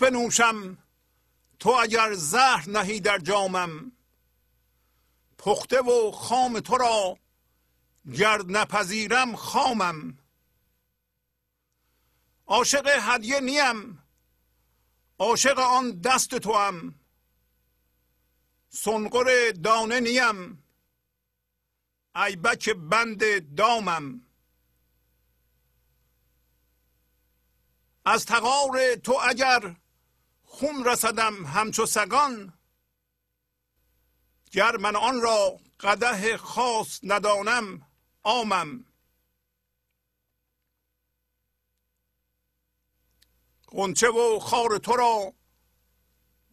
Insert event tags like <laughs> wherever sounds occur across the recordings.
بنوشم تو اگر زهر نهی در جامم پخته و خام تو را گرد نپذیرم خامم. عاشق هدیه نیم عاشق آن دست تو هم سنقر دانه نیم ایبک بند دامم. از تقار تو اگر خون رسدم همچو سگان. گر من آن را قده خاص ندانم آمم. قنچه و خار تو را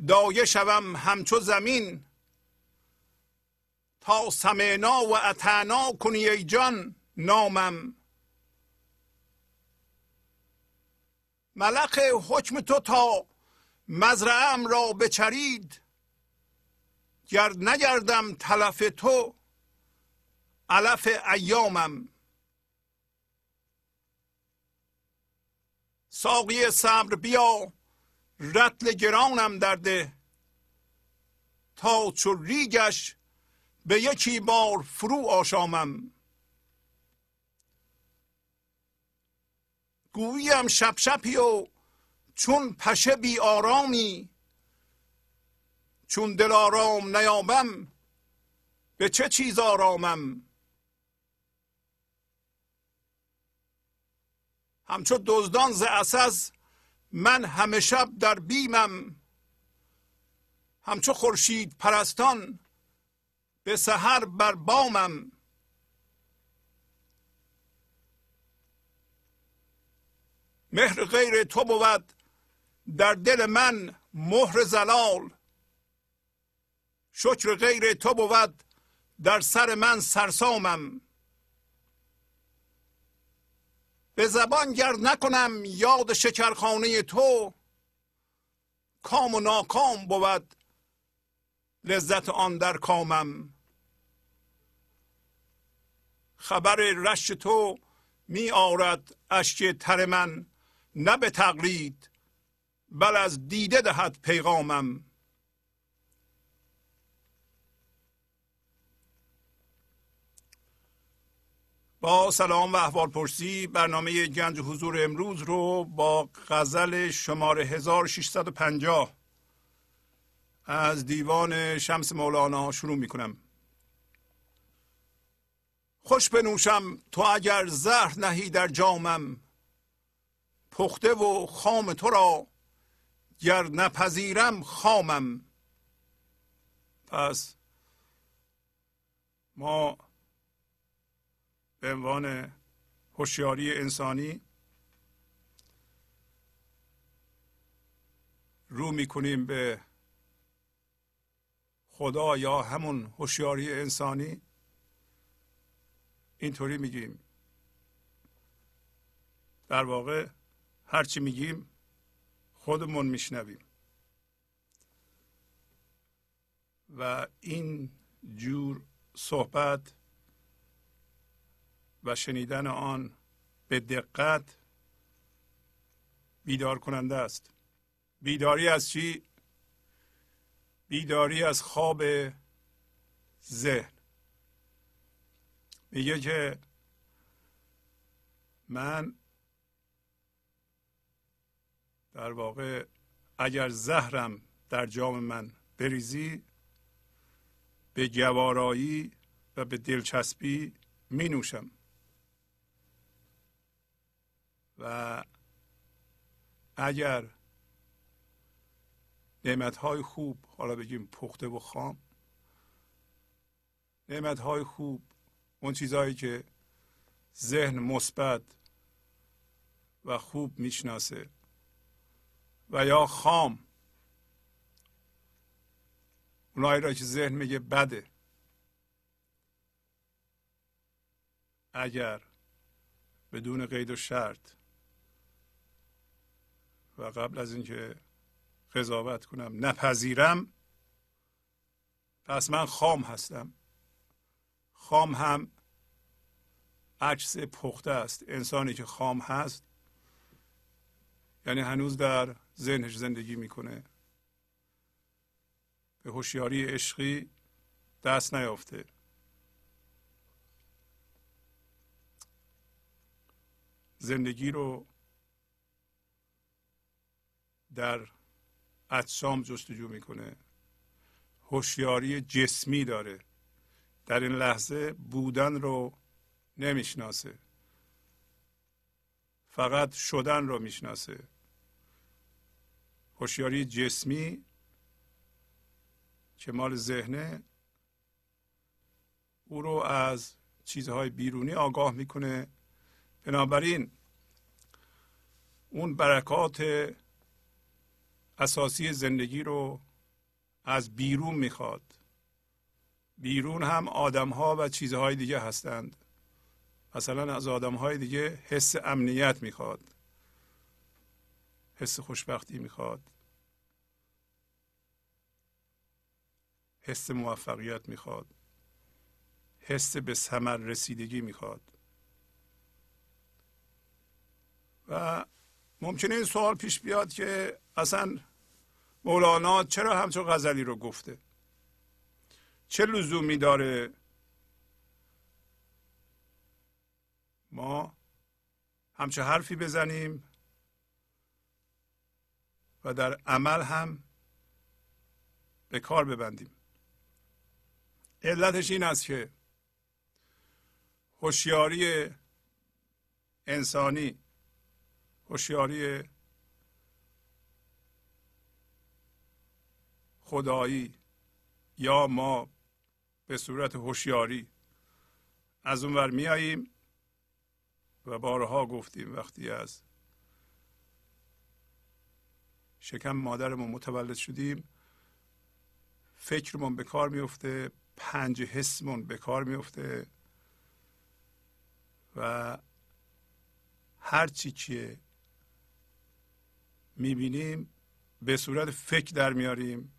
دایه شوم همچو زمین. تا سمعنا و اطعنا کنی ای جان نامم. ملخ حکم تو تا مزرعم را بچرید. گر نگردم تلف تو علف ایامم. ساقی صبر بیا رتل گرانم درده. تا چو ریگش به یکی بار فرو آشامم. گوییم شب شپی و چون پشه بی آرامی چون دل آرام نیابم به چه چیز آرامم؟ همچو دزدان ز اساس من همه شب در بیمم. همچو خورشید پرستان به سحر بر بامم. مهر غیر تو بود در دل من مهر زلال. شکر غیر تو بود در سر من سرسامم. به زبان گر نکنم یاد شکرخانه تو کام و ناکام بود لذت آن در کامم. خبر رشت تو می آرد اشک تر من نه به تقلید بل از دیده دهد پیغامم. با سلام و احوال پرسی برنامه گنج حضور امروز رو با غزل شماره 1650 از دیوان شمس مولانا شروع می کنم خوش بنوشم تو اگر زهر نهی در جامم پخته و خام تو را گر نپذیرم خامم. پس ما به عنوان هوشیاری انسانی رو می‌کنیم به خدا یا همون هوشیاری انسانی. اینطوری میگیم. در واقع هرچی میگیم خودمون میشنویم. و این جور صحبت و شنیدن آن به دقت بیدار کننده است. بیداری از چی؟ بیداری از خواب ذهن. میگه که من در واقع اگر زهرم در جام من بریزی به گوارایی و به دلچسبی می نوشم و اگر نعمت های خوب حالا بگیم پخته و خام نعمت های خوب اون چیزهایی که ذهن مثبت و خوب می‌شناسه و یا خام. اونایی را که ذهن میگه بده. اگر بدون قید و شرط و قبل از اینکه قضاوت کنم نپذیرم پس من خام هستم. خام هم عکس پخته است. انسانی که خام هست یعنی هنوز در ذهنش زندگی می‌کنه. به هوشیاری عشقی دست نیافته. زندگی رو در اجسام جستجو می‌کنه. هوشیاری جسمی داره. در این لحظه بودن رو نمی‌شناسه. فقط شدن رو می‌شناسه. هوشیاری جسمی که مال ذهنه او رو از چیزهای بیرونی آگاه می‌کنه. بنابراین اون برکات اساسی زندگی رو از بیرون می‌خواد. بیرون هم آدم ها و چیزهای دیگه هستند. مثلا از آدم های دیگه حس امنیت می‌خواد. حس خوشبختی می‌خواد. حس موفقیت می‌خواد. حس به ثمر رسیدگی می‌خواد. و ممکنه این سوال پیش بیاد که اصلا مولانا چرا همچون غزلی رو گفته؟ چه لزومی داره ما همچه حرفی بزنیم و در عمل هم به کار ببندیم. علتش این است که هوشیاری انسانی هوشیاری خدایی یا ما به صورت هوشیاری از اونور میاییم و بارها گفتیم وقتی از شکم مادرمون متولد شدیم. فکرمون به کار میفته پنج حسمون به کار میفته و هر چی که می‌بینیم به صورت فکر در میاریم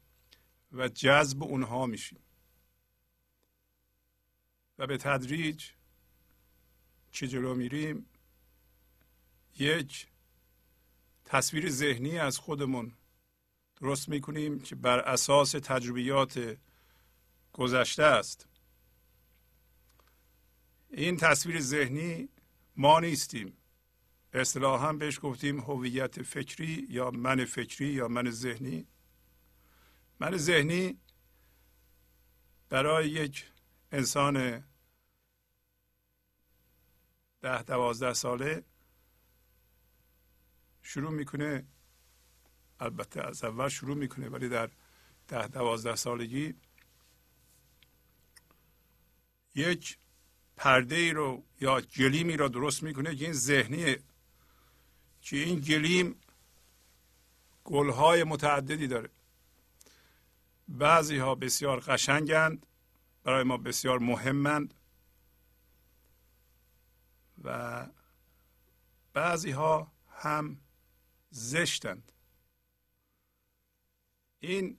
و جذب اونها میشیم. و به تدریج که جلو میریم؟ یک تصویر ذهنی از خودمون درست می‌کنیم که بر اساس تجربیات گذشته است. این تصویر ذهنی ما نیستیم. اصطلاحا بهش گفتیم هویت فکری یا من فکری یا من ذهنی. من ذهنی برای یک انسان ده دوازده ساله شروع می‌کنه البته از اول شروع می‌کنه ولی در ده دوازده سالگی یک پرده ای رو یا گلیمی رو درست می‌کنه که این ذهنیه که این گلیم گلهای متعددی داره. بعضی ها بسیار قشنگند برای ما بسیار مهمند و بعضی ها هم زشتند. این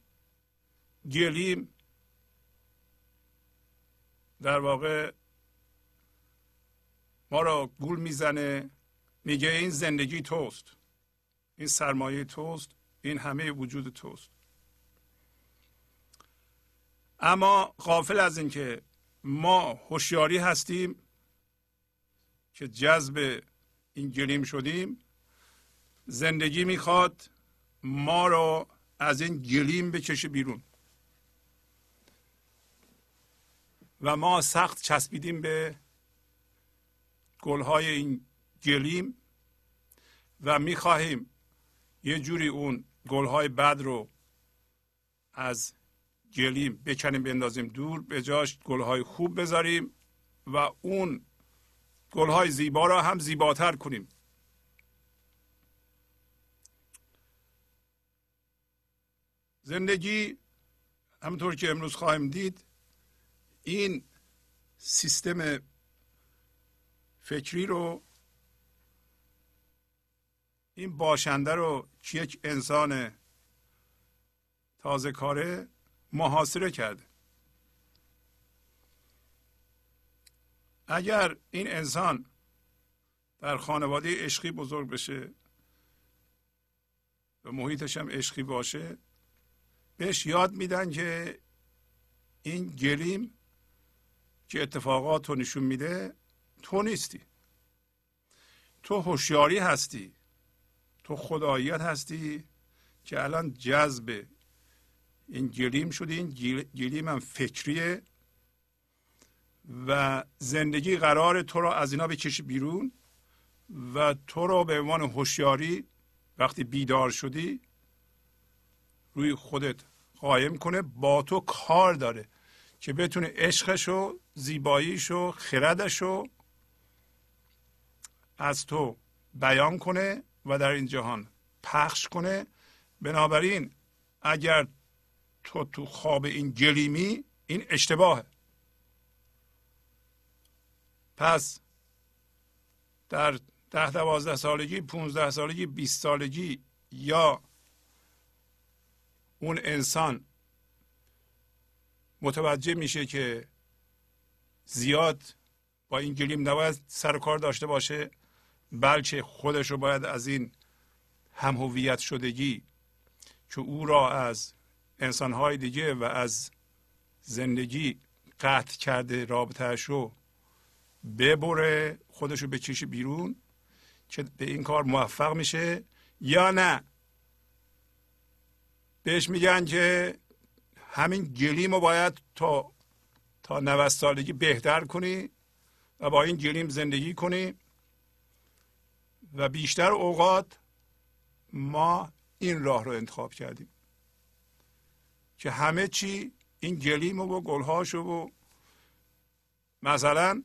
گلیم در واقع ما را گول می‌زنه میگه این زندگی توست این سرمایه توست این همه وجود توست. اما غافل از اینکه ما هوشیاری هستیم که جذب این گلیم شدیم زندگی می‌خواد ما رو از این گلیم بکشه بیرون. و ما سخت چسبیدیم به گلهای این گلیم و می‌خواهیم یه جوری اون گلهای بد رو از گلیم بکنیم بندازیم دور به جاش گلهای خوب بذاریم و اون گلهای زیبا را هم زیباتر کنیم. زندگی همونطور که امروز خواهیم دید این سیستم فکری رو این باشنده رو که یک انسان تازه کاره محاصره کرده. اگر این انسان در خانواده عشقی بزرگ بشه و محیطش هم عشقی باشه بهش یاد میدن که این گلیم که اتفاقات رو نشون میده تو نیستی. تو هوشیاری هستی. تو خداییت هستی که الان جذب این گلیم شده این گلیم هم فکریه و زندگی قرار تو را از اینا بکشی بیرون و تو را به عنوان هوشیاری وقتی بیدار شدی روی خودت قایم کنه با تو کار داره که بتونه عشقشو زیباییشو خردشو از تو بیان کنه و در این جهان پخش کنه. بنابراین اگر تو تو خواب این گلیمی این اشتباهه. پس در ده دوازده سالگی پونزده سالگی بیست سالگی یا اون انسان متوجه میشه که زیاد با این گلیم نباید سر کار داشته باشه بلکه خودش رو باید از این هم هویت شدگی که او را از انسانهای دیگه و از زندگی قطع کرده رابطهش رو ببره خودش رو بکشه بیرون که به این کار موفق میشه یا نه. بهش میگن که همین گلیم رو باید تا تا 90 سالگی بهتر کنی و با این گلیم زندگی کنی. و بیشتر اوقات ما این راه رو انتخاب کردیم که همه چی این گلیم و گلهاشو و مثلا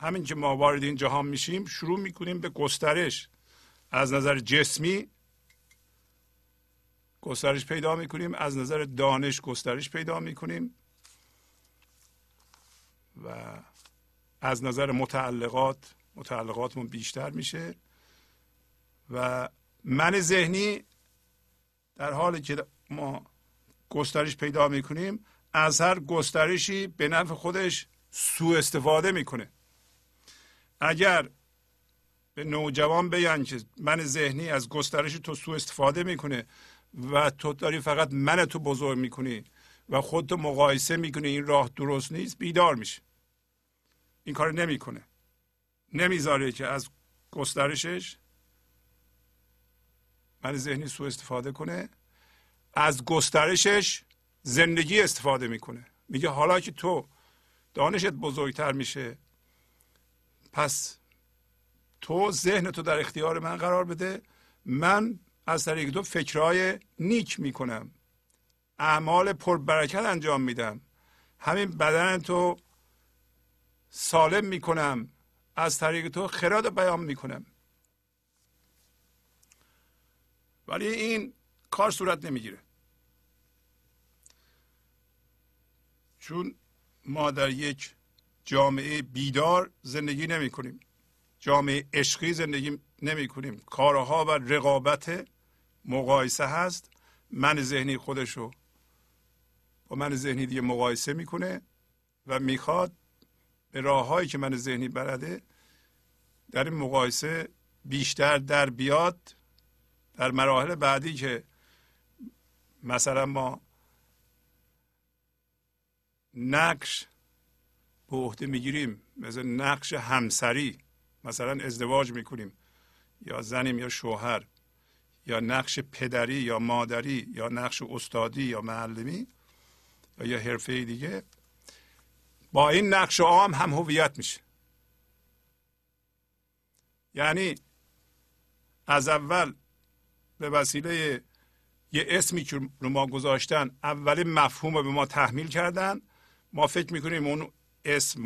همین که ما وارد این جهان میشیم شروع می‌کنیم به گسترش از نظر جسمی گسترش پیدا می‌کنیم. از نظر دانش گسترش پیدا می‌کنیم. و از نظر متعلقات متعلقاتمون بیشتر میشه. و من ذهنی در حالی که ما گسترش پیدا می‌کنیم از هر گسترشی به نفع خودش سوء استفاده می‌کنه. اگر به نوجوان بگن که من ذهنی از گسترش تو سوء استفاده می‌کنه و تو داری فقط من تو بزرگ می‌کنی و خودتو مقایسه می‌کنی. این راه درست نیست بیدار میشه این کار نمی‌کنه. نمی‌ذاره که از گسترشش من ذهنی سوء استفاده کنه. از گسترشش زندگی استفاده می‌کنه. میگه حالا که تو دانشت بزرگتر میشه پس تو ذهن تو در اختیار من قرار بده. من از طریق تو فکرهای نیک می‌کنم. اعمال پربرکت انجام میدم. همین بدن تو سالم می‌کنم. از طریق تو خراد بیان می‌کنم. ولی این کار صورت نمی‌گیره. چون ما در یک جامعه بیدار زندگی نمی کنیم جامعه عشقی زندگی نمی کنیم کارها و رقابت مقایسه هست. من ذهنی خودشو با من ذهنی دیگه مقایسه می‌کنه و می‌خواد به راههایی که من ذهنی برده در این مقایسه بیشتر در بیاد در مراحل بعدی که مثلا ما نقش به عهده می‌گیریم مثل نقش همسری مثلا ازدواج می‌کنیم یا زنیم یا شوهر. یا نقش پدری یا مادری یا نقش استادی یا معلمی یا حرفه دیگه با این نقش عام هم هویت میشه. یعنی از اول به وسیله یه اسمی که رو ما گذاشتن اولین مفهوم رو به ما تحمیل کردن. ما فکر می‌کنیم اون اسم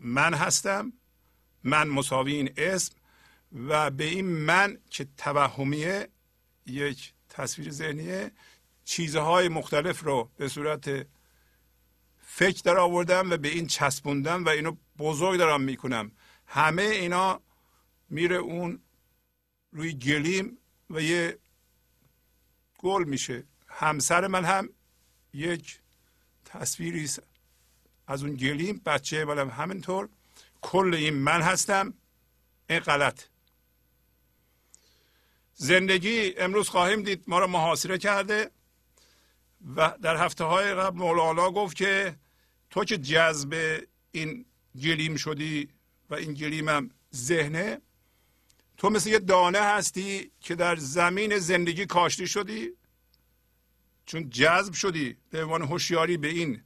من هستم من مساوی این اسم و به این من که توهمیه یک تصویر ذهنیه چیزهای مختلف رو به صورت فکر در آوردم و به این چسبوندم و اینو بزرگ دارم می‌کنم. همه اینا میره اون روی گلیم و یه گل میشه. همسر من هم یک تصویری از اون گلیم بچه منم همینطور. کل این من هستم. این غلط. زندگی امروز خواهیم دید. ما رو محاصره کرده و در هفته های قبل مولانا گفت که تو که جذب این گلیم شدی و این گلیمم ذهنه تو مثل یه دانه هستی که در زمین زندگی کاشته شدی چون جذب شدی به عنوان هوشیاری به این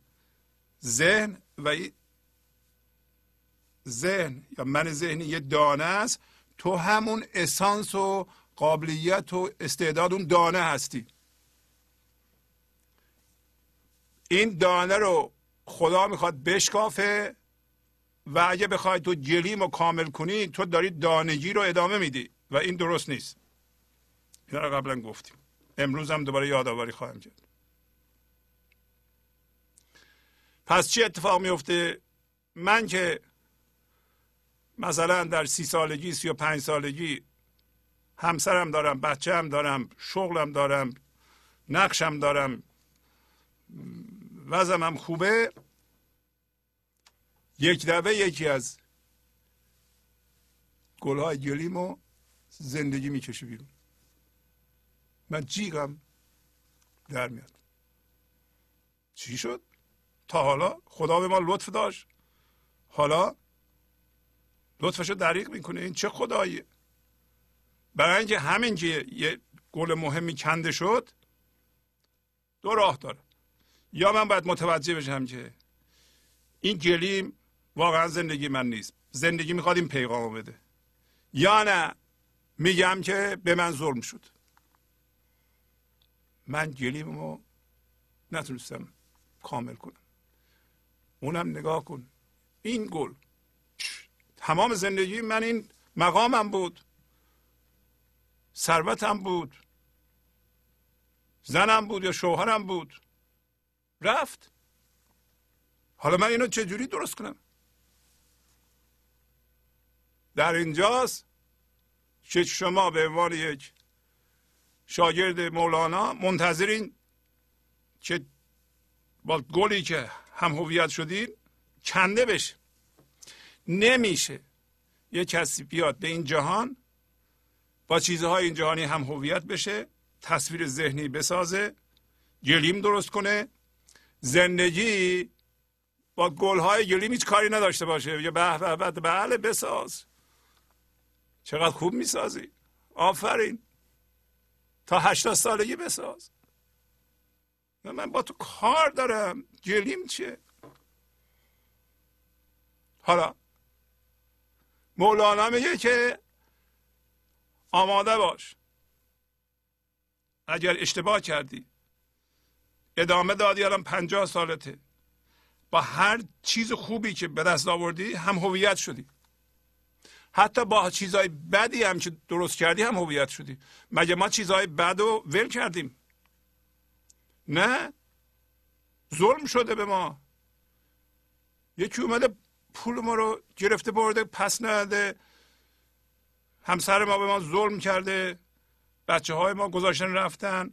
ذهن و ذهن یا من ذهنی یه دانه است. تو همون اسانس و قابلیت و استعداد اون دانه هستی. این دانه رو خدا می‌خواد بشکافه و اگه بخوای تو گلیم رو کامل کنی تو داری دانگی رو ادامه میدی و این درست نیست. این رو قبلا گفتیم. امروز هم دوباره یادآوری خواهم کرد. پس چی اتفاق میفته؟ من که مثلا در سی سالگی سی و پنج سالگی همسرم دارم بچه هم دارم شغلم دارم نقشم دارم. وضعم هم خوبه؟ یک دفعه یکی از گلهای گلیمو زندگی می‌کشه بیرون. من جیغم در میاد. چی شد؟ تا حالا خدا به ما لطف داشت. حالا لطفش رو دریق می‌کنه. این چه خداییه برای اینکه همین یه گل مهمی کنده شد دو راه داره. یا من باید متوجه بشم که این گلیم واقعا زندگی من نیست. زندگی می‌خواد این پیغام بده. یا نه میگم که به من ظلم شد. من گلیمو نتونستم کامل کنم. اونم نگاه کن. این گل تمام زندگی من این مقامم بود. ثروتم بود. زنم بود یا شوهرم بود. رفت. حالا من اینو چجوری درست کنم؟ در اینجاست که شما به عنوان یک شاگرد مولانا منتظرین که با گلی که هم هویت شدین کنده بشه نمیشه یه کسی بیاد به این جهان با چیزهای این جهانی هم هویت بشه تصویر ذهنی بسازه گلیم درست کنه. زندگی با گلهای گلیم هیچ کاری نداشته باشه. یا به به بله بساز. چقدر خوب می‌سازی. آفرین. تا هشتاد سالگی بساز. من با تو کار دارم. گلیم چیه؟ حالا مولانا میگه که آماده باش. اگر اشتباه کردی. ادامه دادی الان پنجاه سالته. با هر چیز خوبی که به دست آوردی هم هویت شدی. حتی با چیزهای بدی هم که درست کردی هم هویت شدی. مگه ما چیزهای بد رو ول کردیم؟ نه. ظلم شده به ما. یکی اومده پول ما رو گرفته برده پس نده همسر ما به ما ظلم کرده بچه های ما گذاشتن رفتن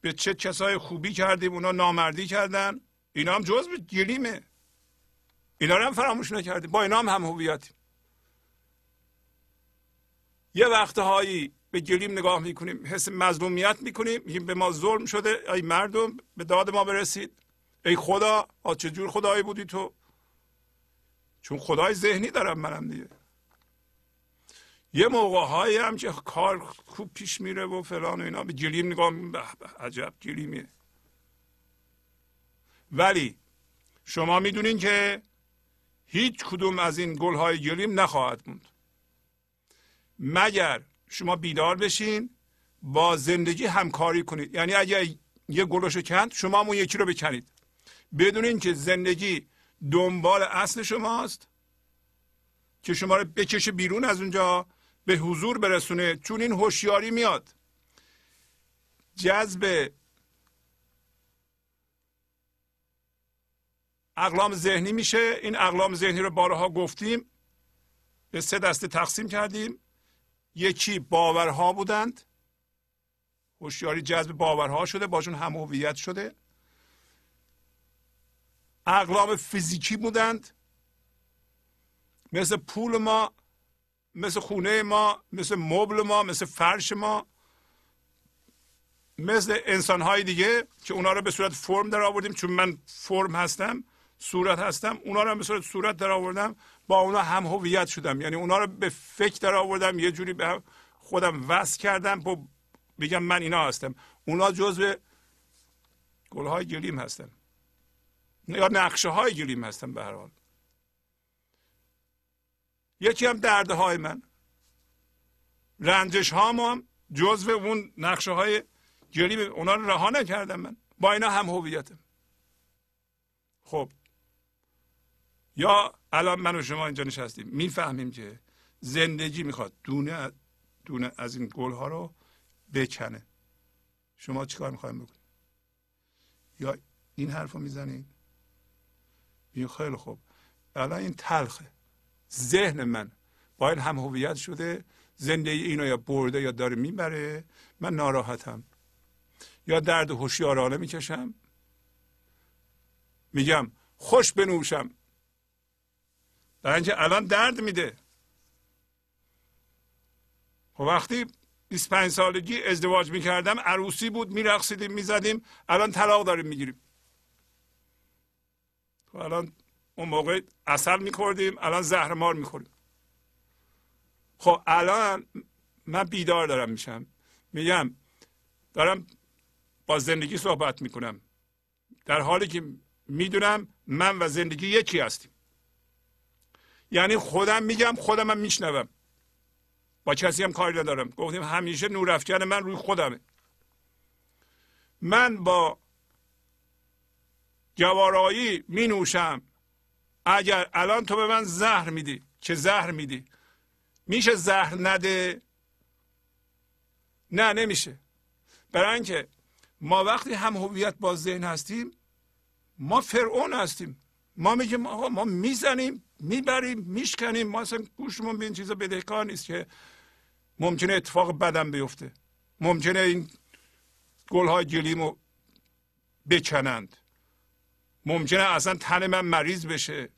به چه کسای خوبی کردیم اونا نامردی کردن. اینا هم جز گلیمه. اینا رو هم فراموش نکردیم. با اینا هم هم هویتیم. یه وقتهایی به گلیم نگاه می‌کنیم حس مظلومیت می‌کنیم میگیم به ما ظلم شده ای مردم به داد ما برسید. ای خدا آ چه خدایی بودی تو؟ چون خدای ذهنی دارم منم دیگه. یه موقع هایی هم که کار خوب پیش میره و فلان و اینا. به گلیم نگاه عجب گلیمیه. ولی شما می‌دونین که هیچ کدوم از این گل های گلیم نخواهد موند. مگر شما بیدار بشین با زندگی همکاری کنید. یعنی اگر یه گلشو کند شما اون یکی رو بکنید. بدونین که زندگی دنبال اصل شماست که شما رو بکشه بیرون از اونجا به حضور برسونه چون این هوشیاری میاد. جذب اقلام ذهنی میشه. این اقلام ذهنی رو بارها گفتیم به سه دسته تقسیم کردیم. یکی باورها بودند. هوشیاری جذب باورها شده باشون هم هویت شده. اقلام فیزیکی بودند. مثل پول ما مثل خونه ما مثل مبل ما مثل فرش ما مثل انسان های دیگه که اونا رو به صورت فرم در آوردیم. چون من فرم هستم صورت هستم اونا رو به صورت صورت در آوردم. با اونا هم هویت شدم. یعنی اونا رو به فکر در آوردم یه جوری به خودم وصل کردم. با بگم من اینا هستم. اونا جزو گلهای گلیم هستن. یا نقشه های گلیم هستن به هر حال. یکی هم درده های من. رنجش ها هم جزو اون نقشه های گلیم اونا رو رها نکردم من. با اینا هم هویتم. خب. یا الان من و شما اینجا نشستیم. می‌فهمیم که زندگی می‌خواد دونه دونه از این گل ها رو بکنه شما چیکار می‌خوایم بکنید یا این حرف رو می‌زنید؟ این خیلی خوب. الان این تلخه. ذهن من. با این هم هویت شده زندگی اینو یا برده یا داره می‌بره. من ناراحتم. یا درد هوشیارانه می‌کشم. میگم خوش بنوشم. برای اینکه الان درد میده. خب وقتی 25 سالگی ازدواج می‌کردم عروسی بود میرقصیدیم می‌زدیم الان طلاق داریم می‌گیریم. خب الان اون موقع اصل میخوردیم الان زهر مار می‌خوریم. خب الان من بیدار دارم میشم. میگم دارم با زندگی صحبت می‌کنم. در حالی که می‌دونم من و زندگی یکی هستیم. یعنی خودم میگم خودم هم میشنوم. با کسی هم کاری ندارم. گفتیم همیشه نور من روی خودمه. من با جوارایی می نوشم. اگر الان تو به من زهر میدی چه زهر میدی؟ میشه زهر نده؟ نه نمیشه. برای اینکه ما وقتی هم هویت با ذهن هستیم ما فرعون هستیم. ما میگیم آقا ما می‌زنیم می‌بریم میشکنیم. ما اصلا گوشمون به این چیزا بدهکار نیست که ممکنه اتفاق بدم بیفته. ممکنه این گلهای گلیمو بکنند ممکنه اصلا تن من مریض بشه.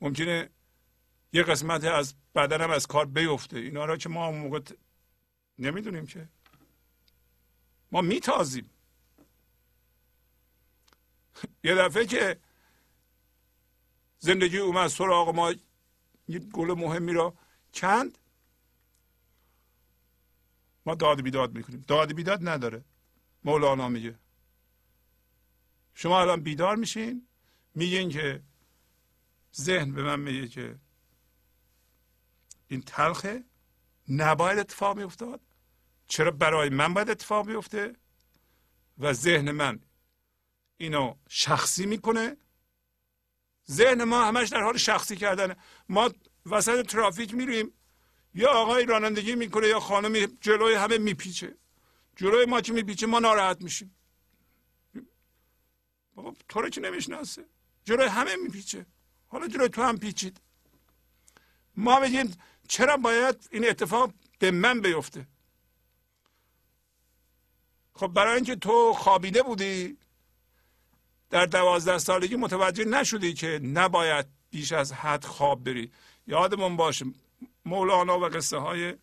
ممکنه یه قسمت از بدنم از کار بیفته. اینا را که ما موقع نمی‌دونیم که. ما میتازیم. <laughs> یه دفعه که زندگی اومد سراغ ما یه گل مهمی را کند. ما داد بیداد می‌کنیم. داد بیداد نداره. مولانا میگه. شما الان بیدار میشین؟ میگین که ذهن به من میگه که این تلخه؟ نباید اتفاق میافتاد؟ چرا برای من باید اتفاق بیفته؟ و ذهن من اینو شخصی می‌کنه؟ ذهن ما همش در حال شخصی کردن ما وسط ترافیک میریم یا آقای رانندگی می‌کنه یا خانم جلوی همه میپیچه. جلوی ما که میپیچه ما ناراحت میشیم. بابا تو رو که نمی‌شناسه؟ جلوی همه میپیچه. حالا جلوی تو هم پیچید. ما بگیم چرا باید این اتفاق به من بیفته؟ خب برای اینکه تو خوابیده بودی در دوازده سالگی متوجه نشدی که نباید بیش از حد خواب بری. یادمون باشه مولانا و قصه های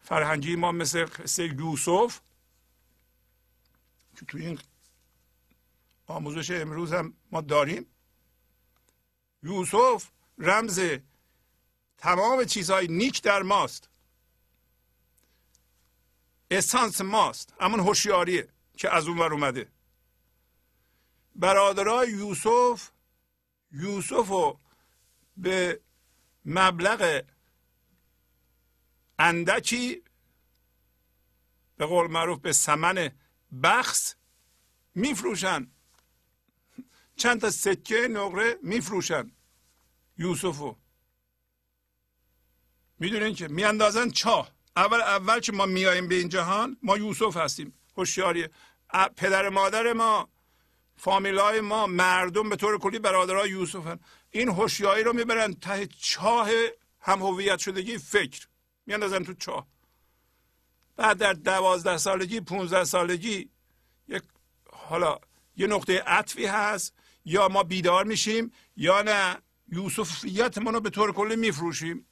فرهنگی ما مثل قصه یوسف که توی این آموزش امروز هم ما داریم. یوسف رمز تمام چیزهای نیک در ماست. اسانس ماست. همون هوشیاریه که از اون ور اومده. برادرای یوسف یوسف رو به مبلغ اندکی به قول معروف به سمن بخص میفروشن. چند تا سکه نقره میفروشن. یوسفو. می‌دونین که میاندازن چاه. اول اول که ما میاییم به این جهان ما یوسف هستیم. هوشیاری پدر مادر ما فامیلای ما مردم به طور کلی برادرای یوسف هن. این هوشیاری رو می‌برن ته چاه هم هویت شدگی فکر. میاندازن تو چاه. بعد در دوازده سالگی پونزده سالگی یک حالا یه نقطه عطفی هست. یا ما بیدار میشیم یا نه. یوسفیتمون رو به طور کلی میفروشیم.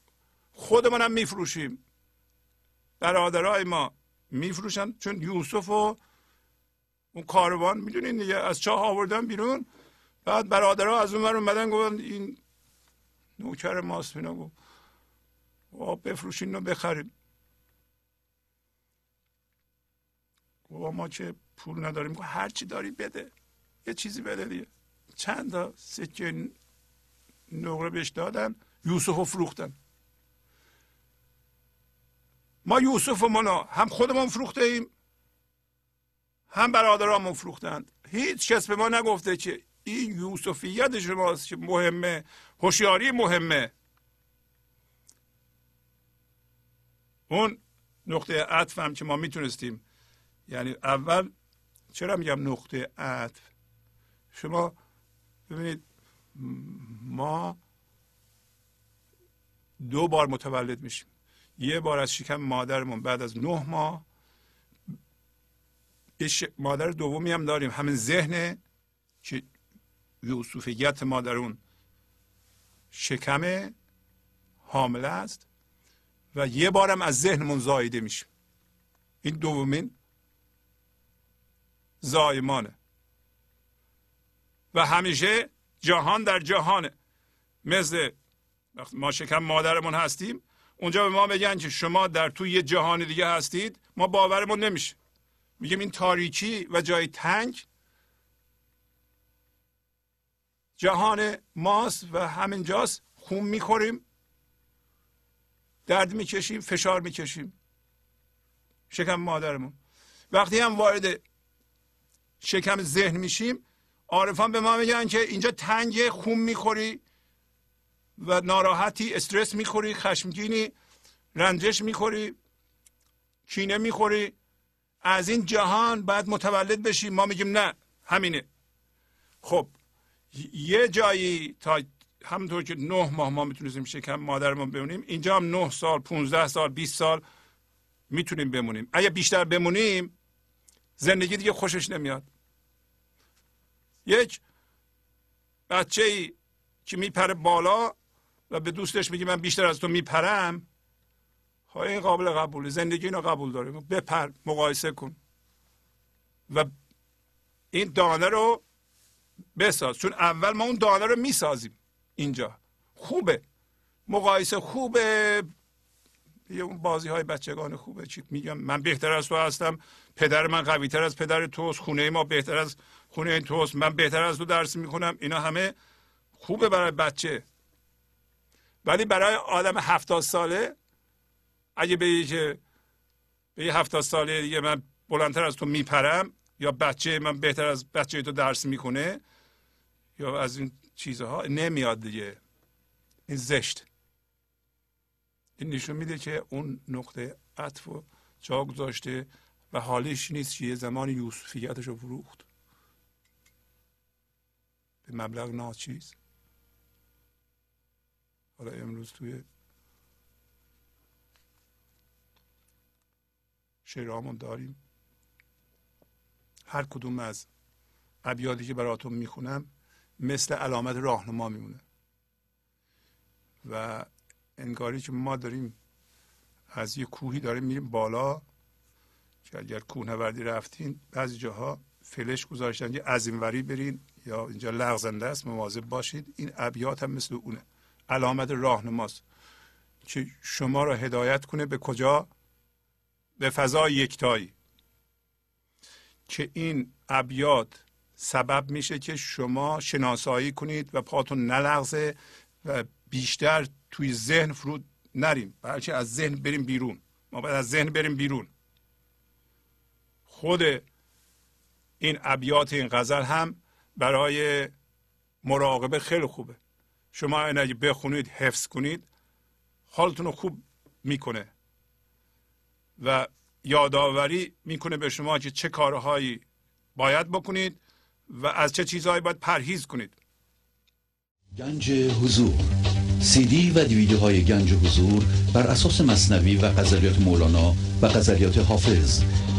خودمون هم میفروشیم. برادرای ما میفروشن چون یوسف و اون کاروان می‌دونین دیگه از چاه آوردن بیرون. بعد برادرها از اون اومدن گفتن این نوکر ماست اینا. گفت بفروشین و بخریم. گفت ما که پول نداریم. گفت هر چی داری بده. یه چیزی بده دیگه. چند تا سکه نقره بهش دادن یوسف رو فروختن. ما یوسف و منا هم خودمون فروخته ایم هم برادرامون فروختند. هیچ کس به ما نگفته که این یوسفیت شماست که مهمه هوشیاری مهمه. اون نقطه عطف هم که ما می‌تونستیم. یعنی اول چرا میگم نقطه عطف؟ شما ببینید ما دو بار متولد میشیم. یه بار از شکم مادرمون بعد از نه ماه مادر دومی هم داریم. همین ذهن که یوسفیت مادرون شکم حامله است و یه بارم از ذهنمون زایده میشیم. این دومین زایمانه. و همیشه جهان در جهانه. مثل وقتی ما شکم مادرمون هستیم اونجا به ما بگن که شما در توی یه جهان دیگه هستید ما باورمون نمیشه. میگیم این تاریکی و جای تنگ جهان ماست و همینجاست خون می‌خوریم درد می‌کشیم فشار می‌کشیم. شکم مادرمون. وقتی هم وارد شکم ذهن میشیم عارفان به ما میگن که اینجا تنگ خون می‌خوری و ناراحتی استرس می‌خوری خشمگینی رنجش می‌خوری کینه می‌خوری. از این جهان باید متولد بشیم ما میگیم نه همینه. خب یه جایی تا همونطور که نه ماه ما می‌تونیم شکم مادرمون بمونیم اینجا هم نه سال 15 سال 20 سال می‌تونیم بمونیم. اگه بیشتر بمونیم زندگی دیگه خوشش نمیاد. یک بچه ای که میپره بالا و به دوستش میگه من بیشتر از تو میپرم های خب این قابل قبوله. زندگی اینو قبول داره. بپر مقایسه کن. و این دانه رو بساز. چون اول ما اون دانه رو می‌سازیم اینجا. خوبه. مقایسه خوبه. یه اون بازی های بچگان خوبه. چی میگم؟ من بهتر از تو هستم. پدر من قوی تر از پدر توست. خونه ما بهتر از خونه توست. من بهتر از تو درس می‌کنم اینا همه خوبه برای بچه. ولی برای آدم هفتاد ساله اگه به که به یه هفتاد ساله دیگه من بلندتر از تو میپرم یا بچه من بهتر از بچه تو درس می‌کنه یا از این چیزها نمیاد دیگه. این زشت. این نشون میده که اون نقطه عطف و جا گذاشته و حالیش نیست که یه زمان یوسفیتش رو فروخت. به مبلغ ناچیز حالا امروز توی شعرهامون داریم. هر کدوم از ابیاتی که براتون می‌خونم مثل علامت راهنما میمونه. و انگاری که ما داریم از یه کوهی داریم میریم بالا که اگر کوهنوردی رفتین بعضی جاها فلش گذاشتن که از اینوری برین یا اینجا لغزنده است مواظب باشید. این ابیات هم مثل اونه علامت راهنماست که شما را هدایت کنه به کجا؟ به فضای یکتایی. که این ابیات سبب میشه که شما شناسایی کنید و پاتون نلغزه و بیشتر توی ذهن فرود نریم بلکه از ذهن بریم بیرون. ما باید از ذهن بریم بیرون. خود این ابیات این غزل هم برای مراقبه خیلی خوبه. شما این اگه بخونید حفظ کنید حالتون رو خوب می‌کنه. و یادآوری می‌کنه به شما که چه کارهایی باید بکنید و از چه چیزهایی باید پرهیز کنید. گنج حضور. سی دی و دیویدیو های گنج حضور بر اساس مصنوی و غزلیات مولانا و غزلیات حافظ.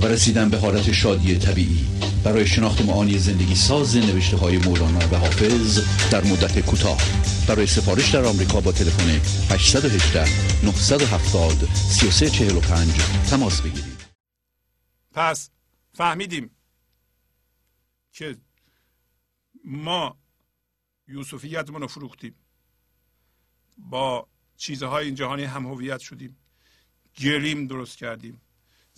و رسیدن به حالت شادی طبیعی. برای شناخت معانی زندگی ساز نوشته های مولانا و حافظ در مدت کوتاه. برای سفارش در آمریکا با تلفن 818 970 3345 تماس بگیرید. پس فهمیدیم که ما یوسفیتمون رو فروختیم. با چیزهای این جهانی هم هویت شدیم. گریم درست کردیم.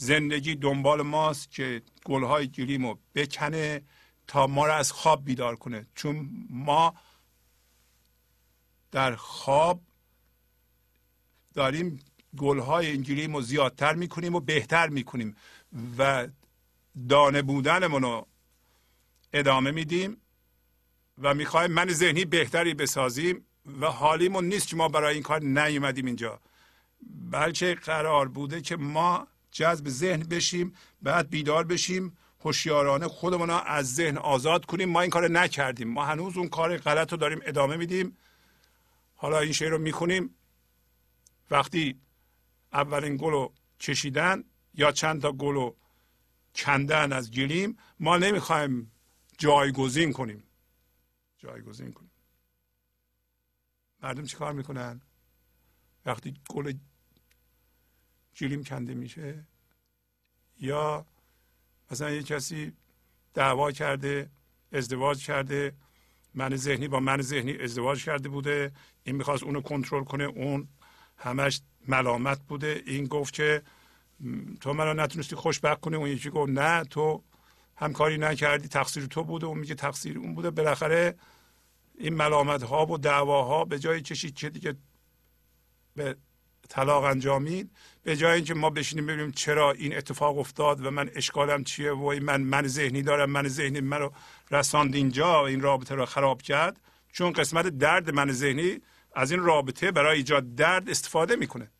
زندگی دنبال ماست که گلهای گلیم رو بکنه تا ما رو از خواب بیدار کنه. چون ما در خواب داریم گلهای این گلیم رو زیادتر می‌کنیم و بهتر می‌کنیم و دانه بودنمون رو ادامه میدیم و می‌خوایم من ذهنی بهتری بسازیم و حالیمون نیست که ما برای این کار نیومدیم اینجا. بلکه قرار بوده که ما جذب ذهن بشیم بعد بیدار بشیم. هوشیارانه خودمون از ذهن آزاد کنیم. ما این کار نکردیم. ما هنوز اون کار غلط رو داریم ادامه میدیم. حالا این شعر رو می‌خونیم. وقتی اولین گل رو چشیدن یا چند تا گل رو کندن از گلیم ما نمی‌خوایم جایگزین کنیم. جایگزین کنیم. مردم چیکار می‌کنن؟ وقتی گل جیلیم کنده میشه. یا مثلا یه کسی دعوا کرده ازدواج کرده من ذهنی با من ذهنی ازدواج کرده بوده این می‌خواست اونو کنترل کنه اون همش ملامت بوده. این گفت که تو منو نتونستی خوشبخت کنی. اون یکی گفت نه تو همکاری نکردی تقصیر تو بوده. اون میگه تقصیر اون بوده. بالاخره این ملامت ها و دعواها به جای کشید که دیگه به طلاق انجامید. به جای اینکه ما بشینیم ببینیم چرا این اتفاق افتاد و من اشکالم چیه و من من ذهنی دارم من ذهنی من رو رساند اینجا و این رابطه رو خراب کرد. چون قسمت درد من ذهنی از این رابطه برای ایجاد درد استفاده می‌کنه.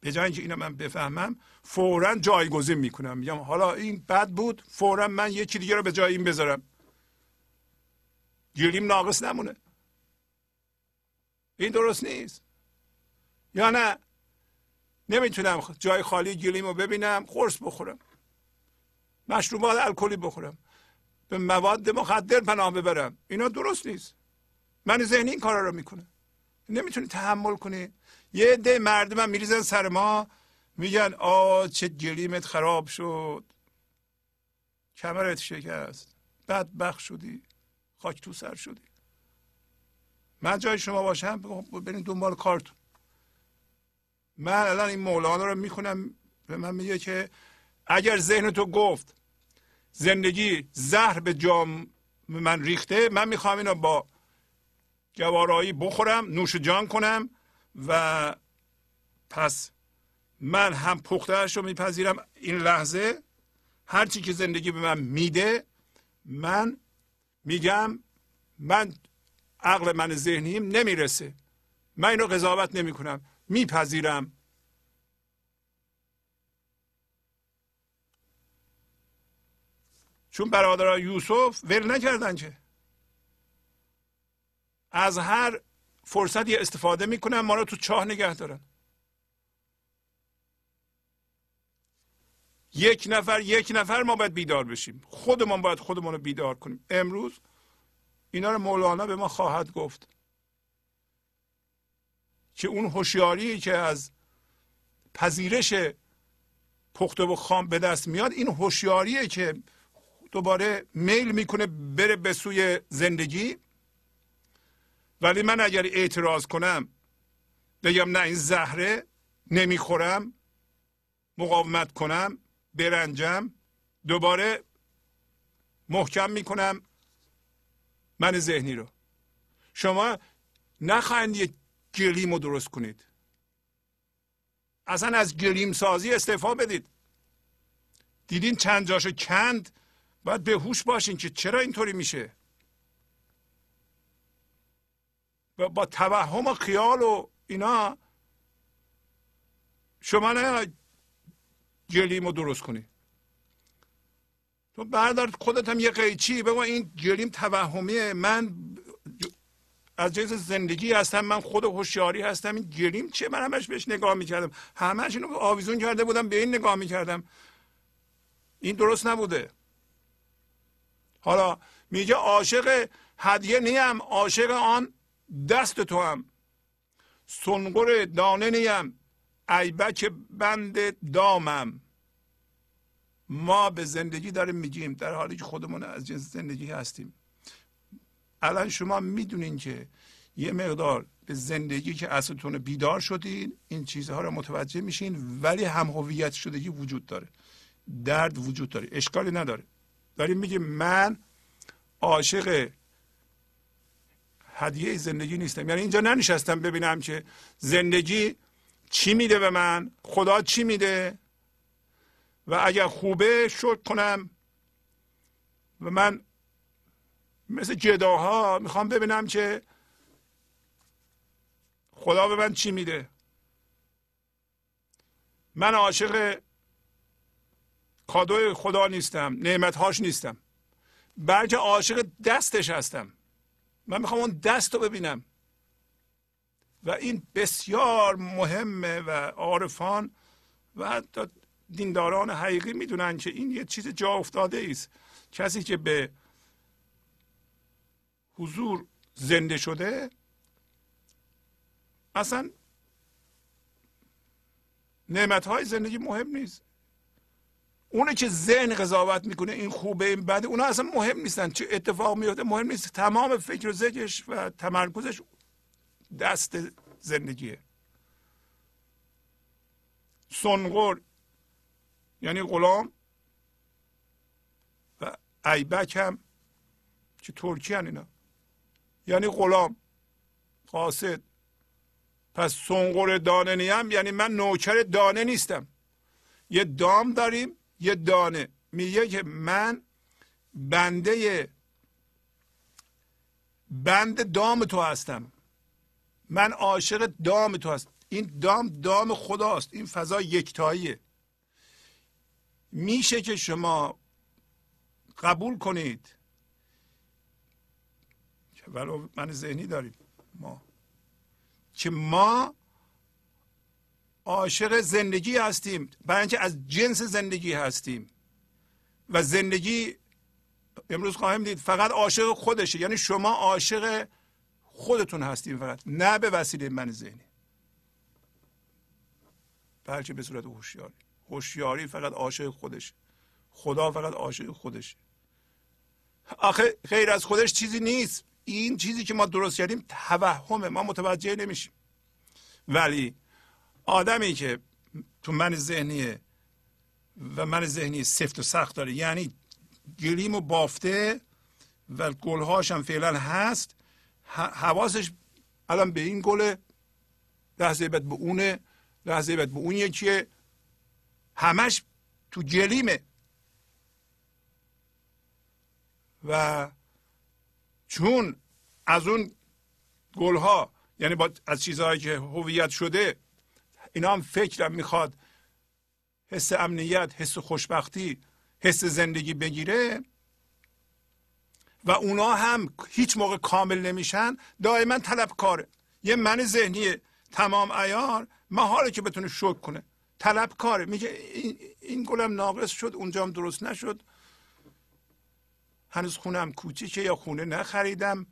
به جای اینکه اینو من بفهمم فورا جایگزین می‌کنم. میگم حالا این بد بود فورا من یکی دیگه رو به جای این بذارم. گلیم ناقص نمونه. این درست نیست. یا نه؟ نمی‌تونم جای خالی گلیم ببینم قرص بخورم. مشروبات الکلی بخورم. به مواد مخدر پناه ببرم. اینا درست نیست. من ذهنی این کارا رو می‌کنه نمی‌تونی تحمل کنی. یه عده مردم میریزن سر ما میگن آ چه گلیمت خراب شد. کمرت شکست. بدبخ شدی. خاک تو سر شدی. من جای شما باشم بریم دنبال کارتون. من الان این مولانا رو می‌خونم به من میگه که اگر ذهن تو گفت زندگی زهر به جام من ریخته من می‌خوام اینو با گوارایی بخورم نوش جان کنم و پس من هم پختهش رو میپذیرم این لحظه. هرچی که زندگی به من میده من میگم من عقل من ذهنیم نمی‌رسه. من اینو قضاوت نمی کنم میپذیرم. چون برادران یوسف ول نکردن که. از هر فرصتی استفاده می‌کنن ما رو تو چاه نگه دارن. یک نفر یک نفر ما باید بیدار بشیم. خودمان باید خودمون رو بیدار کنیم. امروز اینا رو مولانا به ما خواهد گفت. که اون هوشیاری که از پذیرش پخته و خام به دست میاد این هوشیاریه که دوباره میل می‌کنه بره به سوی زندگی. ولی من اگر اعتراض کنم بگم نه این زهره نمی‌خورم مقاومت کنم برنجم دوباره محکم می‌کنم. من ذهنی رو. شما نخواهید یک گلیم رو درست کنید. اصلا از گلیم سازی استعفا بدید. دیدین چند جاشو کند؟ باید به هوش باشین که چرا اینطوری میشه؟ با توهم و خیال و اینا شما نه گلیم رو درست کنی. تو بردار خودت هم یه قیچی. بگو این گلیم توهمیه. من از جنس زندگی هستم من خود هوشیاری هستم. این گلیم چه من همش بهش نگاه می‌کردم. همش اینو آویزون کرده بودم به این نگاه می‌کردم. این درست نبوده. حالا میگه عاشق هدیه نیم عاشق آن دست تو هم. سنگر دانه نیم ایبک بند دامم. ما به زندگی داریم میگیم در حالی که خودمون از جنس زندگی هستیم. الان شما می‌دونین که یه مقدار به زندگی که اصلتون بیدار شدین این چیزها رو متوجه میشین ولی هم هویت شدگی وجود داره. درد وجود داره. اشکالی نداره. داریم میگیم من عاشق هدیه زندگی نیستم. یعنی اینجا ننشستم ببینم که زندگی چی میده به من خدا چی میده؟ و اگر خوبه شکر کنم. و من مثل جداها می‌خوام ببینم که خدا به من چی میده. من عاشق کادوی خدا نیستم نعمتهاش نیستم. بلکه عاشق دستش هستم. من می‌خوام اون دست رو ببینم. و این بسیار مهمه و عارفان و حتی دینداران حقیقی می‌دونن که این یه چیز جا افتاده است. کسی که به حضور زنده شده اصلا نعمت های زندگی مهم نیست. اونه که ذهن قضاوت می‌کنه این خوبه این بده اونا اصلا مهم نیستن. چه اتفاق میفته مهم نیست. تمام فکر و ذکرش و تمرکزش دست زندگیه. سنگور یعنی غلام و ایبک هم که ترکی هن اینا. یعنی غلام قاصد. پس سنگور دانه هم یعنی من نوکر دانه نیستم. یه دام داریم یه دانه. میگه که من بنده بند دام تو هستم. من عاشق دام تو هستم این دام دام خداست. این فضا یکتاییه. میشه که شما قبول کنید. ولو من ذهنی داریم. ما. که ما عاشق زندگی هستیم برای اینکه از جنس زندگی هستیم. و زندگی امروز خواهیم دید فقط عاشق خودشه. یعنی شما عاشق خودتون هستیم فقط نه به وسیله من ذهنی. بلکه به صورت هوشیاری. هوشیاری فقط عاشق خودشه. خدا فقط عاشق خودشه. آخه غیر از خودش چیزی نیست. این چیزی که ما درست کردیم توهمه. ما متوجه نمیشیم. ولی آدمی که تو من ذهنیه و من ذهنی سفت و سخت داره یعنی گلیم و بافته و گلهاش هم فعلا هست حواسش الان به این گله لحظه بعد به اونه لحظه بعد به اون یکیه. همش تو گلیمه. و چون از اون گلها یعنی با از چیزهایی که هویت شده اینا هم فکرم می‌خواد حس امنیت حس خوشبختی حس زندگی بگیره و اونا هم هیچ موقع کامل نمیشن دائما طلبکاره یه من ذهنی تمام ایار محاله که بتونه شک کنه. طلبکاره میگه این, این گلم ناقص شد اونجام درست نشد. هنوز خونم کوچیکه یا خونه نخریدم.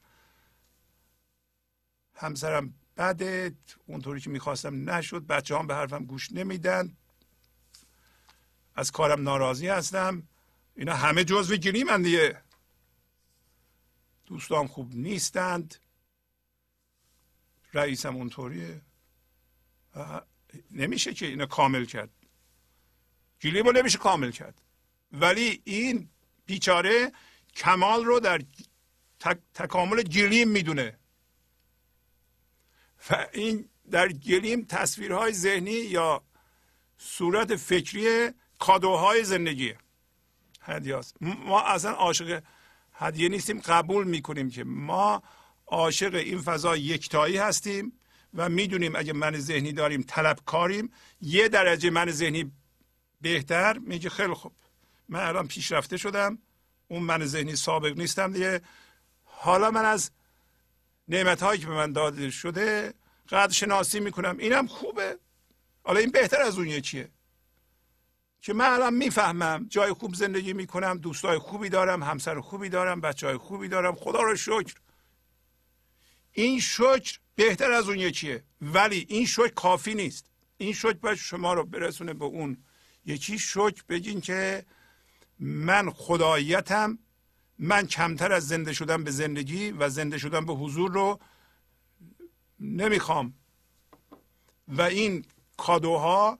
همسرم بده اونطوری که می‌خواستم نشد. بچه هم به حرفم گوش نمیدن. از کارم ناراضی هستم. اینا همه جزو گیری من دیگه. دوستان خوب نیستند. رئیسم اونطوریه. نمیشه که اینو کامل کرد. گلیمو نمیشه کامل کرد. ولی این بیچاره کمال رو در تکامل گلیم می‌دونه. و این در گلیم تصویرهای ذهنی یا صورت فکری کادوهای زندگی هدیاست ما اصلا عاشق هدیه نیستیم قبول می‌کنیم که ما عاشق این فضا یکتایی هستیم. و می‌دونیم اگه من ذهنی داریم طلبکاریم یه درجه من ذهنی بهتر. میگه خیلی خوب. من الان پیشرفته شدم. اون من ذهنی سابق نیستم دیگه. حالا من از نعمت هایی که به من داده شده قدر شناسی می‌کنم. اینم خوبه. حالا این بهتر از اون یکیه. که من الان می‌فهمم. جای خوب زندگی می‌کنم دوستای خوبی دارم همسر خوبی دارم بچه های خوبی دارم. خدا رو شکر. این شکر بهتر از اون یکیه. ولی این شکر کافی نیست. این شکر باید شما رو برسونه به اون. یکی شکر بگین که من خداییتم من کمتر از زنده شدن به زندگی و زنده شدن به حضور رو نمی‌خوام. و این کادوها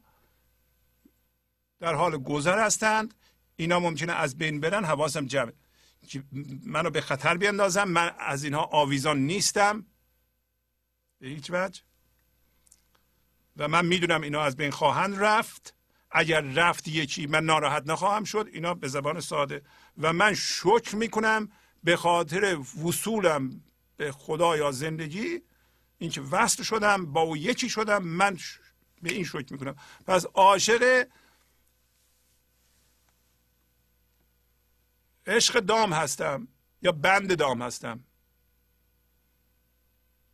در حال گذر هستند. اینا ممکنه از بین برن حواسم جمع که منو به خطر بیندازم من از اینها آویزان نیستم. به هیچ وجه. و من می‌دونم اینا از بین خواهند رفت. اگر رفت یکی من ناراحت نخواهم شد. اینا به زبان ساده. و من شکر می‌کنم به خاطر وصولم به خدا یا زندگی اینکه وصل شدم با او یکی شدم من به این شکر می‌کنم. پس عاشق عشق دام هستم یا بند دام هستم.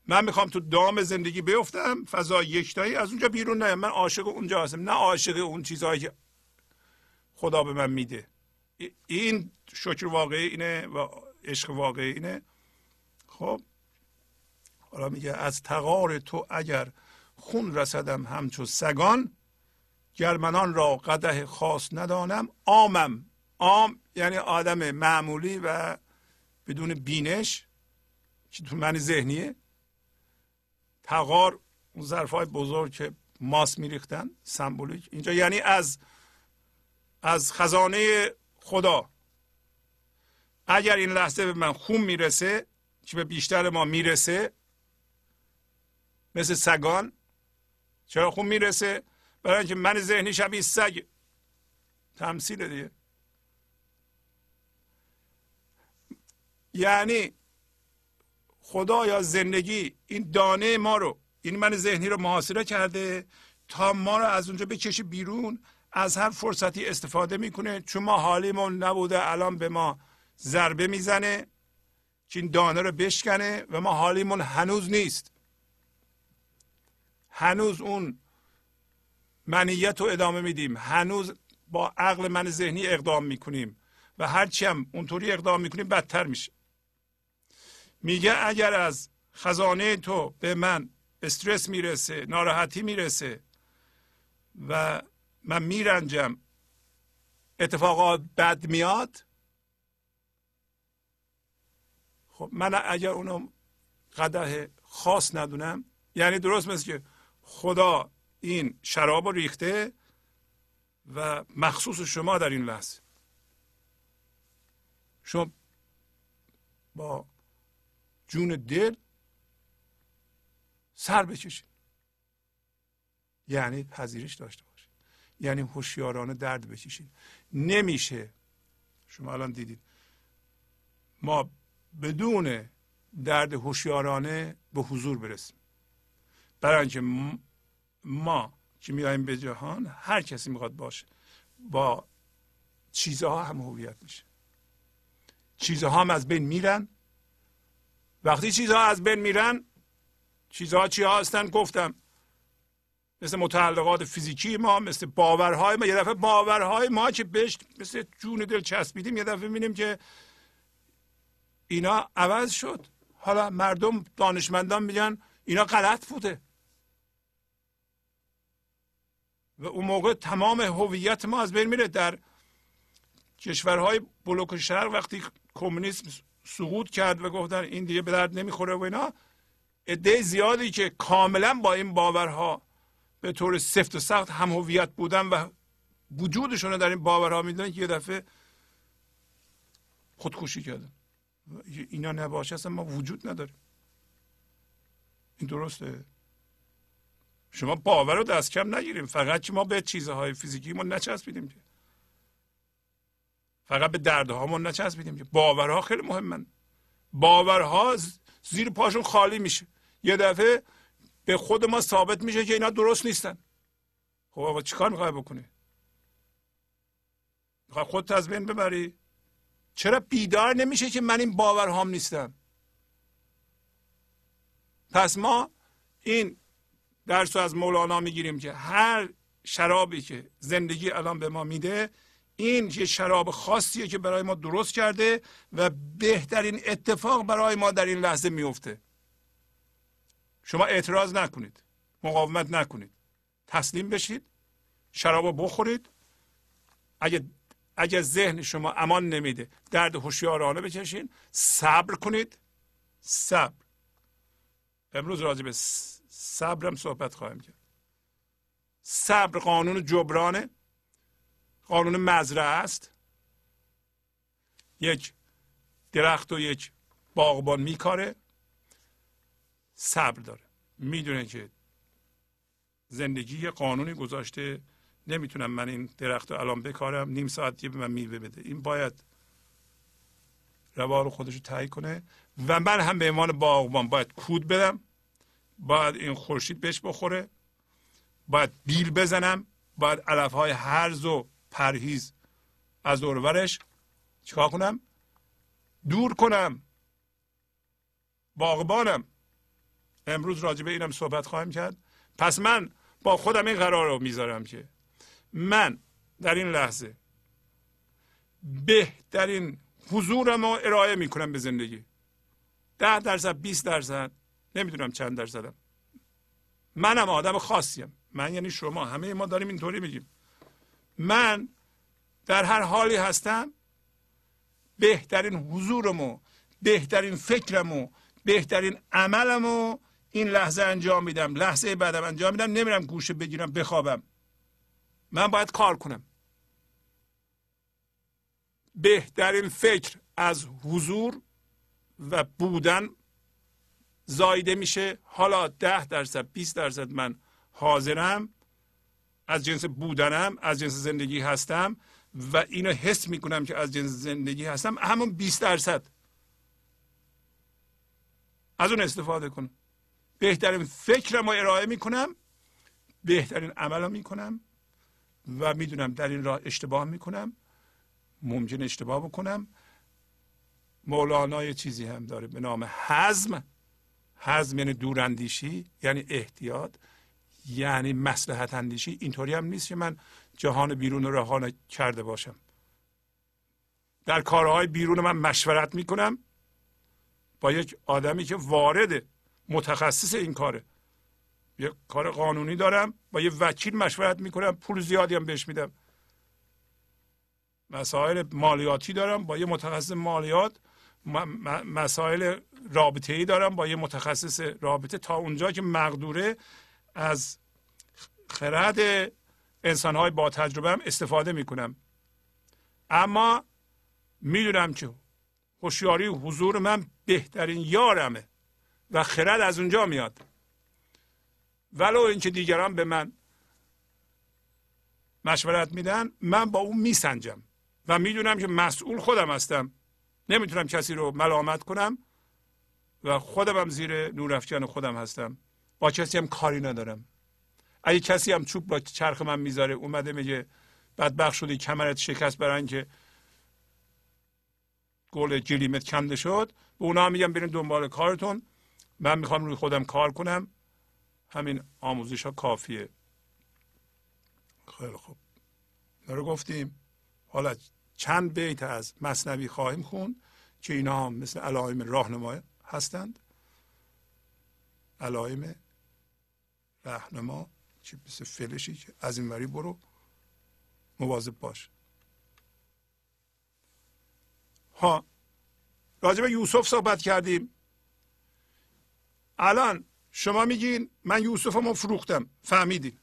من می‌خوام تو دام زندگی بیفتم فضا یکتایی از اونجا بیرون نه من عاشق اونجا هستم نه عاشق اون چیزهایی که خدا به من میده. این شکر واقعی اینه و عشق واقعی اینه. خب حالا میگه از تقار تو اگر خون رسدم همچو سگان گرمنان را قده خاص ندانم. آمم آم یعنی آدم معمولی و بدون بینش که تو من ذهنیه. تقار اون ظرف های بزرگ که ماس میریختن سمبولیک. اینجا یعنی از از خزانه خدا. اگر این لحظه به من خون می‌رسه که به بیشتر ما می‌رسه مثل سگان چرا خون می‌رسه؟ برای اینکه من ذهنی شبیه سگ. تمثیل دیگه. یعنی خدا یا زندگی این دانه ما رو این من ذهنی رو محاصره کرده تا ما رو از اونجا بکشه بیرون از هر فرصتی استفاده می‌کنه. چون ما حالیمون نبوده الان به ما ضربه می‌زنه که این دانه رو بشکنه و ما حالیمون هنوز نیست. هنوز اون منیت رو ادامه میدیم. هنوز با عقل من ذهنی اقدام می‌کنیم و هرچی هم اونطوری اقدام می‌کنیم بدتر میشه. میگه اگر از خزانه تو به من استرس می‌رسه ناراحتی می‌رسه و من میرنجم اتفاقات بد میاد خب من اگر اونو قده خاص ندونم یعنی درست مثل که خدا این شراب ریخته و مخصوص شما در این لحظه. شما با جون دل سر بکشید یعنی پذیرش داشته باشید. یعنی هوشیارانه درد بکشید نمیشه. شما الان دیدید. ما بدون درد هوشیارانه به حضور برسیم. برای اینکه ما که میایم به جهان هر کسی می‌خواد باشه. با چیزها هم هویت میشه. چیزها هم از بین میرن. وقتی چیزها از بین میرن چیزها چی هستن؟ گفتم. مثل متعلقات فیزیکی ما مثل باورهای ما. یه دفعه باورهای ما که بهش مثل جون دل چسبیدیم یه دفعه می‌بینیم که اینا عوض شد. حالا مردم دانشمندان میگن اینا غلط بوده. و اون موقع تمام هویت ما از بین میره. در کشورهای بلوک شرق وقتی کمونیسم سقوط کرد و گفتن این دیگه به درد نمی‌خوره و اینا. عده زیادی که کاملا با این باورها به طور سفت و سخت هم هویت بودن و وجودشون رو در این باورها می‌دونن که یه دفعه خودکشی کردن. اینا نباشه اصلا ما وجود نداریم. این درسته؟ شما باور رو دست کم نگیریم. فقط که ما به چیزهای فیزیکی ما نچسبیدیم فقط به دردها ما نچسبیدیم. که باورها خیلی مهمن. باورها زیر پاشون خالی میشه. یه دفعه به خود ما ثابت میشه که اینا درست نیستن. خب آقا چیکار می‌خوای بکنی؟ می‌خوای خودت از بین ببری؟ چرا بیدار نمیشه که من این باورهام نیستم؟ پس ما این درس رو از مولانا می‌گیریم که هر شرابی که زندگی الان به ما میده این یه شراب خاصیه که برای ما درست کرده و بهترین اتفاق برای ما در این لحظه میفته. شما اعتراض نکنید مقاومت نکنید. تسلیم بشید شراب بخورید. اگه اگه ذهن شما امان نمیده درد هوشیارانه بکشین. صبر کنید. صبر. امروز راجع به صبرم صحبت خواهیم کرد. صبر قانون جبرانه. قانون مزرعه است. یک درخت و یک باغبان میکاره. صبر داره. می‌دونه که زندگی یه قانونی گذاشته. نمی‌تونم من این درخت رو الان بکارم. نیم ساعت به من میوه بده. این باید روال خودش رو کنه. و من هم به عنوان باغبان باید کود بدم. باید این خورشید بهش بخوره. باید بیل بزنم. باید علف های هرز و پرهیز. از دورورش چیکار کنم؟ دور کنم. باغبانم. امروز راجع به اینم صحبت خواهیم کرد. پس من با خودم این قرار رو می‌ذارم که من در این لحظه بهترین حضورم رو ارائه می‌کنم به زندگی. ده درصد 20 درصد نمی‌دونم چند درصدم. منم آدم خاصیم. من یعنی شما. همه ما داریم اینطوری میگیم. من در هر حالی هستم بهترین حضورمو بهترین فکرمو بهترین عملمو این لحظه انجام میدم. لحظه بعدم انجام میدم. نمیرم گوشه بگیرم بخوابم. من باید کار کنم. بهترین فکر از حضور و بودن زایده میشه. حالا ده درصد 20 درصد من حاضرم. از جنس بودنم از جنس زندگی هستم و اینو حس می‌کنم که از جنس زندگی هستم همون 20 درصد. از اون استفاده کنم بهترین فکرم رو ارائه می‌کنم بهترین عمل رو می‌کنم و می‌دونم در این راه اشتباه می‌کنم ممکن اشتباه بکنم. مولانا یه چیزی هم داره به نام حزم. حزم یعنی دوراندیشی یعنی احتیاط. یعنی مسلحت اندیشی اینطوری هم نیست که من جهان بیرون رو رها کرده باشم. در کارهای بیرون من مشورت می‌کنم با یک آدمی که وارد متخصص این کاره. یه کار قانونی دارم با یه وکیل مشورت می‌کنم پول زیادی هم بهش میدم. مسائل مالیاتی دارم با یه متخصص مالیات. مسائل رابطه ای دارم با یه متخصص رابطه تا اونجا که مقدوره. از خرد انسان های با تجربه هم استفاده می‌کنم. اما می‌دونم که هوشیاری حضور من بهترین یارمه و خرد از اونجا میاد. ولو اینکه دیگران به من مشورت میدن من با اون میسنجم و می‌دونم که مسئول خودم هستم. نمی‌تونم کسی رو ملامت کنم و خودم هم زیر نورافکن خودم هستم. با کسی هم کاری ندارم. اگه کسی هم چوب با چرخ من می‌ذاره اومده میگه بدبخت شدی کمرت شکست برن که گل جلیمت کنده شد به اونا میگم برین دنبال کارتون. من می‌خوام روی خودم کار کنم. همین آموزش ها کافیه. خیلی خوب. رو گفتیم. حالا چند بیت از مصنوی خواهیم خون که اینا هم مثل علائم راهنما هستند. علائم راهنما چی مثل فلشی که از این وری برو مواظب باش. ها راجع به یوسف صحبت کردیم. الان شما میگین من یوسفمو فروختم. فهمیدین.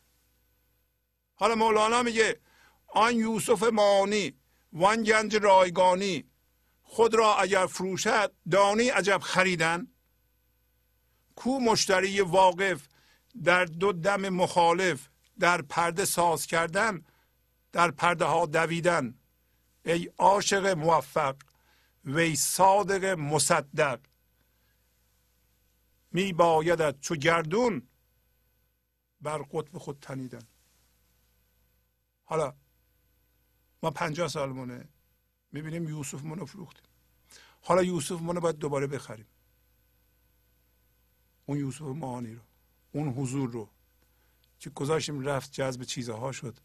حالا مولانا میگه آن یوسف مانی وان گنج رایگانی خود را اگر فروشد دانی عجب خریدن. کو مشتری واقف در دو دم مخالف در پرده ساز کردن در پرده ها دویدن. ای عاشق موفق وی صادق مصدق. می بایدت چو گردون بر قطب خود تنیدن. حالا ما پنجاه سالمونه می‌بینیم یوسف منو فروختیم حالا یوسف منو باید دوباره بخریم. اون یوسف معانی رو. اون حضور رو که گذاشتیم رفت جذب چیزها شد.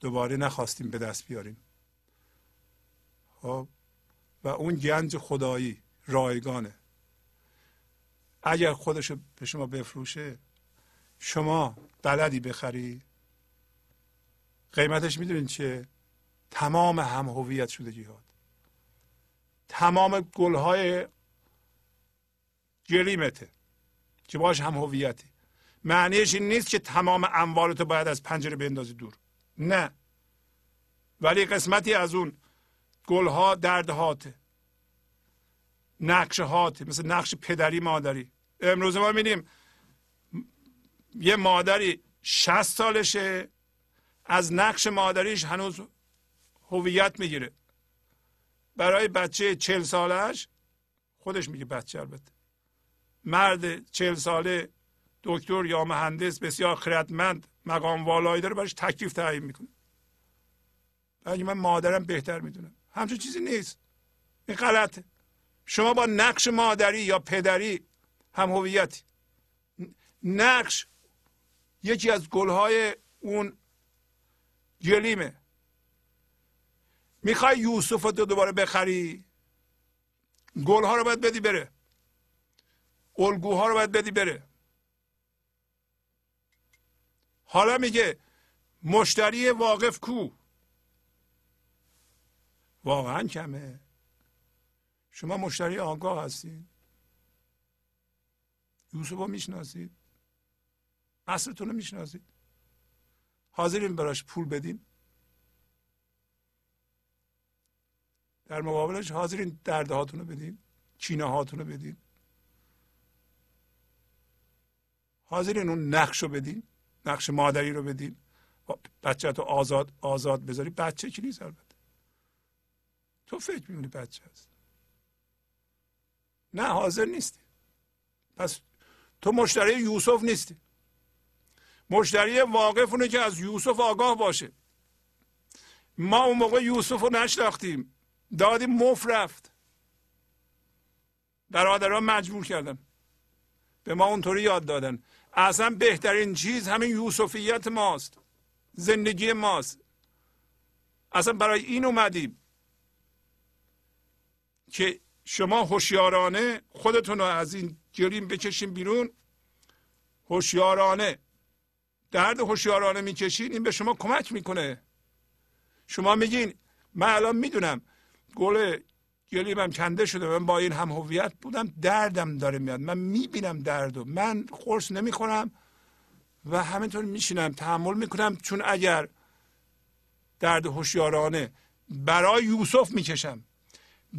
دوباره نخواستیم به دست بیاریم. خب؟ و اون گنج خدایی رایگانه. اگر خودش به شما بفروشه شما بلدی بخری؟ قیمتش می‌دونین چه تمام هم هویت شده جهاد. تمام گلهای گلیمته که باش هم هویتی. معنیش این نیست که تمام اموالتو باید از پنجره بندازی دور. نه. ولی قسمتی از اون گلها دردهاته. نقشه هاته مثل نقش پدری مادری. امروز ما می‌بینیم یه مادری شست سالشه از نقش مادریش هنوز هویت می‌گیره. برای بچه چل سالش خودش میگه بچه البته. مرد چل ساله دکتر یا مهندس بسیار خردمند مقام والایی داره براش تکلیف تعیین می‌کنه. اگه من مادرم بهتر می‌دونم. همچون چیزی نیست. این غلطه. شما با نقش مادری یا پدری هم هویتی. نقش یکی از گلهای اون جلیمه می‌خوای یوسف رو دوباره بخری؟ گلها رو باید بدی بره. الگوها رو باید بدی بره. حالا میگه مشتری واقف کو؟ واقعا کمه. شما مشتری آگاه هستید یوسف رو می‌شناسید. اصلتون رو می‌شناسید. حاضرین براش پول بدین. در مقابلش حاضرین درده هاتون رو بدین. چینه هاتون رو بدین. حاضرین اون نقش رو بدین. نقش مادری رو بدین. بچه تو آزاد آزاد بذاری. بچه کی نیست البته. تو فکر می‌کنی بچه هست. نه حاضر نیستی. پس تو مشتری یوسف نیستی. مشتری واقف اونه که از یوسف آگاه باشه. ما اون موقع یوسف رو نشناختیم. دادیم مف رفت. برادران مجبور کردن. به ما اونطوری یاد دادن. اصلا بهترین چیز همین یوسفیت ماست. زندگی ماست. اصلا برای این اومدیم که شما هوشیارانه خودتون رو از این گریم بکشین بیرون. هوشیارانه. درد هوشیارانه می‌کشین این به شما کمک می‌کنه. شما میگین من الان می‌دونم گل گلیمم کنده شده من با این هم هویت بودم دردم داره میاد. من می‌بینم دردو من قرص نمی‌خورم و همینطور میشینم تحمل می‌کنم. چون اگر درد هوشیارانه برای یوسف می‌کشم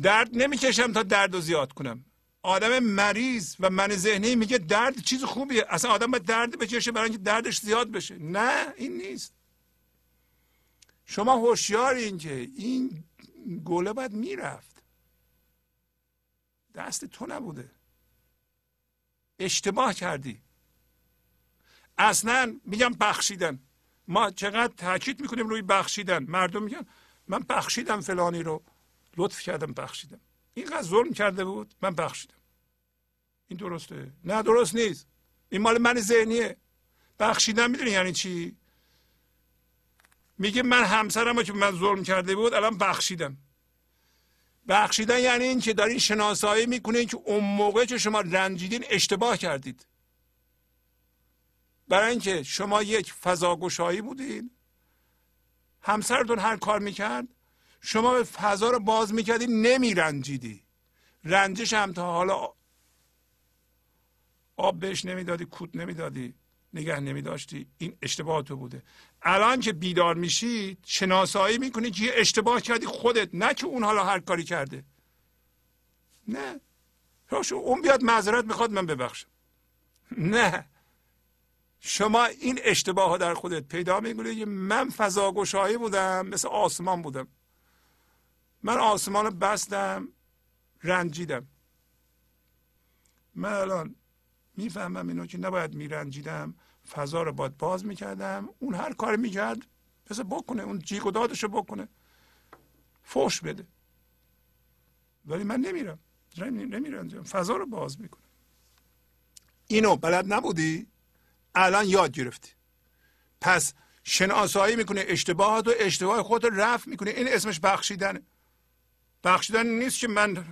درد نمی‌کشم تا درد رو زیاد کنم. آدم مریض و من ذهنی میگه درد چیز خوبیه. اصلا آدم باید درد بکشه برای اینکه دردش زیاد بشه. نه این نیست. شما هوشیارین که این گله باید می‌رفت. دست تو نبوده. اشتباه کردی. اصلا میگم بخشیدن. ما چقدر تاکید می‌کنیم روی بخشیدن. مردم میگن من بخشیدم فلانی رو. لطف کردم بخشیدم. اینقدر ظلم کرده بود من بخشیدم. این درسته؟ نه درست نیست. این مال من ذهنیه. بخشیدن می‌دونی یعنی چی؟ میگه من همسرم که من ظلم کرده بود الان بخشیدم. بخشیدن یعنی این که دارین شناسایی می‌کنین که اون موقع که شما رنجیدین اشتباه کردید. برای اینکه شما یک فضاگشایی بودین همسرتون هر کار می‌کرد شما به فضا رو باز می‌کردی نمیرنجیدی. رنجش هم تا حالا آب بهش نمی‌دادی کود نمی‌دادی. نگه نمیداشتی. این اشتباه تو بوده. الان که بیدار میشی شناسایی می‌کنی که اشتباه کردی خودت نه که اون حالا هر کاری کرده. نه. راشو اون بیاد معذرت می‌خواد من ببخشم. نه. شما این اشتباه ها در خودت پیدا می‌کنی که من فضاگشایی بودم مثل آسمان بودم. من آسمان رو بستم رنجیدم. من الان می‌فهمم اینو که نباید میرنجیدم. فضا رو باید باز می‌کردم. اون هر کار می‌کرد پس بکنه اون جیگ و دادش رو بکنه. فوش بده. ولی من نمیرم. نمیرم. فضا رو باز می‌کنه اینو بلد نبودی؟ الان یاد گرفتی. پس شناسایی می‌کنه اشتباهات و اشتباه خود رو می‌کنه این اسمش بخشیدنه بخشیدن نیست که من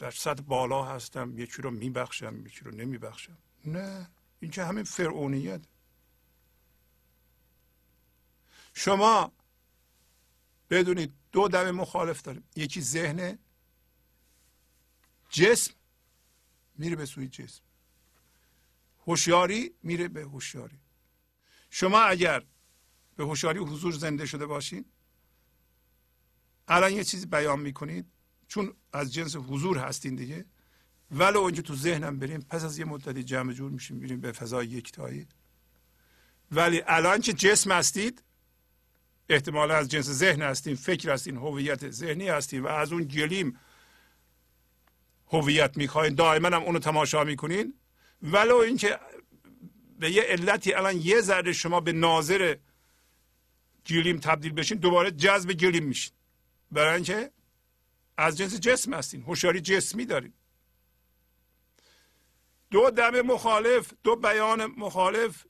در سطح بالا هستم یکی رو میبخشم یکی رو نمیبخشم. نه این که همین فرعونیت. شما بدونید دو دم مخالف داریم. یکی ذهن جسم میره به سوی جسم. هوشیاری میره به هوشیاری. شما اگر به هوشیاری حضور زنده شده باشین الان یه چیزی بیان می‌کنید. چون از جنس حضور هستین دیگه. ولو اونجا تو ذهنم بریم پس از یه مدتی جمع جور میشیم میریم به فضای یکتایی. ولی الان که جسم هستید احتمالا از جنس ذهن هستین فکر هستین هویت ذهنی هستین و از اون گلیم هویت می‌خواین دائما هم اونو تماشا می‌کنین. ولو اینکه به یه علتی الان یه ذره شما به ناظر گلیم تبدیل بشین دوباره جذب گلیم میشین. برای اینکه از جنس جسم هستین. هوشیاری جسمی دارین. دو دم مخالف دو بیان مخالف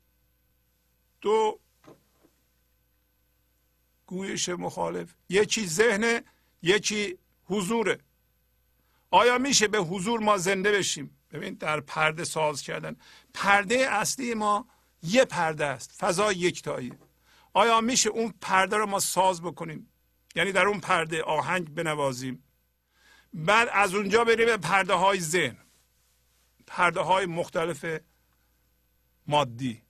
دو گویش مخالف. یکی ذهن یکی حضوره. آیا میشه به حضور ما زنده بشیم؟ ببین در پرده ساز کردن. پرده اصلی ما یه پرده است. فضا یکتایی. آیا میشه اون پرده رو ما ساز بکنیم؟ یعنی در اون پرده آهنگ بنوازیم. بعد از اونجا بریم به پرده های ذهن. پرده های مختلف مادی.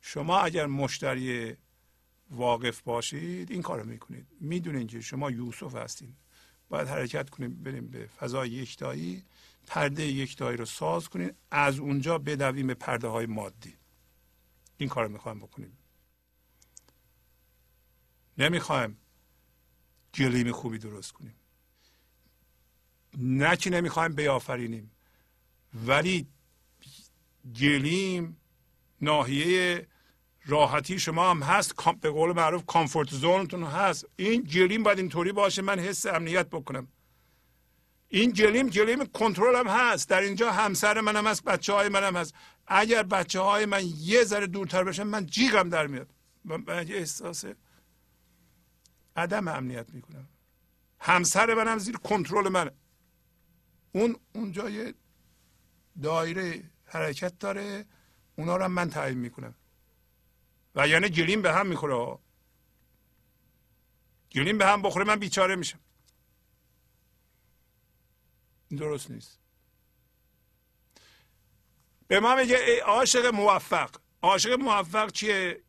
شما اگر مشتری واقف باشید این کارو می‌کنید. می‌دونید که شما یوسف هستید باید حرکت کنیم بریم به فضای یکتایی. پرده یکتایی رو ساز کنیم از اونجا بدویم به پرده های مادی. این کار رو می‌خوایم بکنیم. نمی‌خوایم. گلیم خوبی درست کنیم. نه که نمی‌خوایم بیافرینیم ولی گلیم ناحیه راحتی شما هم هست. به قول معروف کامفورت زونتون هست. این گلیم باید اینطوری باشه من حس امنیت بکنم. این گلیم گلیم کنترل هم هست. در اینجا همسر منم هست بچه های منم هست. اگر بچه های من یه ذره دورتر بشن من جیغم در میاد. من احساس عدم امنیت می‌کنم. همسر منم زیر کنترل منه. اون اونجا یه دایره حرکت داره اونا رو من تعیین می‌کنم. و یعنی گلیم به هم می‌خوره گلیم به هم بخوره من بیچاره میشم. این درست نیست. به ما میگه عاشق موفق. عاشق موفق چیه؟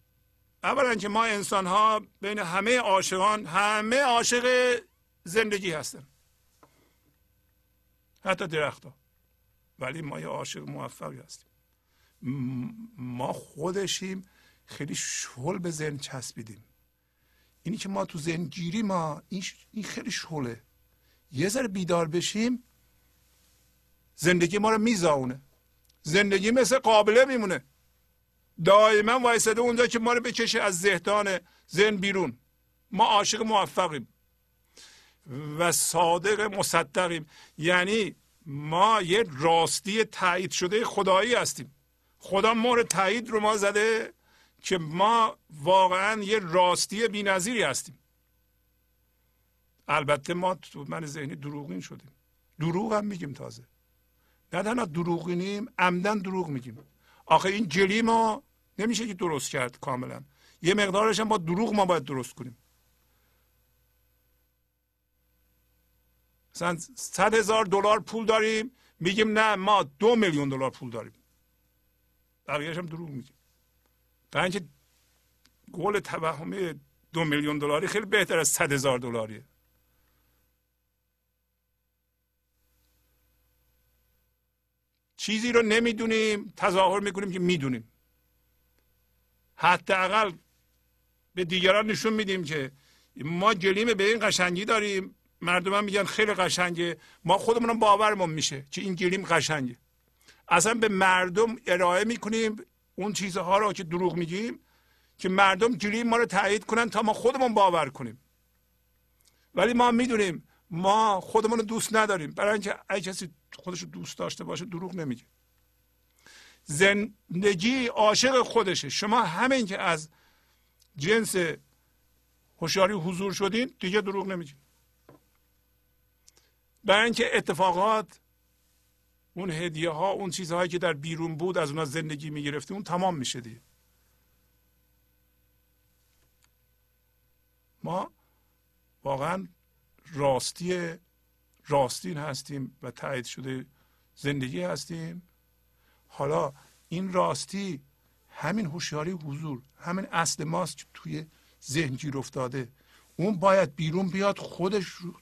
اولا که ما انسان ها بین همه عاشقان همه عاشق زندگی هستن. حتی درخت ها ولی ما یه عاشق موفقی هستیم. ما خودشیم خیلی شل به ذهن چسبیدیم اینی که ما تو ذهن گیری ما این خیلی شله یه ذره بیدار بشیم زندگی ما رو میزاونه زندگی مثل قابله میمونه دائما وایساده اونجا که ما رو بکشه از ذهدان ذهن بیرون. ما عاشق موفقیم و صادق مصدقیم. یعنی ما یه راستی تایید شده خدایی هستیم. خدا مهر تایید رو ما زده که ما واقعا یه راستی بینظیری هستیم. البته ما تو من ذهنی دروغین شدیم. دروغ هم میگیم تازه. نه تنها دروغینیم عمدن دروغ میگیم. آخه این جلی ما نمیشه که درست کرد کاملا. یه مقدارش هم با دروغ ما باید درست کنیم. مثلا صد هزار دلار پول داریم میگیم نه ما دو میلیون دلار پول داریم. بقیهش هم دروغ میگیم برای اینکه قول توهمی دو میلیون دلاری خیلی بهتر از صد هزار دلاریه. چیزی رو نمی‌دونیم تظاهر می‌کنیم که می‌دونیم. حداقل به دیگران نشون میدیم که ما جلیم به این قشنگی داریم. مردم هم میگن خیلی قشنگه. ما خودمون باورمون میشه که این گلیم قشنگه. اصلا به مردم ارائه می‌کنیم اون چیزها رو که دروغ میگیم که مردم گلیم ما رو تایید کنن تا ما خودمون باور کنیم. ولی ما می‌دونیم ما خودمون رو دوست نداریم. برای اینکه اگه کسی خودش رو دوست داشته باشه دروغ نمیگه. زندگی عاشق خودشه. شما همین که از جنس هوشیاری حضور شدین دیگه دروغ نمیگین. برای اینکه اتفاقات اون هدیه ها اون چیزهایی که در بیرون بود از اونها زندگی می‌گرفتی اون تمام میشه دیگه. ما واقعا راستی راستین هستیم و تایید شده زندگی هستیم. حالا این راستی همین هوشیاری حضور همین اصل ماست توی ذهن گیر افتاده. اون باید بیرون بیاد خودش رو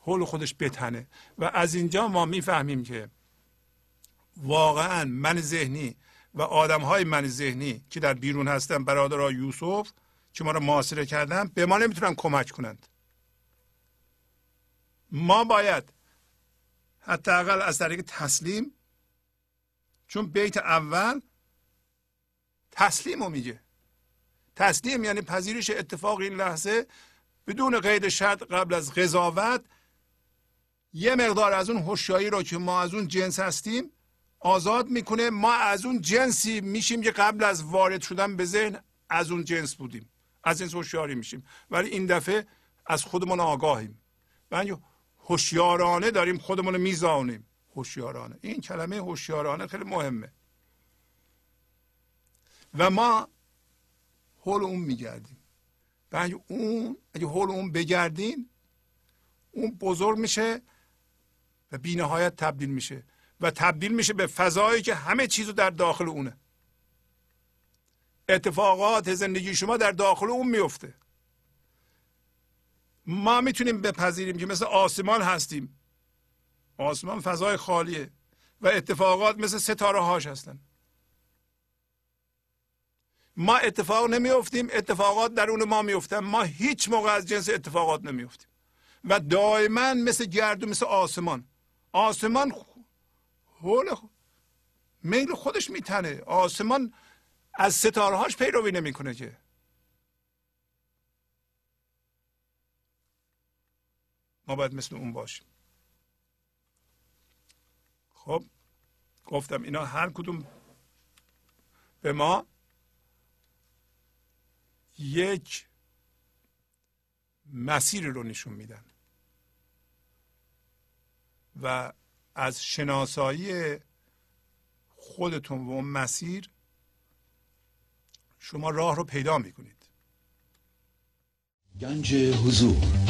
حول خودش بتنه. و از اینجا ما می‌فهمیم که واقعا من ذهنی و آدم های من ذهنی که در بیرون هستن برادرها یوسف که ما رو معاصره کردن به ما نمی‌تونن کمک کنند. ما باید حداقل از طریق تسلیم چون بیت اول تسلیم رو میگه. تسلیم یعنی پذیرش اتفاق این لحظه. بدون قید شرط قبل از قضاوت یه مقدار از اون هوشیاری رو که ما از اون جنس هستیم آزاد می‌کنه. ما از اون جنسی میشیم که قبل از وارد شدن به ذهن از اون جنس بودیم. از جنس هوشیاری میشیم. ولی این دفعه از خودمون آگاهیم. و هوشیارانه داریم خودمون رو میزانیم. هوشیارانه. این کلمه هوشیارانه خیلی مهمه. و ما حول اون میگردیم. و اون اگه حول اون بگردیم اون بزرگ میشه و بینهایت تبدیل میشه. و تبدیل میشه به فضایی که همه چیز رو در داخل اونه. اتفاقات زندگی شما در داخل اون میفته ما می‌تونیم بپذیریم که مثل آسمان هستیم. آسمان فضای خالیه و اتفاقات مثل ستاره هاش هستن. ما اتفاق نمیافتیم اتفاقات درون ما میفتن ما هیچ موقع از جنس اتفاقات نمیافتیم. و دائما مثل گرد و مثل آسمان. آسمان حول میل خودش میتنه. آسمان از ستاره هاش پیروی نمی‌کنه که. ما باید مثل اون باشیم. خب گفتم اینا هر کدوم به ما یک مسیر رو نشون میدن و از شناسایی خودتون و اون مسیر شما راه رو پیدا می‌کنید. گنج حضور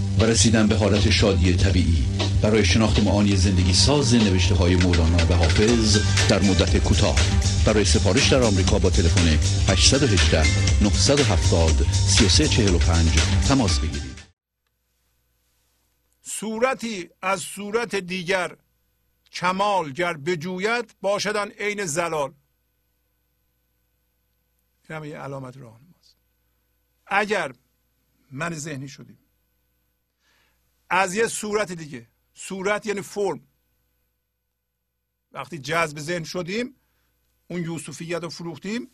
و رسیدن به حالت شادی طبیعی. برای شناخت معانی زندگی ساز نوشته های مولانا و حافظ در مدت کوتاه. برای سفارش در آمریکا با تلفن 818 970 3345 تماس بگیرید. صورتی از صورت دیگر کمال گر بجوید باشدن عین زلال. این یه علامت راهنماست اگر من ذهنی شدیم از یه صورت دیگه. صورت یعنی فرم. وقتی جذب ذهن شدیم اون یوسفیت رو فروختیم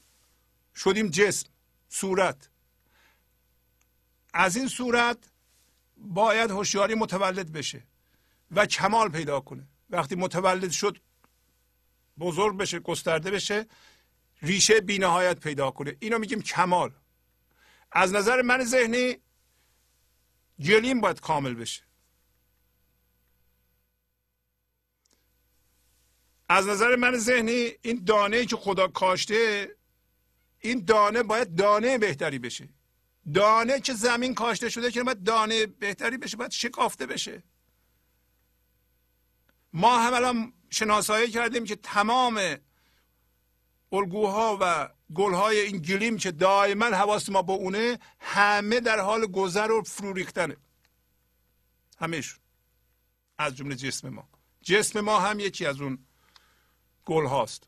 شدیم جسم صورت. از این صورت باید هوشیاری متولد بشه و کمال پیدا کنه. وقتی متولد شد بزرگ بشه گسترده بشه ریشه بینهایت پیدا کنه. اینو میگیم کمال. از نظر من ذهنی جلیم باید کامل بشه. از نظر من ذهنی این دانه که خدا کاشته این دانه باید دانه بهتری بشه. دانه که زمین کاشته شده که باید دانه بهتری بشه باید شکافته بشه. ما هم الان شناسایی کردیم که تمام الگوها و گلهای این گلیم که دائما حواس ما با اونه همه در حال گذر و فرو ریختنه. همهشون. از جمله جسم ما. جسم ما هم یکی از اون گل هاست.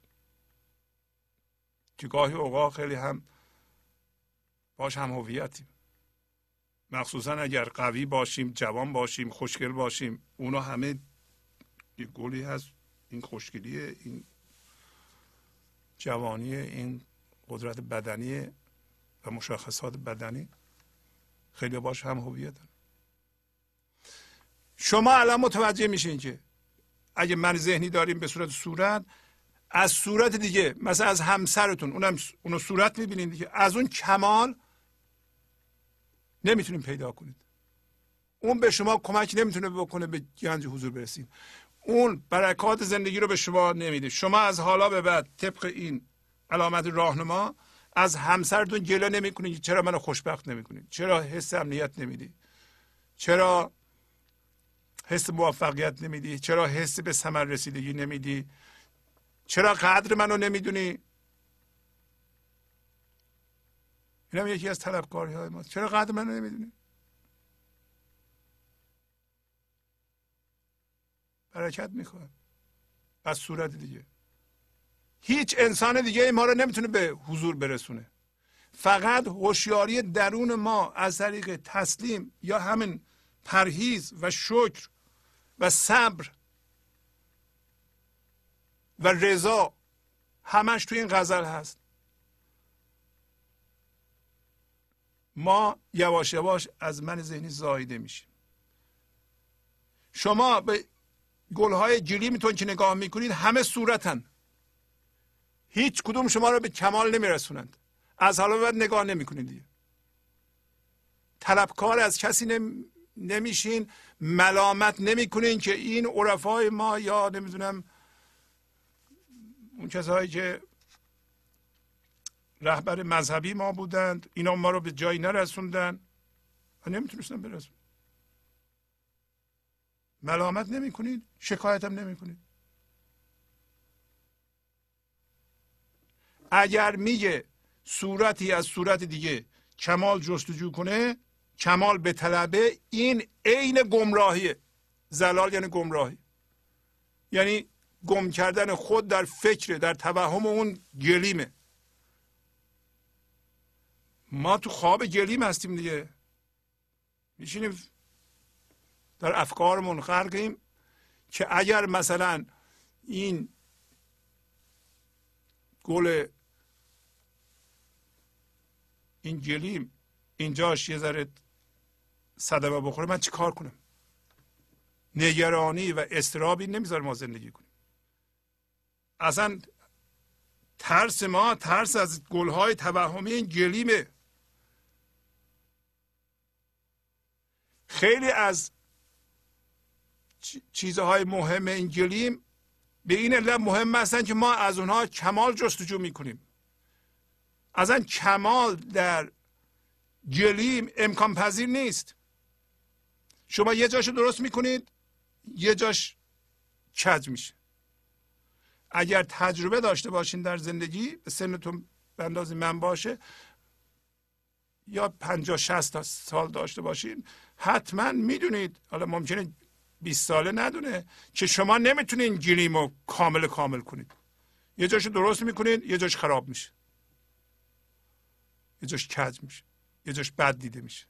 که گاهی اوقات خیلی هم باش هم هویتیم. مخصوصا اگر قوی باشیم جوان باشیم خوشگل باشیم اونا همه یه گلی هست. این خوشگلی این جوانی این قدرت بدنی و مشخصات بدنی. خیلی باش هم هویتن شما الان متوجه میشین که اگه من ذهنی داریم به صورت صورت از صورت دیگه مثلا از همسرتون اونم اونو صورت می‌بینید دیگه. از اون کمال نمی‌تونیم پیدا کنید. اون به شما کمک نمی‌تونه بکنه به گنج حضور برسید اون برکات زندگی رو به شما نمیده. شما از حالا به بعد طبق این علامت راهنما از همسرتون گله نمی‌کنید چرا منو خوشبخت نمی‌کنید چرا حس امنیت نمیدی. چرا حس موفقیت نمیدی. چرا حس به ثمر رسیدگی نمیدی. چرا قدر منو نمی‌دونی؟ این هم یکی از طلبکاری های ما چرا قدر منو نمی‌دونی؟ برکت می‌خواد. از صورت دیگه. هیچ انسان دیگه ما رو نمی‌تونه به حضور برسونه. فقط هوشیاری درون ما از طریق تسلیم یا همین پرهیز و شکر و صبر و رضا همش تو این غزل هست. ما یواش یواش از من ذهنی زایده میشیم. شما به گلهای گلیمتون که نگاه می‌کنید همه صورتن. هیچ کدوم شما رو به کمال نمیرسونند. از حالا بعد نگاه نمی‌کنید دیگه. طلبکار از کسی نم... نمیشین ملامت نمی‌کنین که این عرفای ما یا نمی‌دونم اون کسایی که رهبر مذهبی ما بودند اینا ما رو به جایی نرسوندن و نمی‌تونستن برسون ملامت نمی کنید شکایت هم نمی کنید اگر میگه صورتی از صورت دیگه کمال جستجو کنه کمال به طلبه این عین گمراهیه. زلال یعنی گمراهی. یعنی گم کردن خود در فکر در توهم اون گلیمه. ما تو خواب گلیم هستیم دیگه. میشینیم در افکارمون غرقیم که اگر مثلا این گل این گلیم اینجاش یه ذره صدمه بخوره من چی کار کنم؟ نگرانی و استرابی نمی‌ذاره ما زندگی کنیم. اصلا ترس ما ترس از گلهای توهمی این گلیمه. خیلی از چیزهای مهم این گلیم به این علت مهم هستن که ما از اونها کمال جستجو می‌کنیم. اصلا کمال در گلیم امکان پذیر نیست. شما یه جاشو درست می‌کنید یه جاش کج میشه. اگر تجربه داشته باشین در زندگی به سنتون به اندازه من باشه یا پنجاه شست سال داشته باشین حتما می‌دونید. حالا ممکنه 20 ساله ندونه که شما نمی‌تونین گیریم رو کامل کامل کنید. یه جاش درست می‌کنید یه جاش خراب میشه. یه جاش کج میشه. یه جاش بد دیده میشه.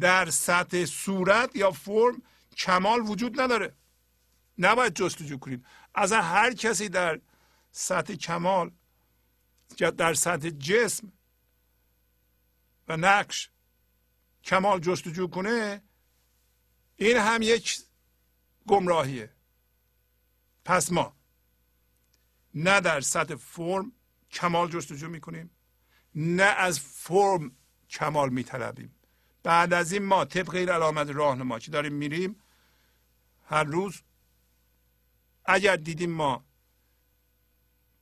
در سطح صورت یا فرم کمال وجود نداره. نباید جستجو کنید از هر کسی در سطح کمال یا در سطح جسم و نقش کمال جستجو کنه این هم یک گمراهیه. پس ما نه در سطح فرم کمال جستجو می‌کنیم نه از فرم کمال میطلبیم. بعد از این ما طبق این علامت راهنما که داریم میریم. هر روز اگر دیدیم ما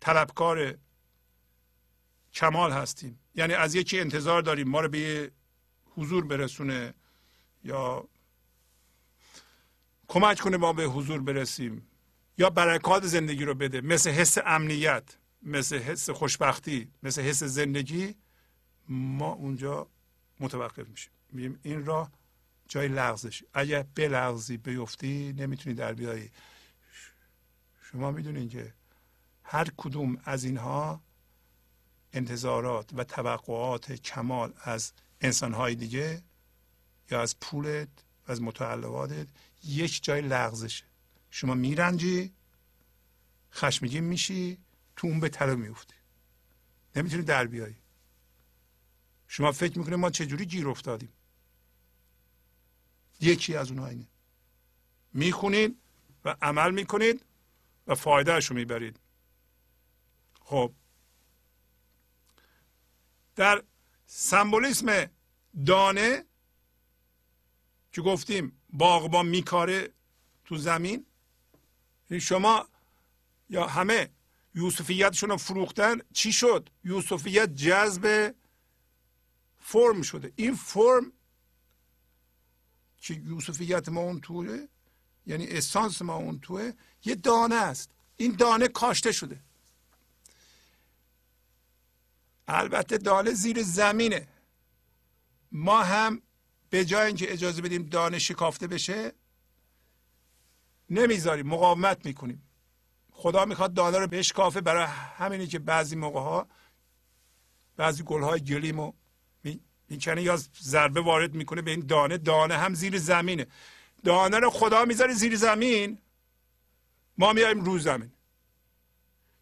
طلبکار کمال هستیم یعنی از یکی انتظار داریم ما رو به حضور برسونه یا کمک کنه ما به حضور برسیم یا برکات زندگی رو بده مثل حس امنیت مثل حس خوشبختی مثل حس زندگی ما اونجا متوقف میشیم. میگیم این راه جای لغزش. اگر بلغزی بیفتی نمی‌تونی در بیایی شما می‌دونین که هر کدوم از اینها انتظارات و توقعات کمال از انسانهای دیگه یا از پولت و از متعلقاتت یک جای لغزشه. شما میرنجی خشمگین میشی تو اون به طلا میفتی نمی‌تونی در بیایی شما فکر می‌کنید ما چجوری گیر افتادیم؟ یکی از اونها اینه. می‌خونید و عمل می‌کنید و فایدهش رو می‌برید. خب. در سمبولیسم دانه که گفتیم باغبان میکاره تو زمین شما یا همه یوسفیتشون رو فروختن چی شد؟ یوسفیت جذب فرم شده. این فرم که یوسفیت ما اون توه یعنی اسانس ما اون توه یه دانه است. این دانه کاشته شده. البته دانه زیر زمینه. ما هم به جای اینکه اجازه بدیم دانه شکافته بشه نمی‌ذاریم مقاومت می‌کنیم. خدا می‌خواد دانه رو بشکافه برای همینی که بعضی موقع ها بعضی گل های گلیمو می‌کنه یا ضربه وارد می‌کنه به این دانه. دانه هم زیر زمینه. دانه رو خدا می‌ذاره زیر زمین. ما میایم رو زمین.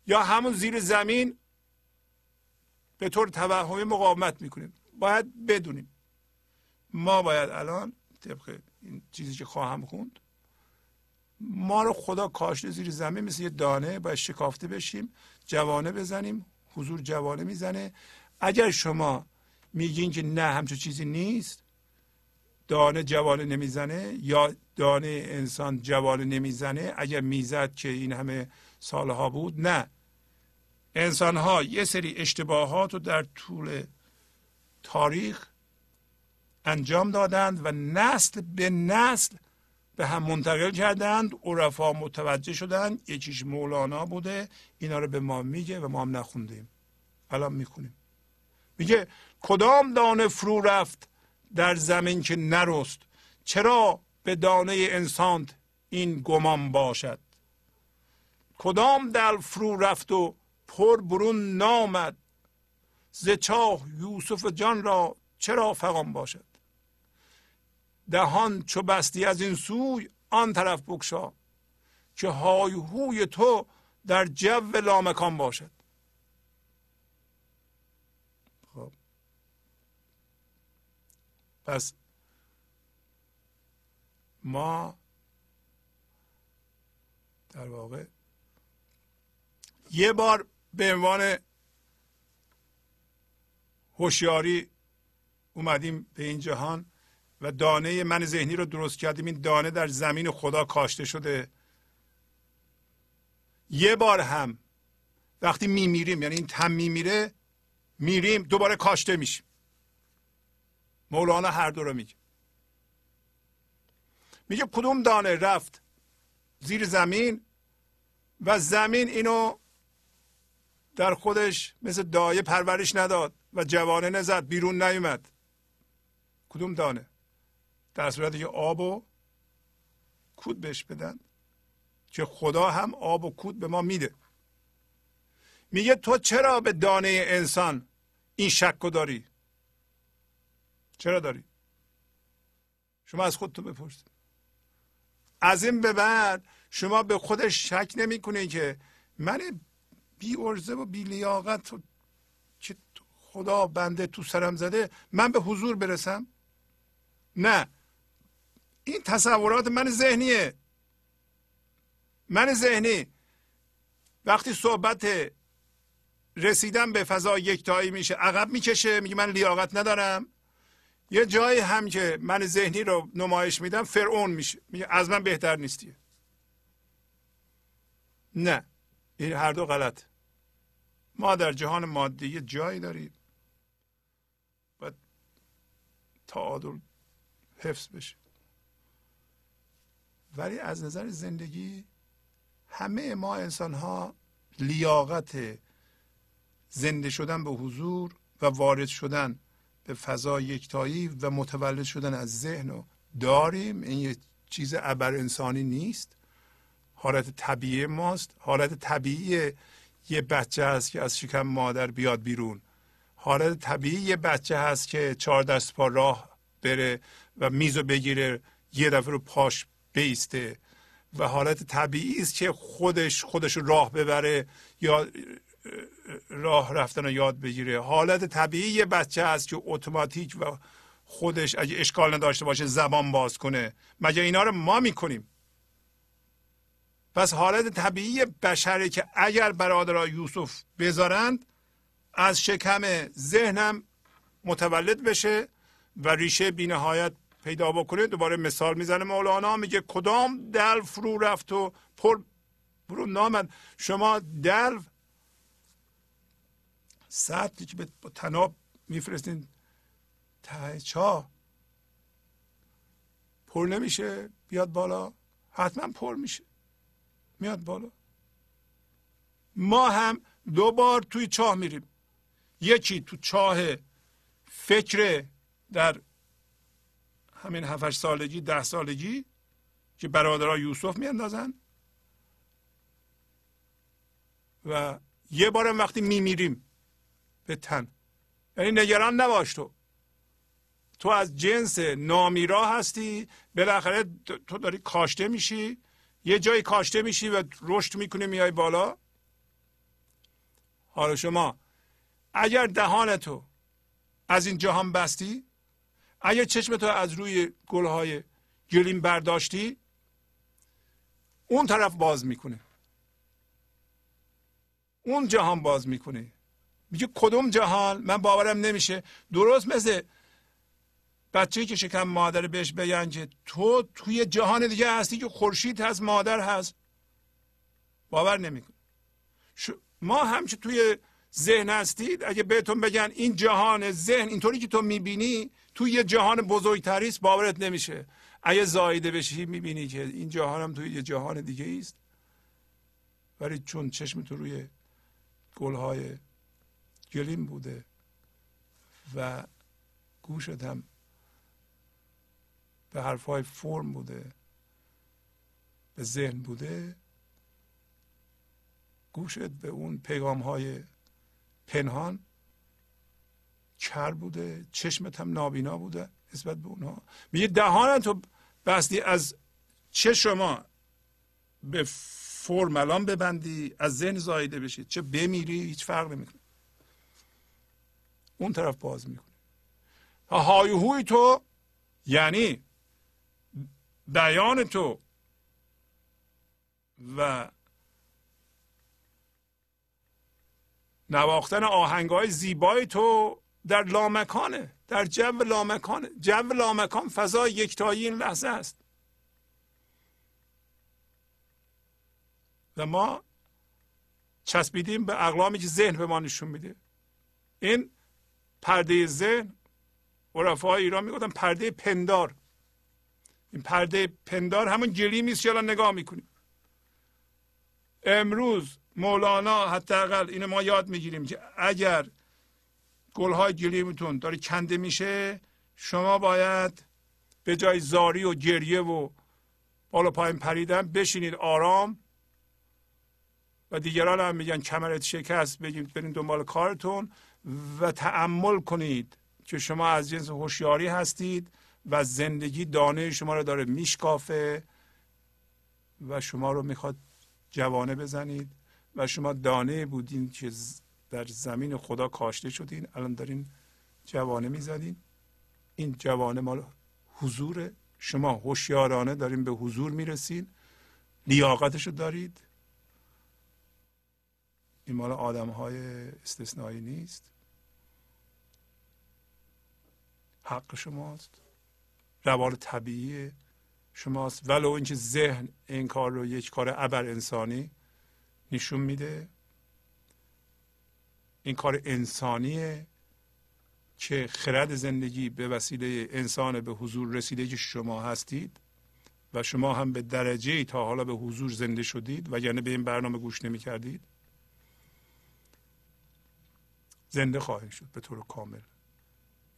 یا همون زیر زمین به طور توهمی مقاومت می‌کنیم. باید بدونیم. ما باید الان طبق این چیزی که خواهم خوند ما رو خدا کاشته زیر زمین مثل یه دانه باید شکافته بشیم جوانه بزنیم حضور جوانه می‌زنه. اگر شما میگین که نه همچون چیزی نیست دانه جوانه نمی‌زنه یا دانه انسان جوانه نمی‌زنه اگر می‌زد که این همه سالها بود نه. انسان ها یه سری اشتباهات رو در طول تاریخ انجام دادند و نسل به نسل به هم منتقل کردند. عرفا متوجه شدند یکیش مولانا بوده اینا رو به ما میگه و ما هم نخوندیم. الان می‌خونیم. میگه کدام دانه فرو رفت در زمین که نرست؟ چرا به دانه انسان این گمان باشد. کدام دل فرو رفت و پر برون نامد؟ ز چاه یوسف جان را چرا فغان باشد؟ دهان چو بستی از این سوی آن طرف بکشا که های هوی تو در جو لامکان باشد. خب. پس ما در واقع یه بار به عنوان هوشیاری اومدیم به این جهان و دانه من ذهنی رو درست کردیم. این دانه در زمین خدا کاشته شده. یه بار هم وقتی میمیریم یعنی این تم میمیره میریم دوباره کاشته میشیم. مولانا هر دو رو میگه. میگه کدوم دانه رفت؟ زیر زمین؟ و زمین اینو در خودش مثل دایه پرورش نداد و جوانه نزد بیرون نیومد. کدوم دانه؟ در صورتی که آب و کود بهش بدن که خدا هم آب و کود به ما میده. میگه تو چرا به دانه انسان این شک داری؟ چرا داری؟ شما از خودتون بپرسید. از این به بعد شما به خودش شک نمی که من بی ارزه و بی لیاقت که خدا بنده تو سرم زده من به حضور برسم؟ نه. این تصورات من ذهنیه. من ذهنی. وقتی صحبت رسیدن به فضا یکتایی میشه عقب می‌کشه میگه من لیاقت ندارم. یه جایی هم که من ذهنی رو نمایش میدم فرعون میشه. میگه از من بهتر نیستی. نه این هر دو غلط. ما در جهان مادی یه جایی داریم. باید تعادل حفظ بشه. ولی از نظر زندگی همه ما انسان ها لیاقت زنده شدن به حضور و وارد شدن به فضا یکتایی و متولد شدن از ذهن رو داریم. این یه چیز ابر انسانی نیست. حالت طبیعی ماست. حالت طبیعی یه بچه هست که از شکم مادر بیاد بیرون. حالت طبیعی یه بچه هست که چهار دست پا راه بره و میزو بگیره یه دفعه رو پاش بیسته. و حالت طبیعی است که خودش خودش راه ببره یا راه رفتن رو یاد بگیره. حالت طبیعی بچه هست که اتوماتیک و خودش اگه اشکال نداشته باشه زبان باز کنه. مگه اینا رو ما می‌کنیم؟ پس حالت طبیعی بشره که اگر برادرای یوسف بذارند از شکم ذهنم متولد بشه و ریشه بینهایت پیدا بکنه. دوباره مثال می‌زنه مولانا میگه کدام دل فرو رفت و پر برو نامد. شما دل سطلی که با تناب میفرستین ته چا. پر نمیشه بیاد بالا. حتما پر میشه. میاد بالا. ما هم دو بار توی چاه میریم. یکی تو چاه فکر در همین هفت سالگی ده سالگی که برادرها یوسف میاندازن. و یه بارم وقتی میمیریم به تن. یعنی نگران نباش تو. تو از جنس نامیرا هستی بالاخره تو داری کاشته میشی یه جایی کاشته میشی و رشد می‌کنی میای بالا. حالا شما اگر دهان تو از این جهان بستی اگر چشم تو از روی گلهای گلیم برداشتی اون طرف باز می‌کنه اون جهان باز می‌کنه میگه کدوم جهان؟ من باورم نمیشه. درست مثل بچه که شکم مادر بهش بگن که تو توی جهان دیگه هستی که خورشید هست مادر هست. باور نمی‌کنه ما هم که توی ذهن هستید اگه بهتون بگن این جهان ذهن اینطوری که تو می‌بینی توی یه جهان بزرگتری است باورت نمیشه. اگه زایده بشی می‌بینی که این جهان هم توی یه جهان دیگه است. ولی چون چشم تو روی گلهای گلیم بوده و گوشت هم به حرفهای فرم بوده به ذهن بوده. گوشت به اون پیغام های پنهان کر بوده چشمت هم نابینا بوده نسبت به اونها. میگه دهان تو بستی از چه شما به فرم الان ببندی از ذهن زایده بشید چه بمیری؟ هیچ فرق نمی‌کنه. اون طرف باز می‌کنه. های هوی تو یعنی بیان تو و نواختن آهنگ های زیبای تو در لامکانه در جو لامکانه. جو لامکان فضا یکتایی این لحظه است. و ما چسبیدیم به اقلامی که ذهن به ما نشون میده. این پرده ذهن عرفای ایران می‌گفتن پرده پندار. این پرده پندار همون گلیم است که الان نگاه می‌کنیم. امروز مولانا حداقل اینو ما یاد می‌گیریم که اگر گلهای گلیمتون داره کنده میشه شما باید به جای زاری و گریه و بالا پایین پریدن بشینید آرام و دیگران هم میگن کمرت شکست بگید برین دنبال کارتون. و تعمل کنید که شما از جنس هوشیاری هستید و زندگی دانه شما رو داره میشکافه و شما رو می‌خواد جوانه بزنید و شما دانه بودین که در زمین خدا کاشته شدین الان دارین جوانه می‌زنین. این جوانه مال حضور شما هوشیارانه دارین به حضور می‌رسین. لیاقتشو دارید. این مال آدم های استثنایی نیست. حق شماست. روال طبیعی شماست. ولو اینکه ذهن این کار رو یک کار ابر انسانی نشون میده. این کار انسانیه که خرد زندگی به وسیله انسان به حضور رسیده که شما هستید و شما هم به درجه تا حالا به حضور زنده شدید و یعنی به این برنامه گوش نمی کردید زنده خواهید شد به طور کامل.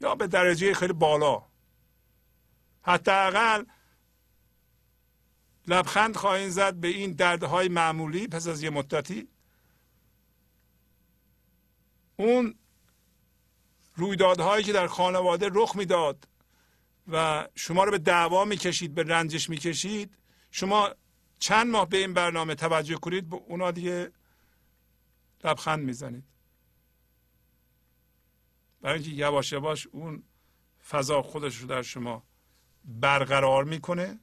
یا به درجه خیلی بالا. حداقل لبخند خواهید زد به این دردهای معمولی پس از یه مدتی. اون رویدادهایی که در خانواده رخ می‌داد و شما رو به دعوا می‌کشید به رنجش می‌کشید شما چند ماه به این برنامه توجه کنید به اونا دیگه لبخند می‌زنید. برای اینکه یواش یواش اون فضا خودش رو در شما برقرار می‌کنه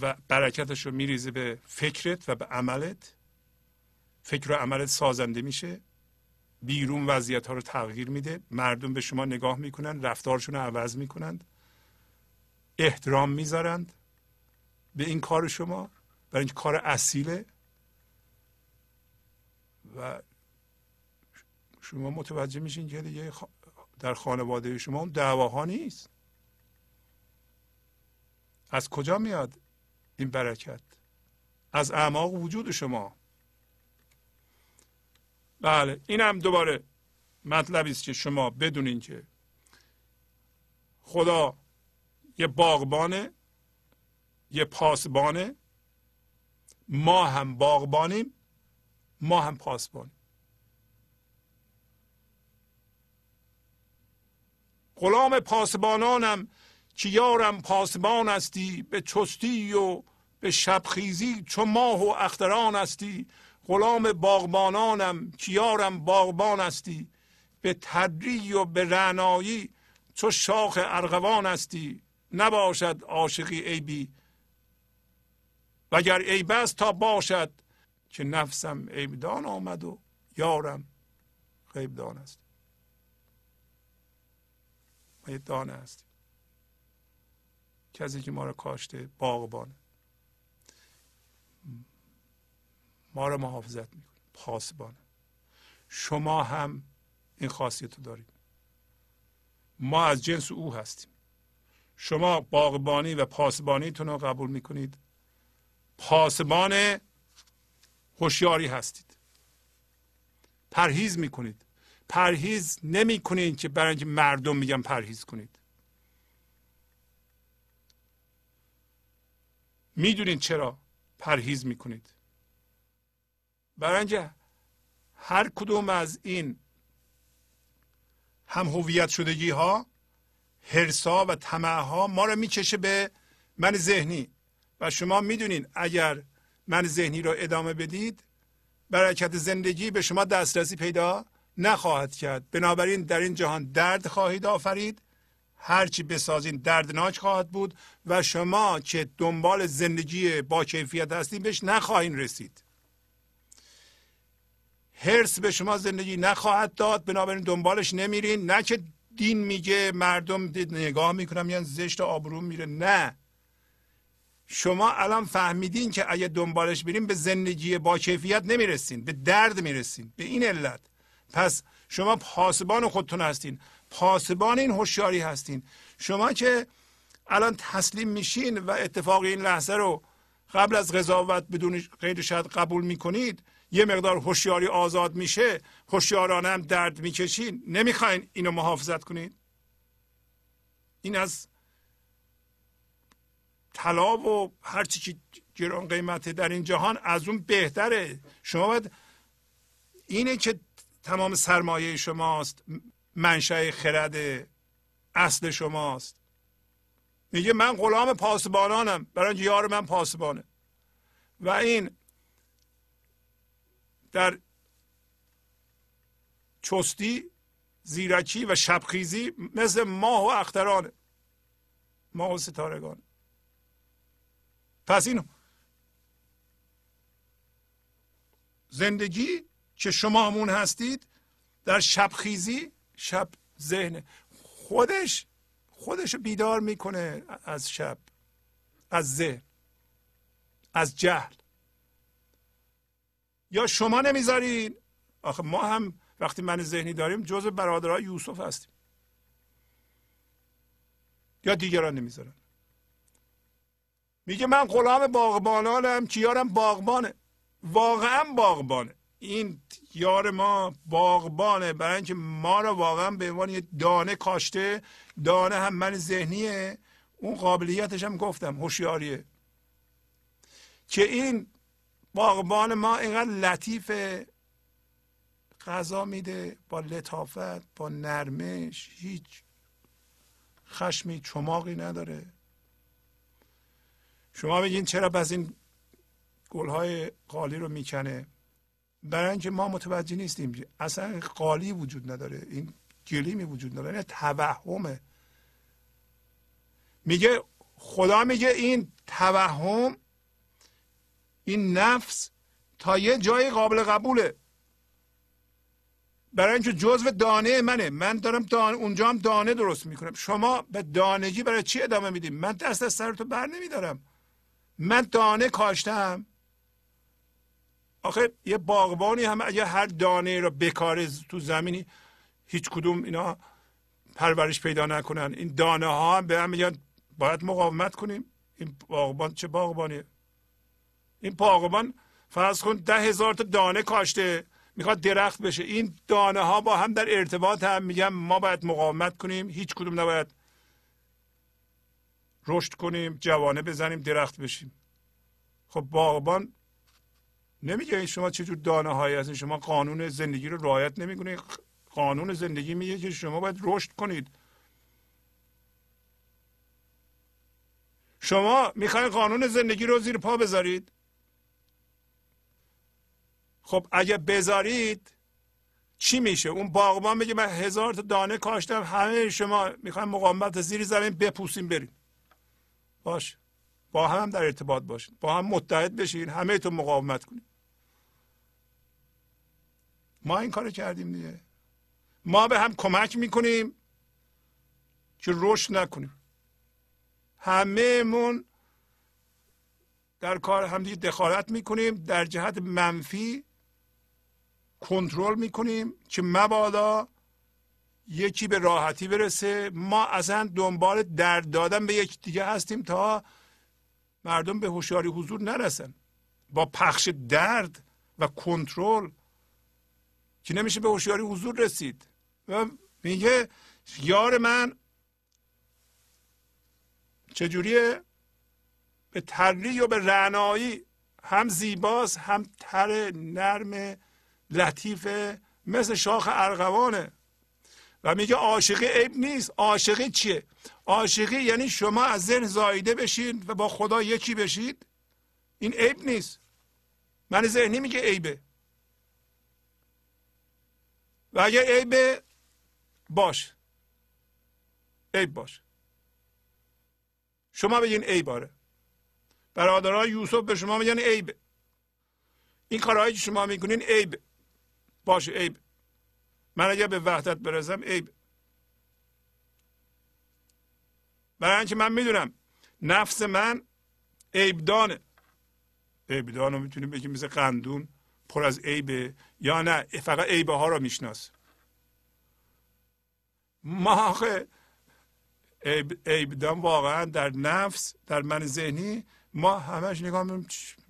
و برکتش رو میریزه به فکرت و به عملت. فکر و عملت سازنده میشه. بیرون وضعیت ها رو تغییر میده. مردم به شما نگاه می‌کنند رفتارشون رو عوض می‌کنند. احترام می‌ذارند به این کار شما. برای اینکه کار اصیله. و شما متوجه میشین که دیگه در خانواده شما اون دعواها نیست. از کجا میاد این برکت؟ از اعماق وجود شما. بله این هم دوباره مطلبی است که شما بدونین که خدا یه باغبانه یه پاسبانه ما هم باغبانیم ما هم پاسبانیم. غلام پاسبانانم که یارم پاسبان هستی به چستی و به شبخیزی چو ماه و اختران هستی. غلام باغبانانم کیارم باغبان هستی. به تدری و به رعنایی چو شاخ ارغوان هستی. نباشد عاشقی عیبی. وگر عیب است تا باشد که نفسم عیبدان آمد و یارم غیبدان است ما یه دانه هستیم کسی که ما رو کاشته باغبانه. ما رو محافظت می‌کنه پاسبانه. شما هم این خاصیت رو دارید. ما از جنس او هستیم. شما باغبانی و پاسبانیتون رو قبول می‌کنید. پاسبان هوشیاری هستید. پرهیز می‌کنید. پرهیز نمی‌کنید که برای مردم میگن پرهیز کنید. می‌دونید چرا پرهیز می‌کنید. اینکه هر کدوم از این هم هویت شدگی ها هرسا و طمع ها ما رو می‌کشه به من ذهنی. و شما می‌دونین اگر من ذهنی رو ادامه بدید برکت زندگی به شما دسترسی پیدا نخواهد کرد. بنابراین در این جهان درد خواهید آفرید. هرچی بسازین دردناک خواهد بود و شما که دنبال زندگی با کیفیت هستید بهش نخواهید رسید. هرس به شما زندگی نخواهد داد. بنابراین دنبالش نمیرین. نه که دین میگه مردم نگاه می‌کنم یعنی زشت آبرو میره. نه. شما الان فهمیدین که اگه دنبالش بریم به زندگی با کیفیت نمی‌رسین به درد می‌رسین. به این علت. پس شما پاسبان خودتون هستین. پاسبان این هوشیاری هستین. شما که الان تسلیم میشین و اتفاق این لحظه رو قبل از قضاوت بدون غیر شاید قبول می‌کنید یه مقدار هوشیاری آزاد میشه. هوشیارانه هم درد می‌کشین. نمی‌خواین اینو محافظت کنید این از طلا و هر چی که گران قیمته در این جهان از اون بهتره. شما باید اینه که تمام سرمایه شماست منشأ خرد اصل شماست. میگه من غلام پاسبانانم برای یار من پاسبانه. و این در چستی زیرکی و شبخیزی مثل ماه و اخترانه. ماه و ستارگان پس این زندگی که شما همون هستید در شبخیزی شب ذهن خودش خودش بیدار می‌کنه از شب از ذهن از جهل. یا شما نمی‌ذارین؟ آخه ما هم وقتی من ذهنی داریم جز برادرای یوسف هستیم. یا دیگران نمی‌ذارن. میگه من غلام باغبانانم که یارم باغبانه. واقعا باغبانه. این یار ما باغبانه. برای اینکه ما رو واقعا به عنوان یه دانه کاشته دانه هم من ذهنیه. اون قابلیتش هم گفتم هوشیاریه. که این باغبان ما اینقدر لطیفه. غذا میده با لطافت با نرمش هیچ خشمی چماقی نداره. شما بگین چرا پس این گلهای قالی رو می‌کنه؟ برای اینکه ما متوجه نیستیم اصلا قالی وجود نداره این گلیمی وجود نداره این توهمه. میگه خدا میگه این توهم این نفس تا یه جای قابل قبوله. برای اینکه جزو دانه منه. من دارم دانه اونجا هم دانه درست می‌کنم. شما به دانگی برای چی ادامه میدیم؟ من دست از سر تو بر نمیدارم. من دانه کاشتم. آخه یه باغبانی هم اگه هر دانه رو بکاره تو زمینی هیچ کدوم اینا پرورش پیدا نکنن. این دانه ها هم به هم میگن باید مقاومت کنیم. این باغبان چه باغبانیه؟ این باغبان فرض کن ده هزار تا دانه کاشته می‌خواد درخت بشه. این دانه ها با هم در ارتباط هم میگن ما باید مقاومت کنیم. هیچ کدوم نباید رشد کنیم جوانه بزنیم درخت بشیم. خب باغبان نمیگه شما چجور دانه هایی هستین؟ شما قانون زندگی رو رعایت نمی‌کنید قانون زندگی میگه که شما باید رشد کنید. شما می‌خواین قانون زندگی رو زیر پا بذارید؟ خب اگه بذارید چی میشه؟ اون باغبان میگه من هزار تا دانه کاشتم همه شما می‌خواین مقاومت زیر زمین بپوسیم بریم باش. با هم در ارتباط باشین. با هم متحد بشین. همه تو مقاومت کنید. ما این کار کردیم دیگه. ما به هم کمک می‌کنیم. که رشد نکنیم. همهمون در کار همدیگه دخالت می‌کنیم. در جهت منفی کنترل می‌کنیم. که مبادا یکی به راحتی برسه. ما اصلا دنبال درد دادن به یکی دیگه هستیم تا مردم به هوشیاری حضور نرسن. با پخش درد و کنترل که نمیشه به هوشیاری حضور رسید. و میگه یار من چجوریه؟ به تری و به رعنایی؟ هم زیباست هم تر نرم لطیفه مثل شاخ ارغوانه. و میگه عاشقی عیب نیست. عاشقی چیه؟ عاشقی یعنی شما از ذهن زایده بشین و با خدا یکی بشید. این عیب نیست. من ذهنی میگه عیبه. و اگر عیبه باش. عیب باش. شما بگین عیباره برادرای یوسف به شما میگن عیبه این کارهایی که شما می‌کنین عیب. باشه عیب. من اگر به وحدت برسم عیب. برای اینکه من می‌دونم نفس من عیبدانه. عیبدان رو می‌تونیم بگیم مثل قندون. پر از عیبه یا نه فقط عیبه ها رو میشناس. ما آخه عیبدان واقعا در نفس در من ذهنی ما همش نگاه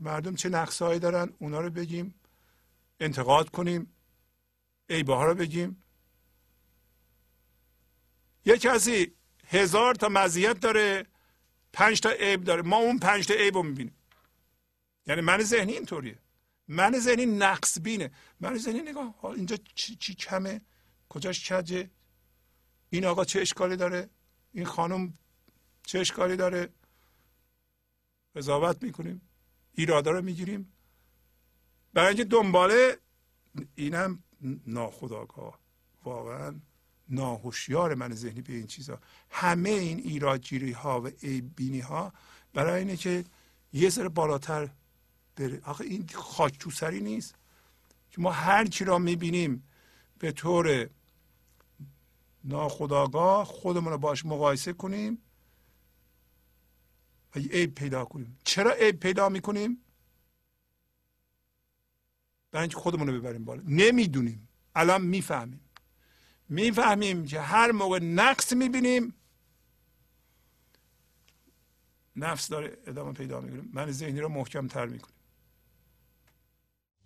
مردم چه نقصهایی دارن اونا رو بگیم انتقاد کنیم عیبه ها رو بگیم. یه کسی هزار تا مزیت داره پنج تا عیب داره ما اون پنج تا عیب رو می‌بینیم. یعنی من ذهنی اینطوریه. من ذهنی نقص بینه. من ذهنی نگاه اینجا چی, چی کمه؟ کجاش کجه؟ این آقا چه اشکالی داره؟ این خانم چه اشکالی داره؟ قضاوت می‌کنیم ایرادا رو می‌گیریم. برای اینکه دنباله اینم ناخداگاه واقعا ناهوشیار من ذهنی به این چیزها همه این ایرادگیری ها و بینی ها برای اینه که یه ذره بالاتر بره آخه این خاک تو سری نیست. که ما هر چی را می‌بینیم به طور ناخداگاه خودمون رو باش مقایسه کنیم و عیب پیدا کنیم. چرا عیب پیدا می‌کنیم؟ برای خودمون رو ببریم بالا. نمی‌دونیم. الان می‌فهمیم. می‌فهمیم که هر موقع نقص می‌بینیم نفس داره ادامه پیدا می‌کنه. من ذهنی رو محکم تر می‌کنیم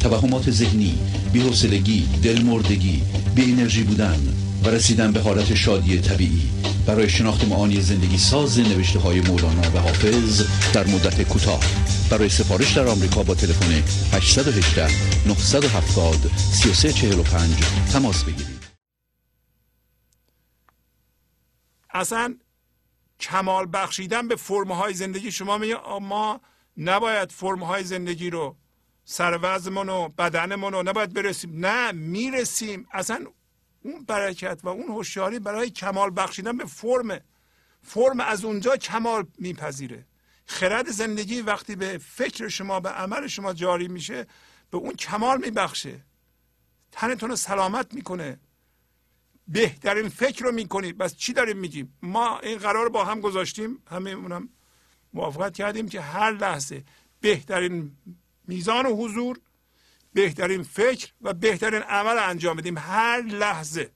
توهمات ذهنی بی‌حوصلگی دلمردگی بی انرژی بودن و رسیدن به حالت شادی طبیعی. برای شناخت معانی زندگی ساز نوشته های مولانا و حافظ در مدت کوتاه. برای سفارش در آمریکا با تلفن 818 970 3345 تماس بگیرید. اصلا کمال بخشیدن به فرم های زندگی شما میگه ما نباید فرم های زندگی رو سر وزمون و بدنمون رو نباید برسیم. نه می‌رسیم. اصلا اون برکت و اون هوشیاری برای کمال بخشیدن به فرم. فرم از اونجا کمال میپذیره. خرد زندگی وقتی به فکر شما به عمل شما جاری میشه به اون کمال میبخشه. تنتون رو سلامت می‌کنه. بهترین فکر رو می‌کنید بس چی داریم میگیم؟ ما این قرار رو با هم گذاشتیم. همه اونم موافقت کردیم که هر لحظه بهترین میزان و حضور بهترین فکر و بهترین عمل انجام بدیم هر لحظه.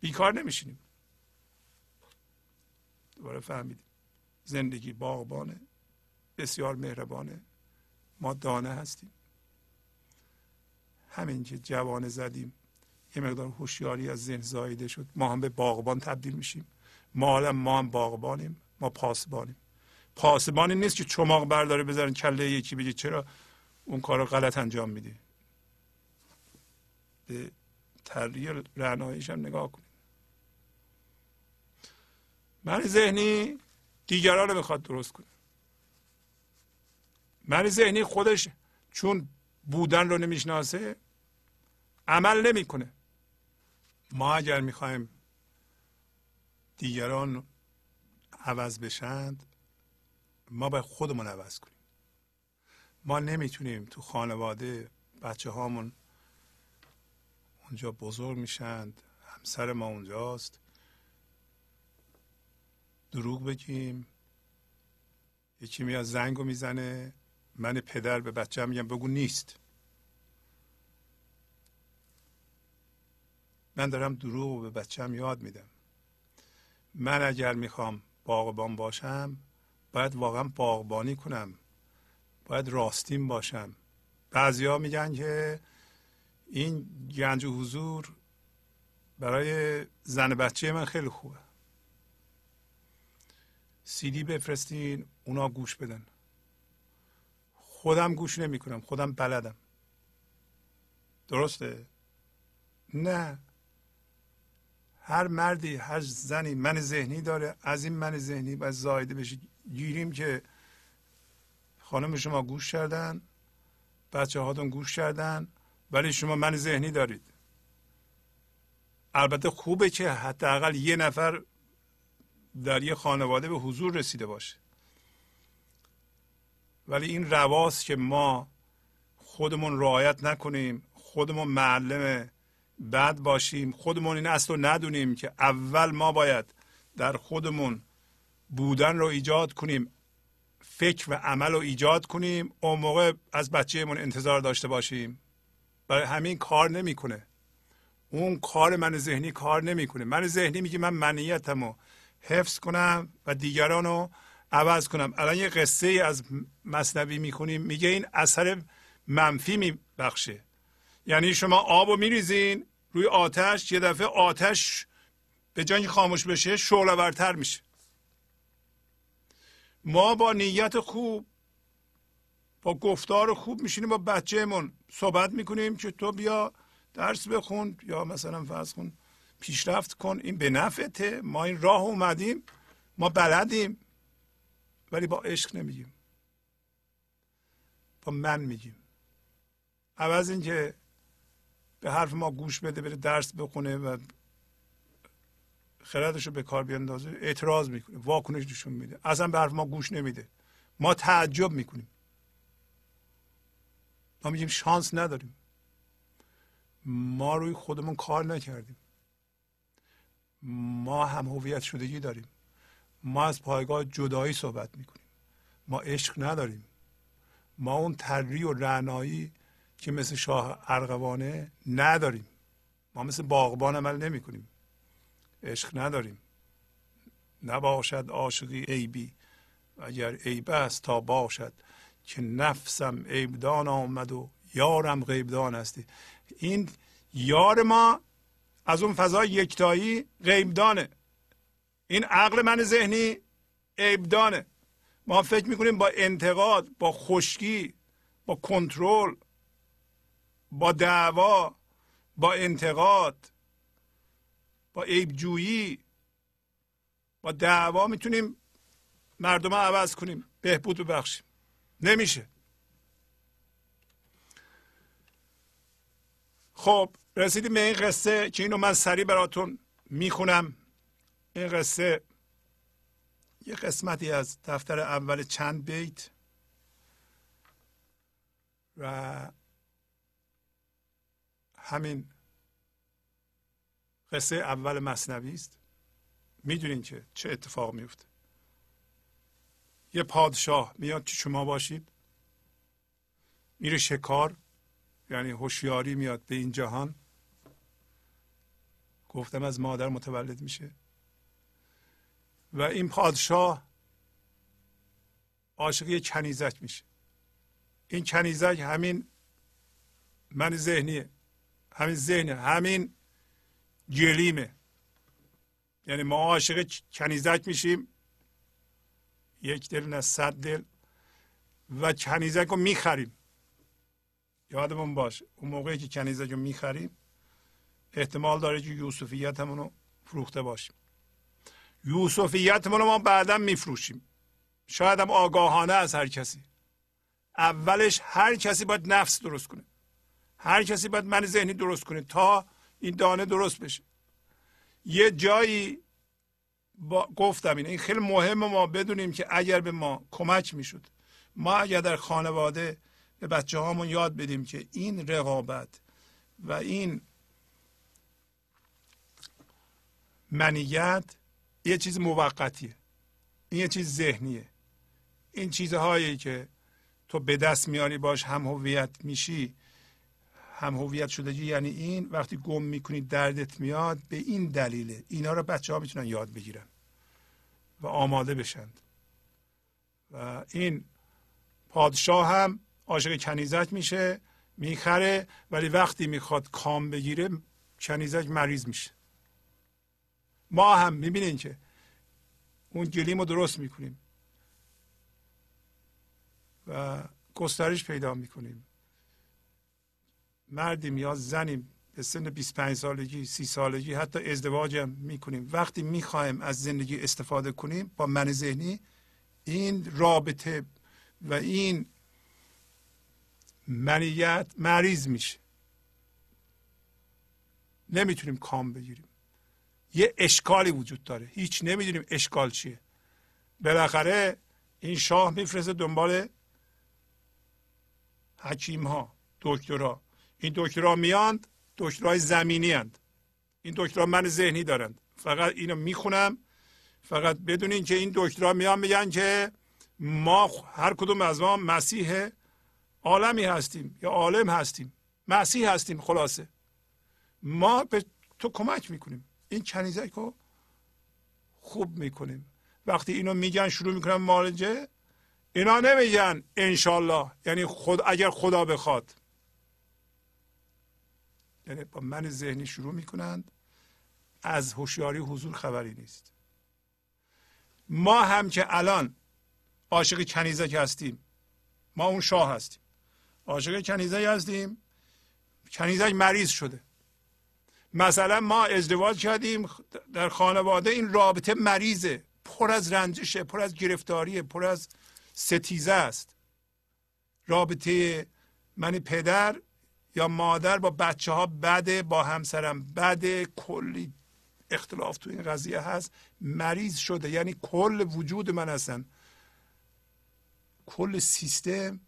بیکار نمیشینیم. دوباره فهمیدیم زندگی باغبانه بسیار مهربانه. ما دانه هستیم. همین که جوانه زدیم یه مقدار هوشیاری از ذهن زایده شد. ما هم به باغبان تبدیل میشیم. ما ما هم باغبانیم. ما پاسبانیم. پاسبانی نیست که چماق برداره بذارن کله یکی بگه چرا اون کار رو غلط انجام میده به تغییر رعناییش هم نگاه کنید من ذهنی دیگران رو می‌خواد درست کنه. من ذهنی خودش چون بودن رو نمی‌شناسه عمل نمی‌کنه. ما اگر می‌خوایم دیگران عوض بشند ما باید خودمون عوض کنیم. ما نمی‌تونیم تو خانواده بچه هامون اونجا بزرگ میشند همسر ما اونجاست. دروغ بگیم. یکی میاد زنگ رو می‌زنه. من پدر به بچه میگم بگو نیست. من دارم دروغ به بچم یاد میدم. من اگر می‌خوام باغبان باشم باید واقعا باغبانی کنم. باید راستین باشم. بعضیا میگن که این گنج حضور برای زن بچه من خیلی خوبه. سیدی بفرستین اونا گوش بدن. خودم گوش نمی کنم خودم بلدم. درسته؟ نه. هر مردی هر زنی من ذهنی داره از این من ذهنی باید زایده بشه. گیریم که خانم شما گوش کردن بچه هاتون گوش کردن ولی شما من ذهنی دارید. البته خوبه که حداقل یه نفر در یه خانواده به حضور رسیده باشه. ولی این رواست که ما خودمون رعایت نکنیم خودمون معلم بد باشیم خودمون این اصل رو ندونیم که اول ما باید در خودمون بودن رو ایجاد کنیم. فکر و عمل رو ایجاد کنیم. اون موقع از بچهمون انتظار داشته باشیم. برای همین کار نمی‌کنه. اون کار من ذهنی کار نمی‌کنه. من ذهنی میگه من منیتم رو حفظ کنم و دیگران رو عوض کنم. الان یه قصه ای از مصنوی می‌کنیم میگه این اثر منفی میبخشه. یعنی شما آب رو میریزین روی آتش یه دفعه آتش به جای خاموش بشه شعلهورتر میشه. ما با نیت خوب با گفتار خوب میشینیم با بچهمون صحبت می‌کنیم که تو بیا درس بخون یا مثلا فرض کن پیشرفت کن. این به نفته ما این راه اومدیم. ما بلدیم ولی با عشق نمیگیم. با من میگیم. عوض اینکه به حرف ما گوش بده بره درس بخونه و خردش رو به کار بیندازه اعتراض می‌کنه واکنش نشون میده. اصلا به حرف ما گوش نمیده. ما تعجب می‌کنیم. ما میگیم شانس نداریم. ما روی خودمون کار نکردیم. ما هم هویت شدگی داریم. ما از پایگاه جدایی صحبت می‌کنیم. ما عشق نداریم. ما اون تری و رعنایی که مثل شاه ارغوانه نداریم. ما مثل باغبان عمل نمی کنیم عشق نداریم. نباشد عاشقی عیبی. اگر عیب است تا باشد که نفسم عیبدان آمد و یارم غیبدان هستی این یار ما از اون فضای یکتایی غیبدانه. این عقل من ذهنی عیبدانه. ما فکر می‌کنیم با انتقاد با خشکی با کنترل با دعوا با انتقاد با عیبجویی با دعوا می‌تونیم مردم عوض کنیم بهبود ببخشیم. نمیشه. خب رسیدیم به این قصه که اینو من سریع براتون می‌خونم. این قصه یه قسمتی از دفتر اول چند بیت و همین قصه اول مصنوی است. می‌دونین که چه اتفاق میفته یه پادشاه میاد که شما باشید. میره شکار یعنی هوشیاری میاد به این جهان. گفتم از مادر متولد میشه. و این پادشاه عاشق یه کنیزک میشه. این کنیزک همین من ذهنیه. همین ذهن همین گلیمه. یعنی ما عاشق کنیزک میشیم. یک دل نه صد دل. و کنیزک رو می‌خریم. یادمون باش اون موقعی که کنیزک رو می‌خریم احتمال داره که یوسفیت رو فروخته باشیم. یوسفیت رو ما بعدا میفروشیم. شاید هم آگاهانه از هر کسی. اولش هر کسی باید نفس درست کنه. هر کسی باید من ذهنی درست کنه تا این دانه درست بشه. یه جایی با گفتم این خیلی مهمه ما بدونیم که اگر به ما کمک می‌شد ما اگر در خانواده به بچه هامون یاد بدیم که این رقابت و این منیت یه چیز موقتیه. این یه چیز ذهنیه. این چیزهایی که تو به دست میاری باش هم هویت میشی هم هویت شدگی یعنی این وقتی گم می‌کنی دردت میاد به این دلیله اینا رو بچه ها می‌تونن یاد بگیرن و آماده بشند و این پادشاه هم عاشق کنیزک میشه می‌خره ولی وقتی می‌خواد کام بگیره کنیزک مریض میشه. ما هم می‌بینین که اون گلیم رو درست می‌کنیم و گسترش پیدا می‌کنیم. مردیم یا زنیم به سن 25 سالگی 30 سالگی حتی ازدواج هم می‌کنیم. وقتی می‌خوایم از زندگی استفاده کنیم با من ذهنی این رابطه و این منیت مریض میشه. نمی‌تونیم کام بگیریم. یه اشکالی وجود داره. هیچ نمی‌دونیم اشکال چیه. بالاخره این شاه میفرسته دنبال حکیم ها دکترها این دکترها میاند دکترهای زمینی هند. این دکترها من ذهنی دارند. فقط اینو می‌خونم. فقط بدونین که این دکترها میان میگن که ما هر کدوم از ما مسیح عالمی هستیم یا عالم هستیم. مسیح هستیم خلاصه. ما به تو کمک می‌کنیم. این کنیزک رو خوب می‌کنیم. وقتی اینو میگن شروع می‌کنن مالجه اینا نمیگن انشالله. یعنی خود اگر خدا بخواد. یعنی با من ذهنی شروع می‌کنند. از هوشیاری حضور خبری نیست. ما هم که الان عاشق کنیزک هستیم. ما اون شاه هستیم. عاشق کنیزک هستیم. کنیزک مریض شده. مثلا ما ازدواج کردیم. در خانواده این رابطه مریضه. پر از رنجشه پر از گرفتاریه پر از ستیزه است. رابطه من پدر یا مادر با بچه ها بده با همسرم بده. کلی اختلاف تو این قضیه هست. مریض شده. یعنی کل وجود من هستن. کل سیستم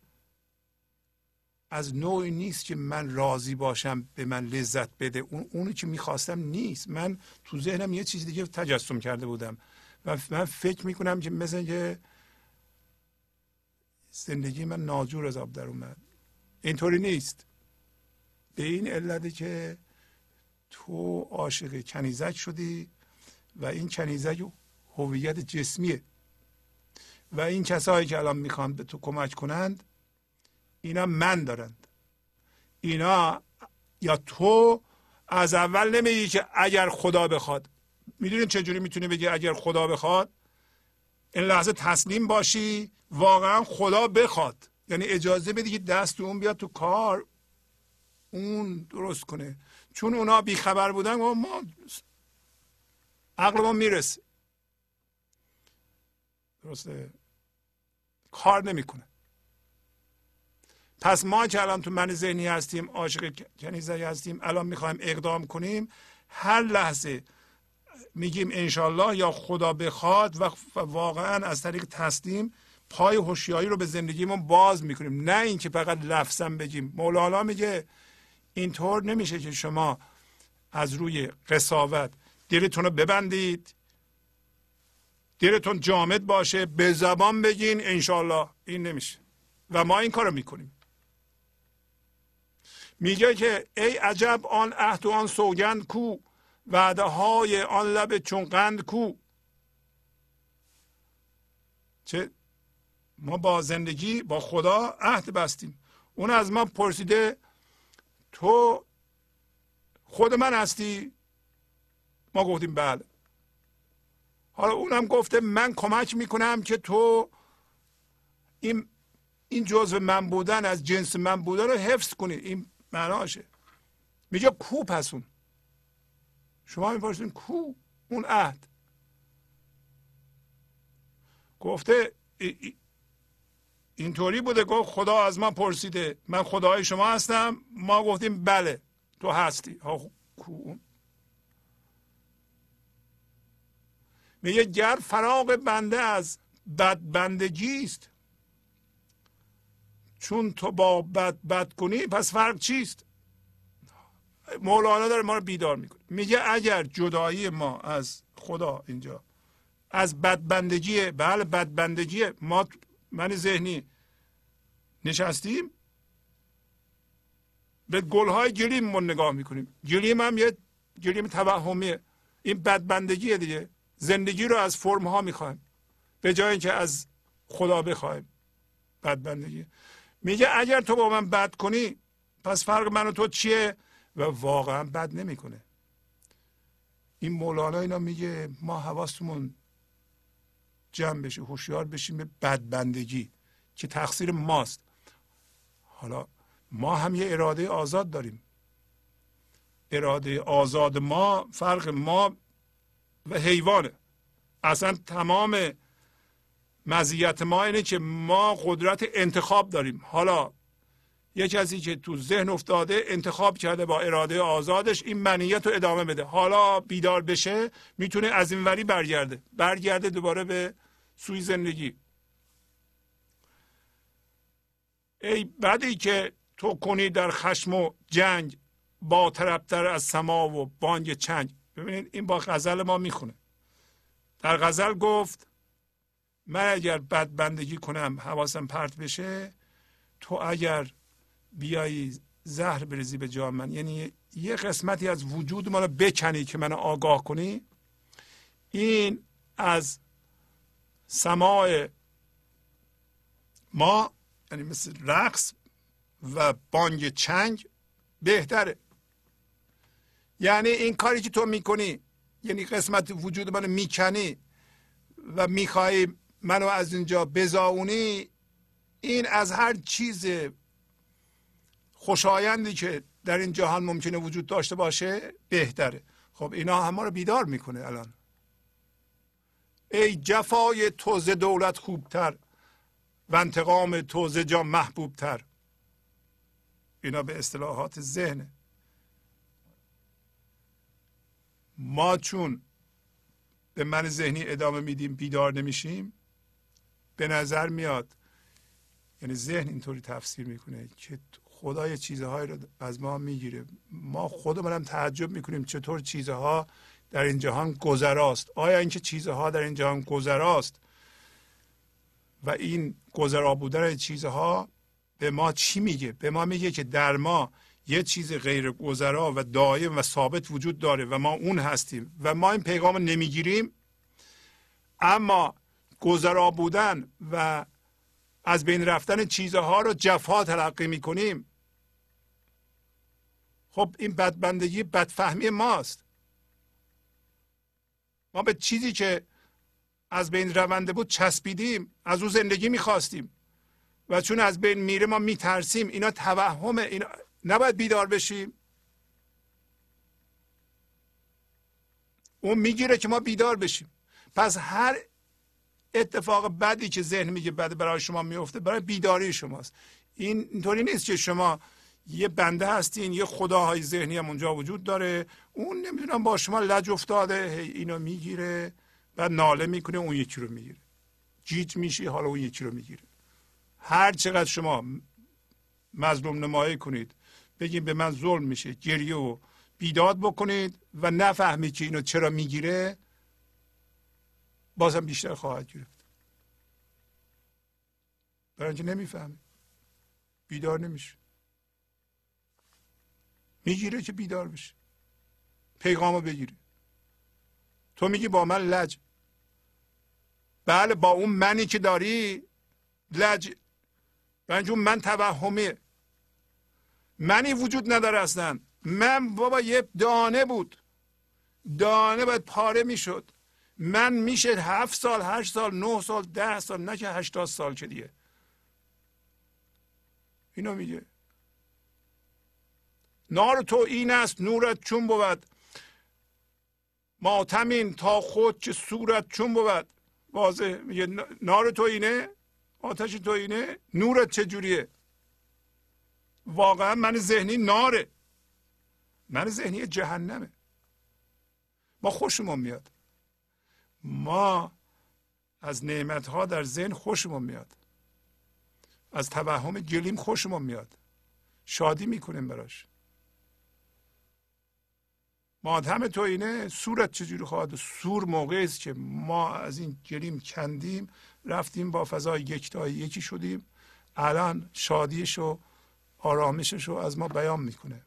از نوعی نیست که من راضی باشم به من لذت بده. اون اونی که می‌خواستم نیست. من تو ذهنم یه چیز دیگه تجسم کرده بودم. و من فکر می‌کنم که مثل که زندگی من ناجور از آب در اومد. اینطوری نیست. به این علتی که تو عاشق کنیزک شدی و این کنیزک هویت جسمیه. و این کسایی که الان می‌خوان به تو کمک کنند اینا من دارند. اینا یا تو از اول نمیگی که اگر خدا بخواد. می‌دونید چجوری می‌تونی بگی اگر خدا بخواد؟ این لحظه تسلیم باشی واقعا خدا بخواد. یعنی اجازه بدی که دست اون بیاد تو کار. اون درست کنه. چون اونا بیخبر بودن و ما عقل ما می‌رسه. درسته؟ کار نمی‌کنه. پس ما که الان تو من ذهنی هستیم عاشق کنیزایی هستیم الان می‌خوایم اقدام کنیم هر لحظه میگیم انشالله یا خدا بخواد و واقعا از طریق تسلیم پای هوشیاری رو به زندگیمون باز می‌کنیم. نه اینکه فقط لفظا بگیم. مولانا میگه اینطور نمیشه که شما از روی قصاوت دلتون رو ببندید. دلتون جامد باشه به زبان بگین انشالله این نمیشه. و ما این کارو می‌کنیم. میگه که ای عجب آن عهد و آن سوگند کو وعده های آن لب چون قند کو. چه؟ ما با زندگی با خدا عهد بستیم. اون از ما پرسیده تو خود من هستی؟ ما گفتیم بله. حالا اونم گفته من کمک می‌کنم که تو این این جزء من بودن از جنس من بودن رو حفظ کنی. این معناشه. میگه کو پس اون؟ شما می‌پرسید کو؟ اون عهد. گفته اینطوری بوده گفت خدا از ما پرسیده. من خدای شما هستم. ما گفتیم بله تو هستی. کو میگه گر فراغ بنده از بدبندگی است چون تو با بد بد کنی پس فرق چیست؟ مولانا داره ما رو بیدار می‌کنه. میگه اگر جدایی ما از خدا اینجا از بدبندگی بله بدبندگی ما من ذهنی نشستیم به گلهای گلیم من نگاه می‌کنیم. گلیم هم یه گلیم توهمیه این بدبندگیه دیگه. زندگی رو از فرم ها می‌خوایم. به جای اینکه از خدا بخوایم. بدبندگی. میگه اگر تو با من بد کنی پس فرق من و تو چیه؟ و واقعا بد نمی‌کنه. این مولانا اینا میگه ما حواستمون جمع بشه هوشیار بشیم به بدبندگی که تقصیر ماست. حالا ما هم یه اراده آزاد داریم. اراده آزاد ما فرق ما و حیوانه. اصلا تمام مزیت ما اینه که ما قدرت انتخاب داریم. حالا یه کسی که تو ذهن افتاده انتخاب کرده با اراده آزادش این منیت رو ادامه بده. حالا بیدار بشه می‌تونه از این وری برگرده. برگرده دوباره به سوی زندگی. ای بدی که تو کنی در خشم و جنگ با طربتر از سما و بانگ چنگ. ببینید این با غزل ما می‌خونه. در غزل گفت من اگر بد بندگی کنم حواسم پرت بشه تو اگر بیایی زهر بریزی به جان من یعنی یه قسمتی از وجود ما رو بکنی که منو آگاه کنی این از سماع ما یعنی مثل رقص و بانگ چنگ بهتره. یعنی این کاری که تو می‌کنی یعنی قسمت وجود منو می‌کنی و می‌خوای منو از اینجا بزاونی این از هر چیز خوشایندی که در این جهان ممکنه وجود داشته باشه بهتره. خب اینا همه رو بیدار می‌کنه الان. ای جفای توز دولت خوبتر و انتقام توز جان محبوبتر. اینا به اصطلاحات ذهنه ما چون به من ذهنی ادامه میدیم بیدار نمیشیم به نظر میاد یعنی ذهن اینطوری تفسیر می‌کنه که خدا یه چیزهایی رو از ما می‌گیره. ما خودمونم تعجب می‌کنیم چطور چیزها در این جهان گذراست. آیا اینکه چیزها در این جهان گذراست و این گذرا بودن چیزها به ما چی میگه؟ به ما میگه که در ما یه چیز غیر گذرا و دائم و ثابت وجود داره و ما اون هستیم و ما این پیغام نمی‌گیریم. اما گذرا بودن و از بین رفتن چیزها رو جفا تلقی می‌کنیم. خب این بدبندگی بدفهمی ماست. ما به چیزی که از بین رونده بود چسبیدیم از او زندگی می‌خواستیم. و چون از بین میره ما میترسیم. اینا توهمه اینا نباید بیدار بشیم. اون می‌گیره که ما بیدار بشیم. پس هر اتفاق بدی که ذهن میگه بد برای شما میفته برای بیداری شماست. این اینطوری نیست که شما یه بنده هستین یه خداهای ذهنی هم اونجا وجود داره. اون نمی‌دونم با شما لج افتاده اینو می‌گیره بعد ناله می‌کنه اون یکی رو می‌گیره. جیج میشی حالا اون یکی رو می‌گیره. هر چقدر شما مظلوم نمایی کنید بگید به من ظلم میشه گریه و بیداد بکنید و نفهمید که اینو چرا می‌گیره بازم بیشتر خواهد گرفت. برای اینکه بیدار نمیشه. می‌گیره که بیدار بشه. پیغامو بگیره. تو میگی با من لج. بله با اون منی که داری لج. و من توهمه منی وجود نداره اصلا. من بابا یه دانه بود. دانه باید پاره می‌شد. من میشه هفت سال هشت سال نه سال ده سال نه که هشتاد سال که دیگه. اینو میگه. نار تو این است نورت چون بود. ماتمین تا خود که صورت چون بود. واضح میگه نار تو اینه آتش تو اینه نورت چجوریه واقعا من ذهنی ناره. من ذهنی جهنمه. ما خوشمون میاد. ما از نعمت ها در ذهن خوشمون میاد. از توهم گلیم خوشمون میاد. شادی می‌کنیم براش. مادهم تو اینه صورت چجوری خواهد سور موقعی است که ما از این گلیم کندیم رفتیم با فضای یکتایی یکی شدیم. الان شادیش و آرامشش رو از ما بیان می‌کنه.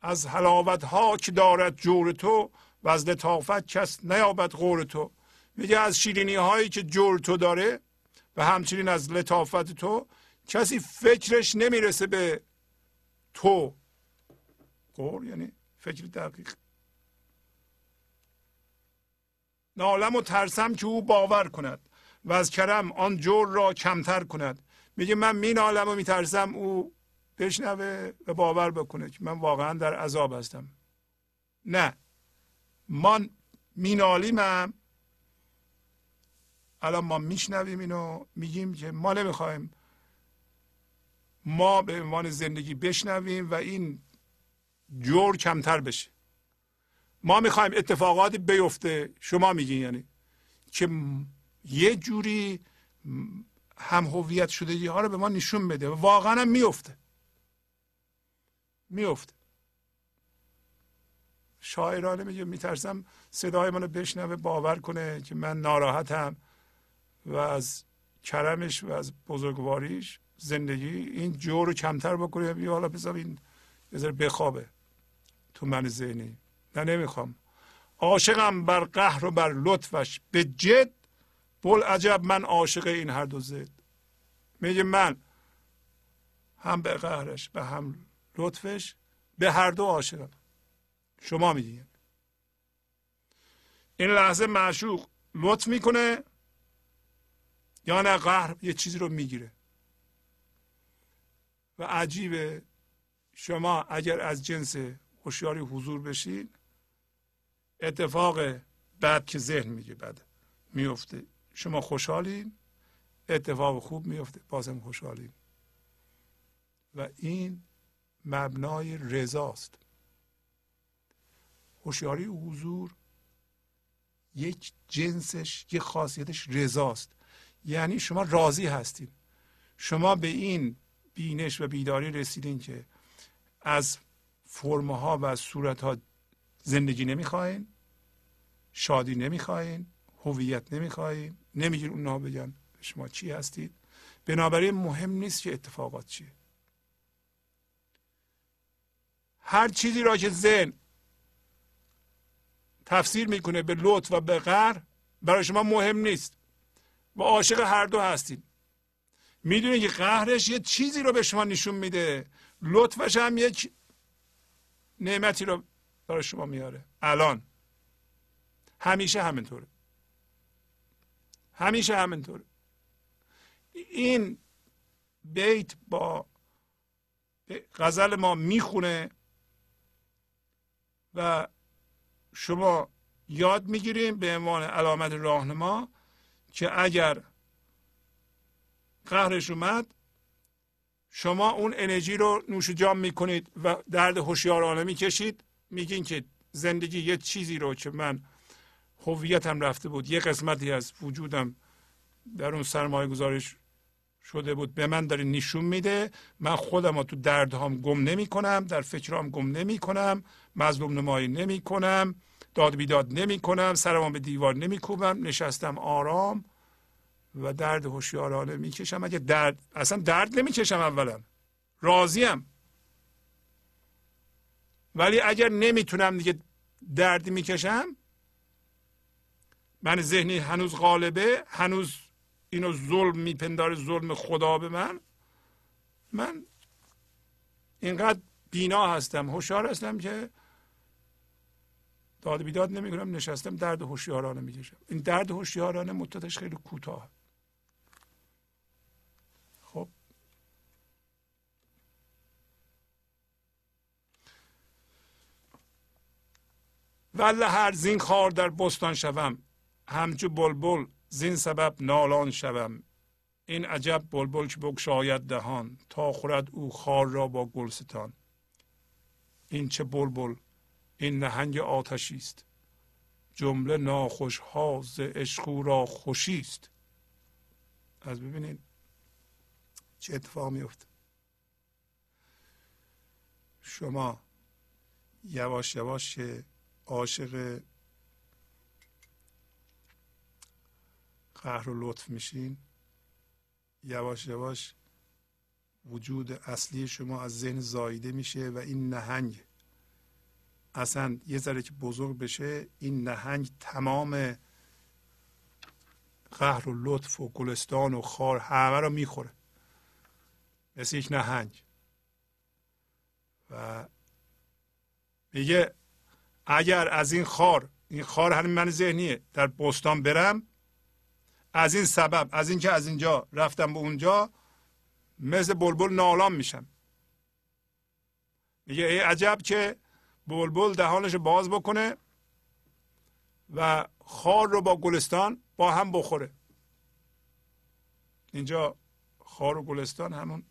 از حلاوت ها که دارد جور تو و از لطافت کس نیابد غور تو. میگه از شیرینی هایی که جور تو داره و همچنین از لطافت تو کسی فکرش نمی‌رسه به تو. غور یعنی فکر دقیق. نالم و ترسم که او باور کند و از کرم آن جور را کمتر کند. میگه من مینالم و میترسم او بشنوه و باور بکنه که من واقعا در عذاب هستم. نه. ما مینالیمم الان ما میشنویم اینو میگیم که ما نمی‌خوایم. ما به عنوان زندگی بشنویم و این جور کمتر بشه. ما می‌خوایم اتفاقاتی بیفته شما میگین یعنی که یه جوری هم هویت شدگی ها رو به ما نشون بده و واقعا هم میفته میفته شاعرانه میگه میترسم صدای منو بشنوه باور کنه که من ناراحتم و از کرمش و از بزرگواریش زندگی این جو رو کمتر بکنه. بیا حالا بذار این بذار بخوابه. تو من ذهنی. نه نمی‌خوام. عاشقم بر قهر و بر لطفش به جد. بل عجب من عاشق این هر دو زد. میگه من هم به قهرش به هم لطفش به هر دو عاشقم. شما میگید این لحظه معشوق لطف می‌کنه یا نه قهر یه چیزی رو می‌گیره. و عجیبه شما اگر از جنس هوشیاری حضور بشید اتفاق بعد که ذهن میگه بعد میفته. شما خوشحالین اتفاق خوب میفته بازم خوشحالین. و این مبنای رضاست. هوشیاری حضور یک جنسش یک خاصیتش رضاست. یعنی شما راضی هستید شما به این بینش و بیداری رسیدین که از فرمها و صورت ها زندگی نمی‌خواین شادی نمی‌خواین هویت نمی‌خواین نمیگین اونها بگن شما چی هستید. بنابراین مهم نیست که اتفاقات چیه. هر چیزی را که ذهن تفسیر می‌کنه به لطف و به قهر برای شما مهم نیست و عاشق هر دو هستید می‌دونید که قهرش یه چیزی رو به شما نشون میده. لطفش هم یک نعمتی رو برای شما میاره. الان. همیشه همینطوره. همیشه همینطوره. این بیت با غزل ما می‌خونه و شما یاد می‌گیریم به عنوان علامت راهنما که اگر قهرش اومد شما اون انرژی رو نوش جام می‌کنید و درد هوشیارانه می‌کشید. میگین که زندگی یه چیزی رو که من هویتم رفته بود یه قسمتی از وجودم در اون سرمایه گذارش شده بود به من داره نشون میده. من خودم رو تو دردهام گم نمی کنم در فکرام گم نمی کنم مظلوم نمایی نمی کنم داد بیداد نمی کنم سرم به دیوار نمی کوبم نشستم آرام. و درد هوشیارانه می‌کشم. اگه درد اصلا درد نمی‌کشم اولا. راضیم. ولی اگر نمی‌تونم دیگه دردی می‌کشم من ذهنی هنوز غالبه هنوز اینو ظلم میپنداره ظلم خدا به من. من اینقدر بینا هستم هوشیار هستم که داد بیداد نمی‌کنم نشستم درد هوشیارانه می‌کشم. این درد هوشیارانه مدتش خیلی کوتاه ولی هر زین خار در بستان شوم. همچو بلبل زین سبب نالان شوم. این عجب بلبل که بگشاید دهان تا خورد او خار را با گلستان. این چه بلبل؟ این نهنگ آتشی است. جمله ناخوش ها ز عشق را خوشی است. از ببینید چه اتفاق میفته شما یواش یواش که عاشق قهر و لطف میشین. یواش یواش وجود اصلی شما از ذهن زایده میشه و این نهنگ اصلا یه ذره که بزرگ بشه این نهنگ تمام قهر و لطف و گلستان و خار همه رو می‌خوره. مثل یک نهنگ. و میگه اگر از این خار این خار همین من ذهنیه در بستان برم از این سبب از اینکه از اینجا رفتم به اونجا مثل بلبل نالان میشم. میگه ای عجب که بلبل دهانش باز بکنه و خار رو با گلستان با هم بخوره. اینجا خار و گلستان همون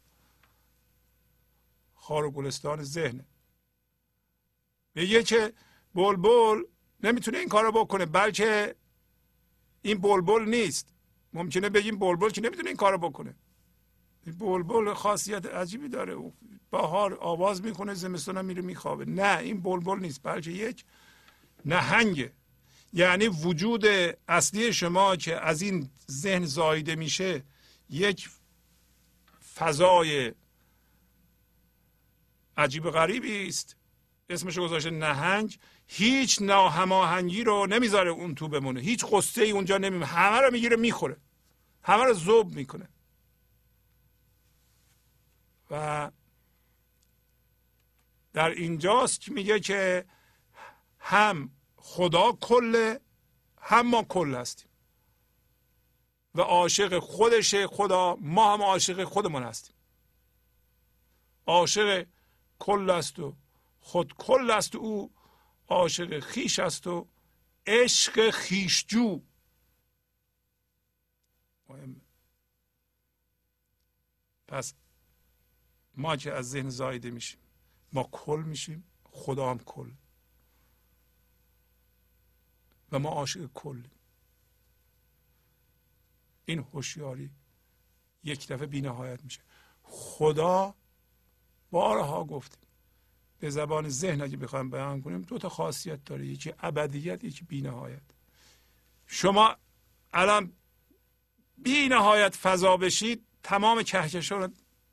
خار و گلستان ذهنه. میگه که بلبل نمی‌تونه این کار رو بکنه بلکه این بلبل نیست. ممکنه بگیم بلبل که نمی‌تونه این کارو بکنه. بلبل خاصیت عجیبی داره. بهار آواز می‌کنه زمستان میره میخوابه. نه این بلبل نیست بلکه یک نهنگه. یعنی وجود اصلی شما که از این ذهن زایده میشه یک فضای عجیب غریبی است. اسمش گذاشته نهنگ. هیچ ناهماهنگی رو نمی‌ذاره اون تو بمونه. هیچ قصه ای اونجا نمیمونه همه رو می‌گیره می‌خوره. همه رو زوب می‌کنه. و در اینجاست که میگه که هم خدا کله هم ما کل هستیم. و عاشق خودش خدا ما هم عاشق خودمون هستیم. عاشق کل است و خود کل است و او عاشق خیش است و عشق خیشجو. مهم. پس ما که از ذهن زایده میشیم ما کل میشیم خدا هم کل. و ما عاشق کل این هوشیاری یک دفعه بینهایت میشه. خدا بارها گفتیم به زبان ذهن اگه بخوایم بیان کنیم دو تا خاصیت داره یکی ابدیت یکی بینهایت. شما الان بینهایت فضا بشید تمام کهکش رو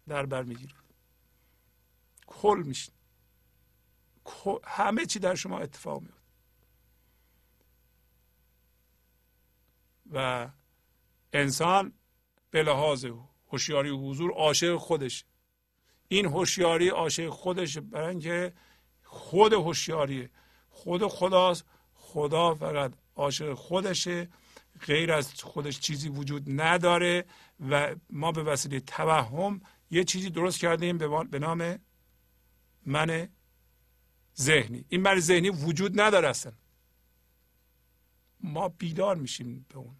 در بر می‌گیرید. کل میشید. همه چی در شما اتفاق میفته و انسان به لحاظ هوشیاری و حضور عاشق خودش این هوشیاری عاشق خودش برای اینکه خود هوشیاریه خود خداست خدا فقط عاشق خودشه غیر از خودش چیزی وجود نداره و ما به وسیله توهم یه چیزی درست کردیم به نام من ذهنی. این من ذهنی وجود نداره اصلا. ما بیدار میشیم به اون.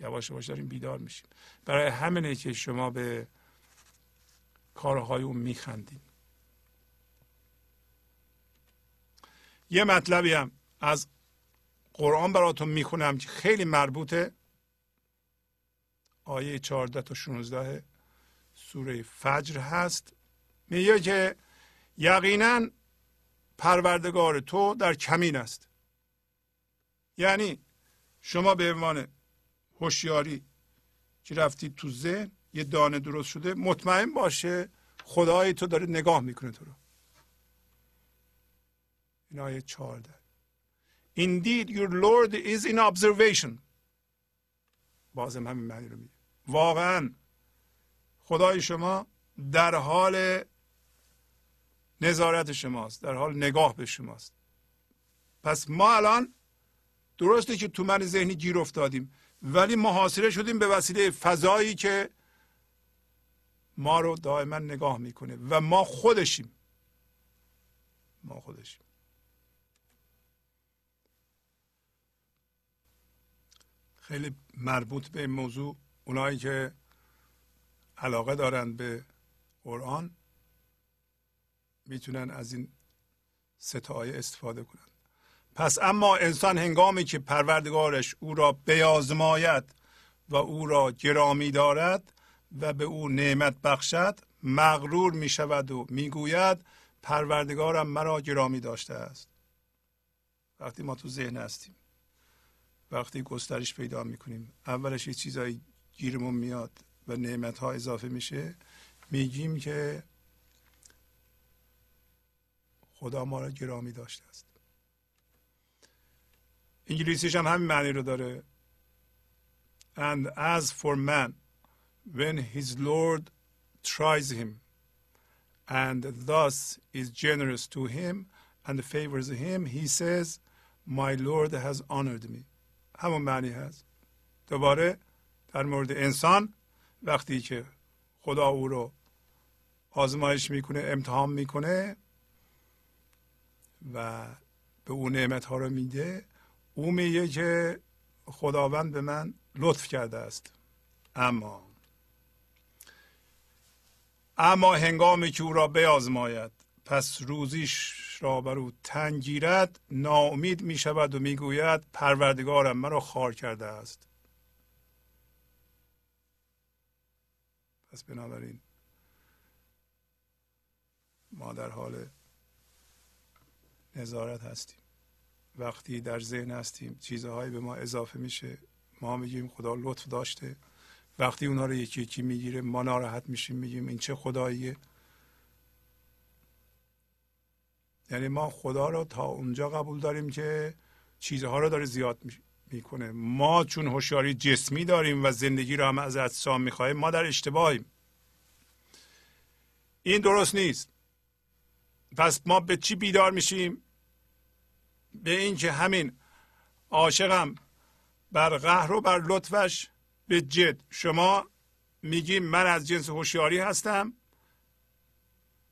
یواش یواش داریم بیدار میشیم. برای همینه که شما به کارهای اون میخندیم. یه مطلبی هم از قرآن براتون می‌خونم که خیلی مربوطه آیه 14 تا 16 سوره فجر هست. میگه که یقینا پروردگار تو در کمین است. یعنی شما به عنوان هوشیاری که رفتید تو ذهن یه دانه درست شده مطمئن باشه خدای تو داره نگاه می‌کنه تو رو. این آیه چهارده. Indeed your Lord is in observation. بازم همین معنی رو میگه. واقعا خدای شما در حال نظارت شماست در حال نگاه به شماست. پس ما الان درسته که تو من ذهنی گیر افتادیم ولی محاصره شدیم به وسیله فضایی که ما رو دائما نگاه می‌کنه و ما خودشیم. ما خودشیم. خیلی مربوط به این موضوع اونایی که علاقه دارند به قرآن می‌تونن از این ستایه استفاده کنند پس اما انسان هنگامی که پروردگارش او را بیازماید و او را گرامی دارد و به او نعمت بخشد مغرور می شود و می‌گوید پروردگارم مرا گرامی داشته است. وقتی ما تو ذهن هستیم وقتی گسترش پیدا می‌کنیم اولش یه چیزایی گیرمون میاد و نعمت ها اضافه میشه میگیم که خدا ما را گرامی داشته است. انگلیسیش هم همین معنی رو داره. And as for man when his lord tries him and thus is generous to him and favors him he says my lord has honored me. همون معنی هست دوباره در مورد انسان وقتی که خدا او رو آزمایش می‌کنه امتحان می‌کنه و به او نعمت ها رو میده او میگه که خداوند به من لطف کرده است. اما اما هنگامی که او را بیازماید پس روزیش را بر او تنگ گیرد ناامید می شود و می‌گوید پروردگارم مرا خار کرده است. پس بنابراین ما در حال نظارت هستیم. وقتی در ذهن هستیم چیزهایی به ما اضافه میشه ما میگیم خدا لطف داشته. وقتی اونها رو یکی یکی می‌گیره ما ناراحت میشیم میگیم این چه خداییه. یعنی ما خدا رو تا اونجا قبول داریم که چیزها رو داره زیاد می‌کنه. ما چون هوشیاری جسمی داریم و زندگی رو هم از اجسام می‌خواهیم ما در اشتباهیم. این درست نیست. پس ما به چی بیدار میشیم؟ به اینکه همین عاشقم بر قهر و بر لطفش به جد. شما میگیم من از جنس هوشیاری هستم.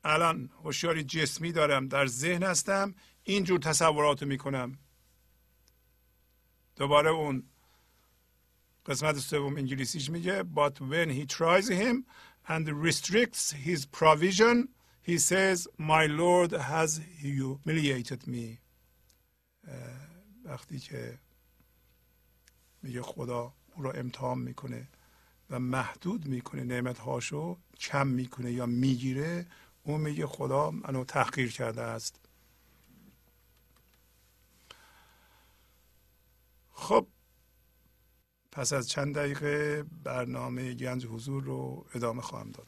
الان هوشیاری جسمی دارم در ذهن هستم. اینجور تصورات می‌کنم. دوباره اون قسمت سوم انگلیسیش میگه but when he tries him and restricts his provision he says my lord has humiliated me وقتی که میگه خدا او را امتحان می‌کنه و محدود می‌کنه نعمت هاشو کم می‌کنه یا می‌گیره اون میگه خدا منو تحقیر کرده است. خب پس از چند دقیقه برنامه گنج حضور رو ادامه خواهم داد.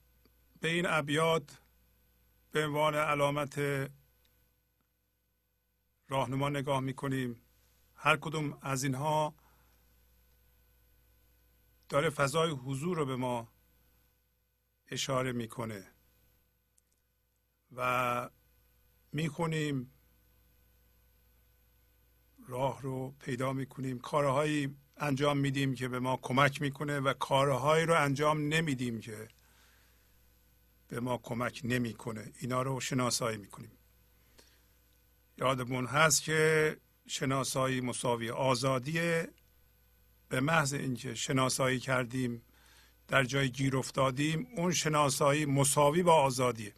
به این ابیات به عنوان علامت راهنما نگاه می‌کنیم. هر کدوم از اینها داره فضای حضور رو به ما اشاره می‌کنه و می‌خونیم راه رو پیدا می‌کنیم کارهایی انجام میدیم که به ما کمک می‌کنه و کارهایی رو انجام نمیدیم که به ما کمک نمی‌کنه. اینا رو شناسایی می‌کنیم. یادمون هست که شناسایی مساوی آزادیه. به محض اینکه شناسایی کردیم در جای گیر افتادیم اون شناسایی مساوی با آزادیه.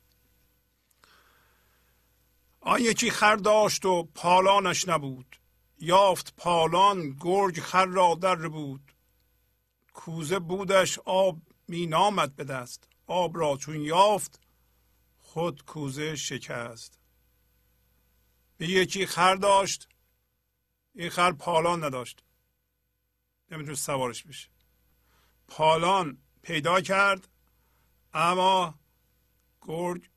آن یکی خر داشت و پالانش نبود. یافت پالان گرگ خر را در بود. کوزه بودش آب می نامد به دست. آب را چون یافت خود کوزه شکست. به یکی خر داشت این خر پالان نداشت. نمی‌تونه سوارش بشه. پالان پیدا کرد اما گرگ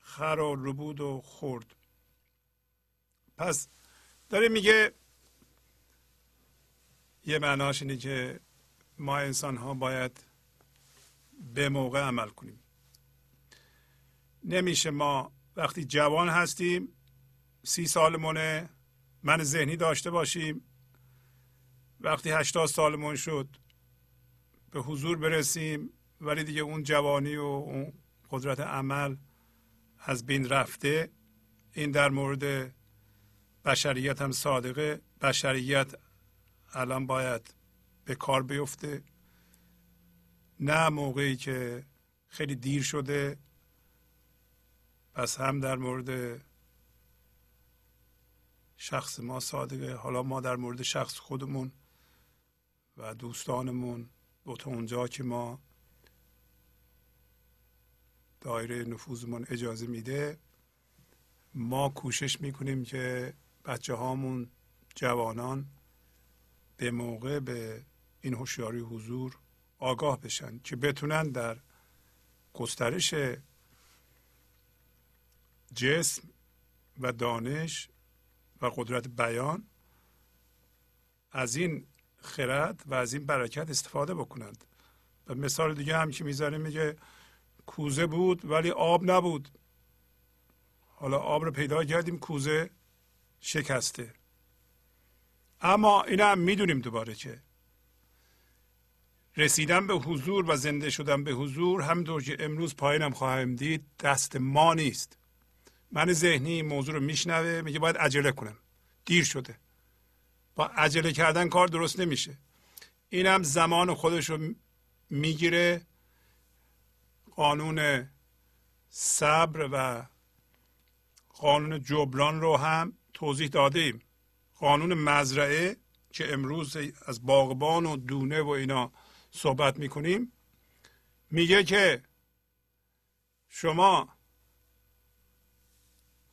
خر رو ربود و خورد. پس داره میگه یه معناش اینه که ما انسان ها باید به موقع عمل کنیم. نمیشه ما وقتی جوان هستیم سی سالمونه من ذهنی داشته باشیم. وقتی هشتاد سالمون شد به حضور برسیم ولی دیگه اون جوانی و اون قدرت عمل از بین رفته. این در مورد بشریت هم صادقه. بشریت الان باید به کار بیفته. نه موقعی که خیلی دیر شده پس هم در مورد شخص ما صادقه. حالا ما در مورد شخص خودمون و دوستانمون با تا اونجا که ما دایره نفوذمون اجازه میده ما کوشش می‌کنیم که بچه هامون جوانان به موقع به این هوشیاری حضور آگاه بشن که بتونن در گسترش جسم و دانش و قدرت بیان از این خرد و از این برکت استفاده بکنند. و مثال دیگه هم که می‌ذاره میگه کوزه بود ولی آب نبود. حالا آب رو پیدا کردیم کوزه شکسته. اما این هم می‌دونیم دوباره که رسیدن به حضور و زنده شدن به حضور همونطور که امروز پایینم خواهیم دید دست ما نیست. من ذهنی این موضوع رو میشنوه میگه باید عجله کنم. دیر شده. با عجله کردن کار درست نمیشه. این هم زمان خودش رو می‌گیره. قانون صبر و قانون جبران رو هم توضیح داده ایم قانون مزرعه که امروز از باغبان و دونه و اینا صحبت می‌کنیم. میگه که شما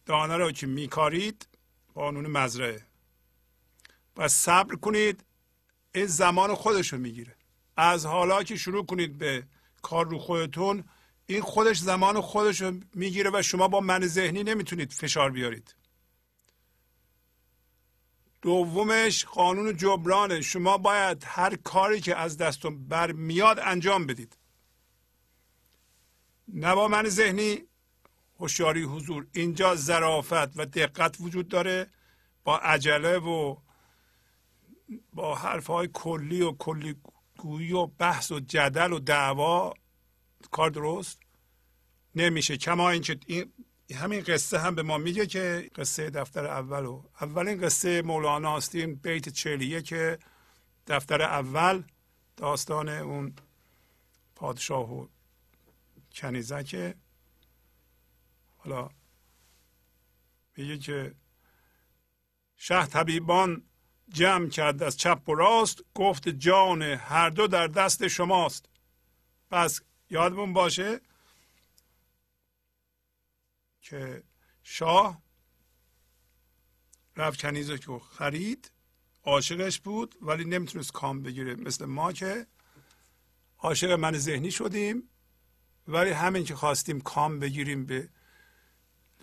دانه رو که میکارید قانون مزرعه. و صبر کنید این زمان خودش رو می‌گیره. از حالا که شروع کنید به کار رو خودتون این خودش زمان خودش رو می‌گیره و شما با من ذهنی نمی‌تونید فشار بیارید. دومش قانون جبرانه. شما باید هر کاری که از دستتون برمیاد انجام بدید. نه با من ذهنی هوشیاری حضور. اینجا ظرافت و دقت وجود داره. با عجله و با حرف های کلی و کلی گویی و بحث و جدل و دعوا کار درست نمیشه. کما اینکه این همین قصه هم به ما میگه که قصه دفتر اول و اولین قصه مولانا هستیم بیت چلیه که دفتر اول داستان اون پادشاه و کنیزک حالا میگه که شه طبیبان جمع کرد از چپ و راست گفت جان هر دو در دست شماست. پس یادمون باشه که شاه رفت کنیز که خرید عاشقش بود ولی نمی‌تونست کام بگیره. مثل ما که عاشق من ذهنی شدیم ولی همین که خواستیم کام بگیریم به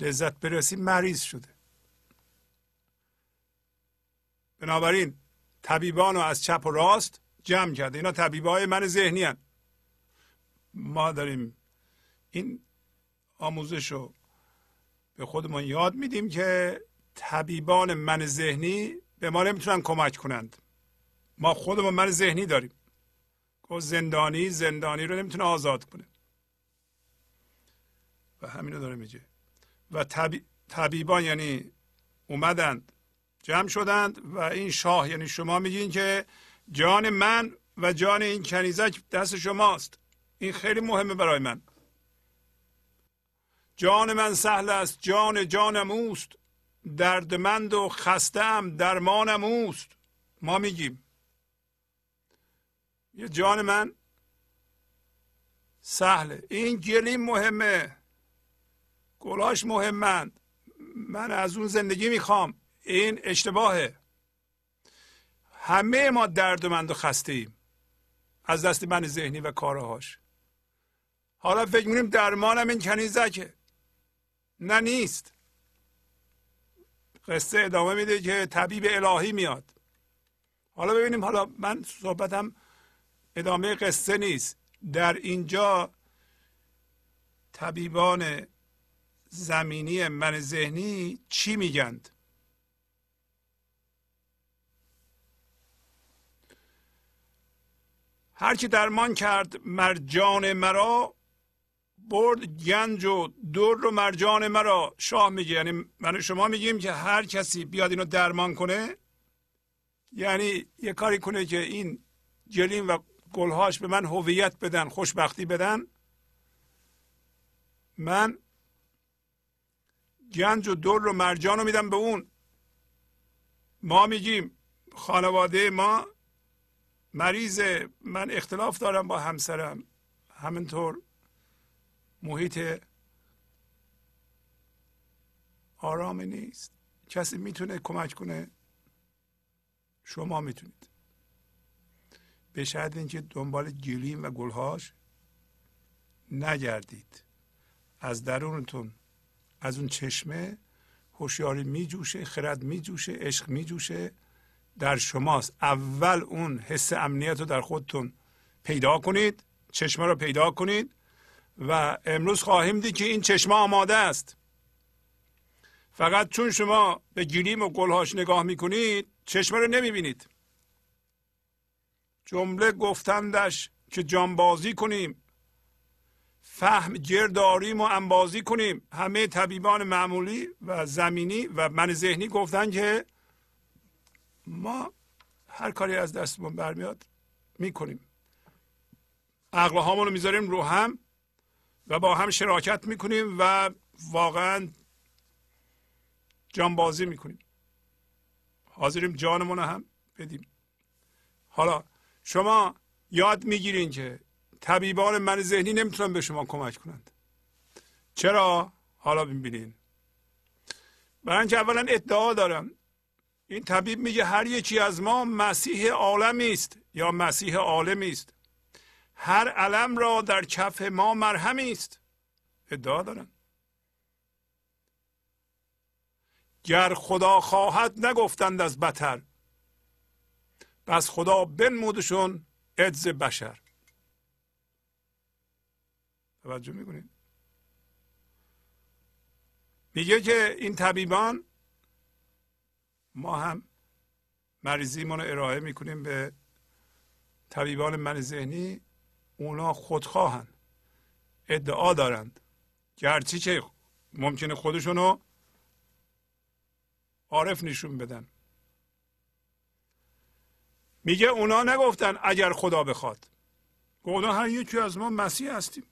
لذت برسیم مریض شده. بنابراین طبیبان رو از چپ و راست جمع کرده. اینا طبیبای من ذهنی هن. ما داریم این آموزش رو به خودمون یاد میدیم که طبیبان من ذهنی به ما نمی‌تونن کمک کنند. ما خودمون من ذهنی داریم. گفت زندانی زندانی رو نمی‌تونه آزاد کنه. و همین رو داره میگه. و طبی... طبیبان یعنی اومدند جمع شدند و این شاه یعنی شما میگین که جان من و جان این کنیزک دست شماست. این خیلی مهمه برای من. جان من سهل است جان جانم اوست. دردمند و خستم درمانم اوست. ما میگیم. یه جان من سهله. این گلیم مهمه. گلاش مهمند. من از اون زندگی می‌خوام. این اشتباهه. همه ما دردمند و خسته ایم از دست من ذهنی و کارهاش. حالا فکر می‌کنیم درمانم این کنیزکه. نه نیست. قصه ادامه میده که طبیب الهی میاد. حالا ببینیم حالا من صحبتم ادامه قصه نیست. در اینجا طبیبان زمینی من ذهنی چی میگند؟ هر کی درمان کرد مرجان مرا برد گنج و در و مرجان مرا. شاه میگه یعنی من شما میگیم که هر کسی بیاد اینو درمان کنه یعنی یه کاری کنه که این جلین و گلهاش به من هویت بدن خوشبختی بدن. من گنج و در و مرجان رو میدم به اون. ما میگیم خانواده ما مریض من اختلاف دارم با همسرم. همینطور محیط آرامی نیست. کسی می‌تونه کمک کنه؟ شما می‌تونید. به شرط اینکه دنبال گلیم و گلهاش نگردید. از درونتون از اون چشمه هوشیاری میجوشه خرد میجوشه عشق میجوشه. در شماست. اول اون حس امنیت رو در خودتون پیدا کنید چشمه رو پیدا کنید. و امروز خواهیم دید که این چشمه آماده است. فقط چون شما به گیریم و گلهاش نگاه می‌کنید چشمه رو نمی‌بینید. جمله گفتندش که جانبازی کنیم. فهم گرداریم و انبازی کنیم. همه طبیبان معمولی و زمینی و من ذهنی گفتن که ما هر کاری از دستمون برمیاد می‌کنیم. عقل هامون رو می‌ذاریم رو هم. و با هم شراکت می‌کنیم و واقعا جانبازی می‌کنیم. حاضریم جانمون هم بدیم. حالا شما یاد می‌گیرین که طبیبان من ذهنی نمی‌تونن به شما کمک کنند. چرا؟ حالا ببینین. برای اینکه اولا ادعا دارم. این طبیب میگه هر یکی از ما مسیح عالمی است یا مسیح عالمی است. هر علم را در کف ما مرهمی است. ادعا دارن گر خدا خواهد نگفتند از بتر بس خدا بنمودشون ادز بشر. توجه می‌کنید؟ میگه که این طبیبان ما هم مریضیمون رو ارائه می‌کنیم به طبیبان من ذهنی. اونا خودخواهن. ادعا دارند. گرچه که ممکنه خودشونو عارف نشون بدن. میگه اونا نگفتن اگر خدا بخواد. اونا هر یکی از ما مسیح هستیم.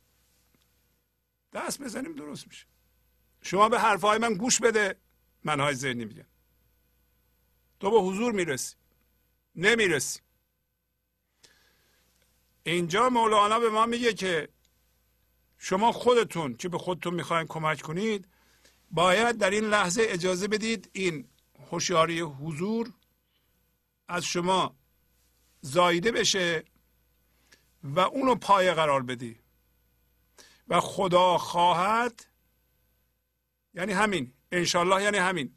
دست بزنیم درست میشه. شما به حرفهای من گوش بده. منهای ذهنی میگن. تو به حضور می‌رسی. نمی‌رسی. اینجا مولانا به ما میگه که شما خودتون که به خودتون می‌خواین کمک کنید باید در این لحظه اجازه بدید این هوشیاری حضور از شما زایده بشه و اونو پایه قرار بدی. و خدا خواهد یعنی همین انشالله یعنی همین.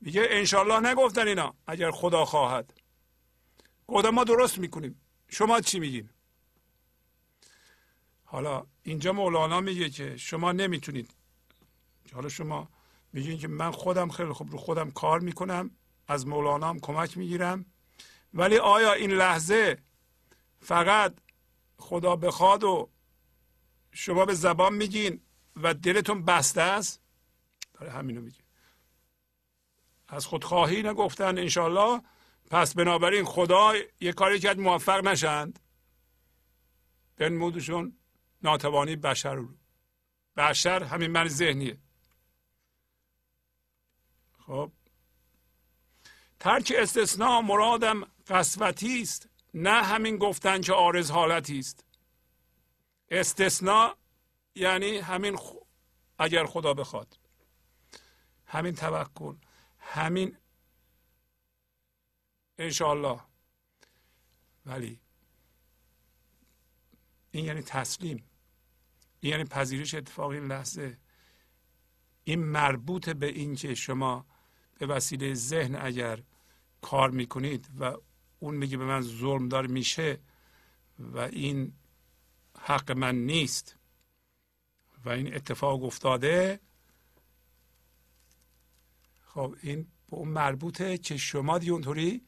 میگه انشالله نگفتن اینا اگر خدا خواهد. گفتن ما درست می‌کنیم. شما چی میگین؟ حالا اینجا مولانا میگه که شما نمی‌تونید. حالا شما میگین که من خودم خیلی خوب رو خودم کار می‌کنم از مولانا هم کمک می‌گیرم. ولی آیا این لحظه فقط خدا بخواد و شما به زبان میگین و دلتون بسته است؟ داره همینو میگه. از خودخواهی نگفتن انشالله پس بنابراین خدا یه کاری کرد موفق نشند. بنمودشون ناتوانی بشر رو. بشر همین من ذهنیه. خب. ترک استثناء مرادم قسوتی است نه همین گفتن که آرز حالتی است. استثناء یعنی همین اگر خدا بخواد. همین توکل همین انشاءالله. ولی این یعنی تسلیم. این یعنی پذیرش اتفاق این لحظه. این مربوط به این که شما به وسیله ذهن اگر کار می‌کنید و اون میگه به من ظلم دار میشه و این حق من نیست و این اتفاق افتاده خب این به اون مربوطه که شما دیگه اونطوری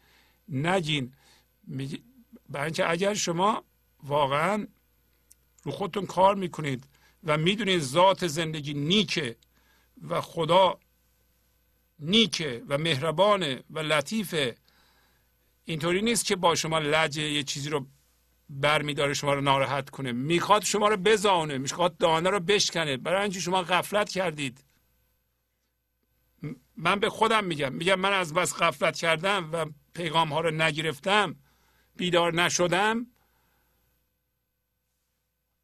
نگین. برای اینکه اگر شما واقعا رو خودتون کار می‌کنید و می‌دونید ذات زندگی نیکه و خدا نیکه و مهربانه و لطیفه اینطوری نیست که با شما لجه یه چیزی رو برمیداره شما رو ناراحت کنه. می‌خواد شما رو بزانه می‌خواد دانه رو بشکنه. برای اینکه شما غفلت کردید. من به خودم میگم. میگم من از بس غفلت کردم و پیغام ها رو نگرفتم بیدار نشدم.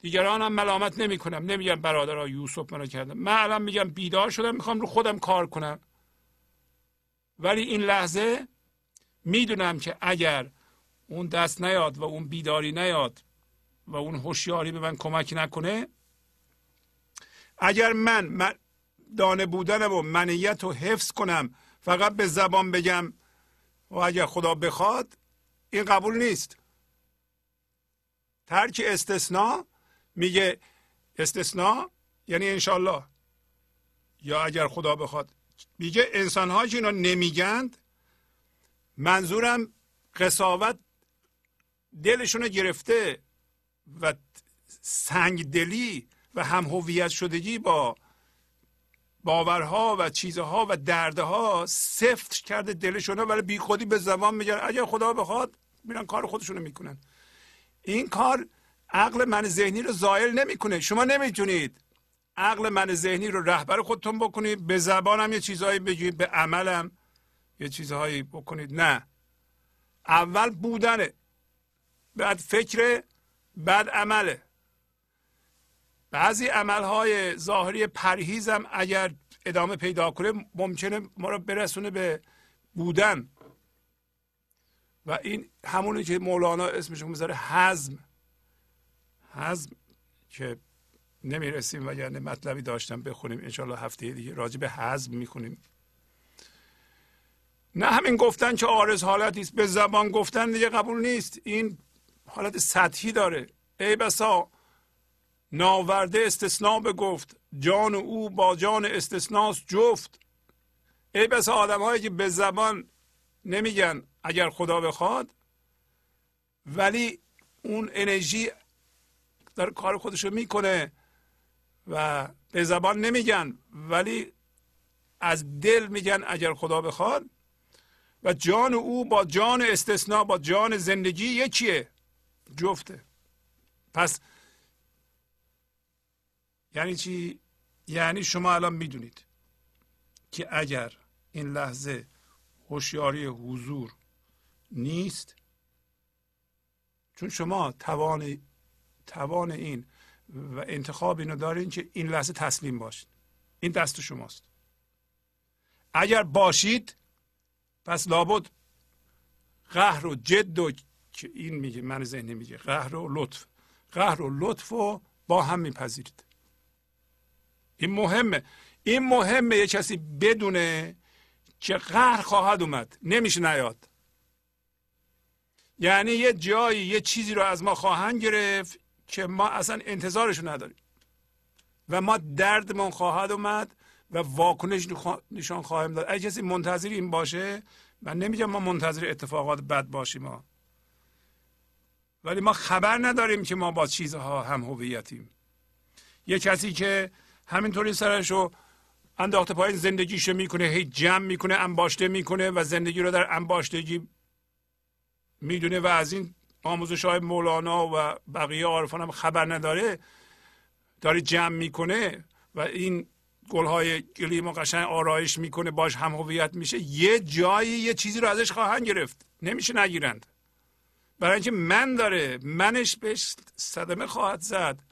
دیگران هم ملامت نمی کنم نمیگم برادرها یوسف منو کردم من الان میگم بیدار شدم می‌خوام رو خودم کار کنم. ولی این لحظه می‌دونم که اگر اون دست نیاد و اون بیداری نیاد و اون هوشیاری به من کمک نکنه اگر من, من دانه بودنم و منیت رو حفظ کنم. فقط به زبان بگم و اگر خدا بخواد این قبول نیست. ترک استثناء میگه استثناء یعنی انشالله یا اگر خدا بخواد. میگه انسان که اینا نمیگند منظورم قصاوت دلشون گرفته و سنگ دلی و هم هویت شدگی با باورها و چیزها و دردها سفت کرده دلشون ولی بی خودی به زبان میگن اگر خدا بخواد میرن کار خودشونو می‌کنن. این کار عقل من ذهنی رو زایل نمی‌کنه. شما نمی‌تونید عقل من ذهنی رو رهبر خودتون بکنید. به زبانم یه چیزهایی بگید به عملم یه چیزهایی بکنید. نه. اول بودنه. بعد فکر بعد عمله. بعضی عملهای ظاهری پرهیزم اگر ادامه پیدا کنه ممکنه ما رو برسونه به بودن. و این همونی که مولانا اسمش می‌ذاره حزم حزم که نمی‌رسیم و یعنی مطلبی داشتم بخونیم انشالله هفته دیگه راجع به حزم می‌خونیم. نه همین گفتن که آرز حالتی است به زبان گفتن دیگه قبول نیست. این حالت سطحی داره. ای بسا ناورده استثناء بگفت. جان او با جان استثناس جفت. ای بسا آدم هایی که به زبان نمیگن اگر خدا بخواد ولی اون انرژی داره کار خودش رو می‌کنه و به زبان نمیگن ولی از دل میگن اگر خدا بخواد. و جان او با جان استثناء با جان زندگی یکیه جفته. پس یعنی چی؟ یعنی شما الان می‌دونید که اگر این لحظه هوشیاری حضور نیست چون شما توان توان این و انتخاب اینو دارین که این لحظه تسلیم باشید. این دست شماست. اگر باشید پس لابد قهر و جد و که این میگه من ذهنی میگه قهر و لطف. قهر و لطف و با هم میپذیرید. این مهمه. این مهمه یه کسی بدونه که قهر خواهد اومد. نمیشه نیاد. یعنی یه جایی یه چیزی رو از ما خواهند گرفت که ما اصلا انتظارشو نداریم. و ما دردمون خواهد اومد و واکنش نشان خواهیم داد. اگه کسی منتظر این باشه من نمیگم ما منتظر اتفاقات بد باشیم ما ولی ما خبر نداریم که ما با چیزها هم هویتیم. یه کسی که همینطوری سرش رو انداخته پایین زندگیشو می‌کنه هی جمع می‌کنه انباشته می‌کنه و زندگی رو در انباشتگی می‌دونه و از این آموزش های مولانا و بقیه عارفان هم خبر نداره داره جمع می‌کنه و این گلهای گلیم و قشنگ آرایش می‌کنه باش هم هویت میشه. یه جایی یه چیزی رو ازش خواهند گرفت. نمیشه نگیرند. برای اینکه من داره منش بهش صدمه خواهد زد.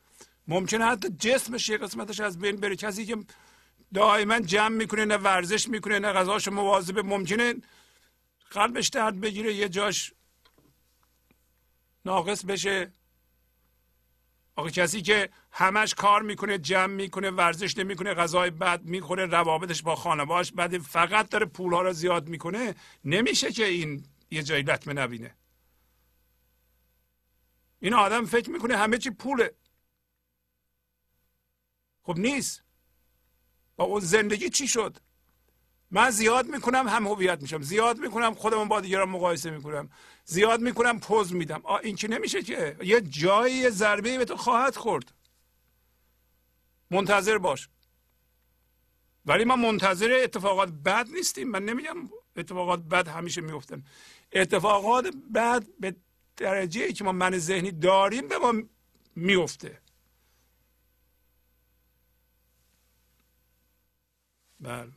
ممکنه حتی جسمش یه قسمتش از بین بره. کسی که دائما جمع می‌کنه نه ورزش می‌کنه نه غذاش مواظبه ممکنه قلبش درد بگیره یه جاش ناقص بشه. آقا کسی که همش کار می‌کنه جمع می‌کنه ورزش نمی‌کنه غذای بد می‌خوره روابطش با خانواش بعد فقط داره پولها رو زیاد می‌کنه نمیشه که این یه جایی لطمه نبینه. این آدم فکر می‌کنه همه چی پوله. خب نیست. با اون زندگی چی شد؟ من زیاد می‌کنم هم هویت میشم. زیاد می‌کنم خودمون با دیگران مقایسه می‌کنم. زیاد می‌کنم پوز میدم. این که نمیشه که؟ یه جایی ضربه به تو خواهد خورد. منتظر باش. ولی ما منتظر اتفاقات بد نیستیم. من نمیگم اتفاقات بد همیشه میفتن اتفاقات بد به درجه ای که ما من ذهنی داریم به ما میفته بله.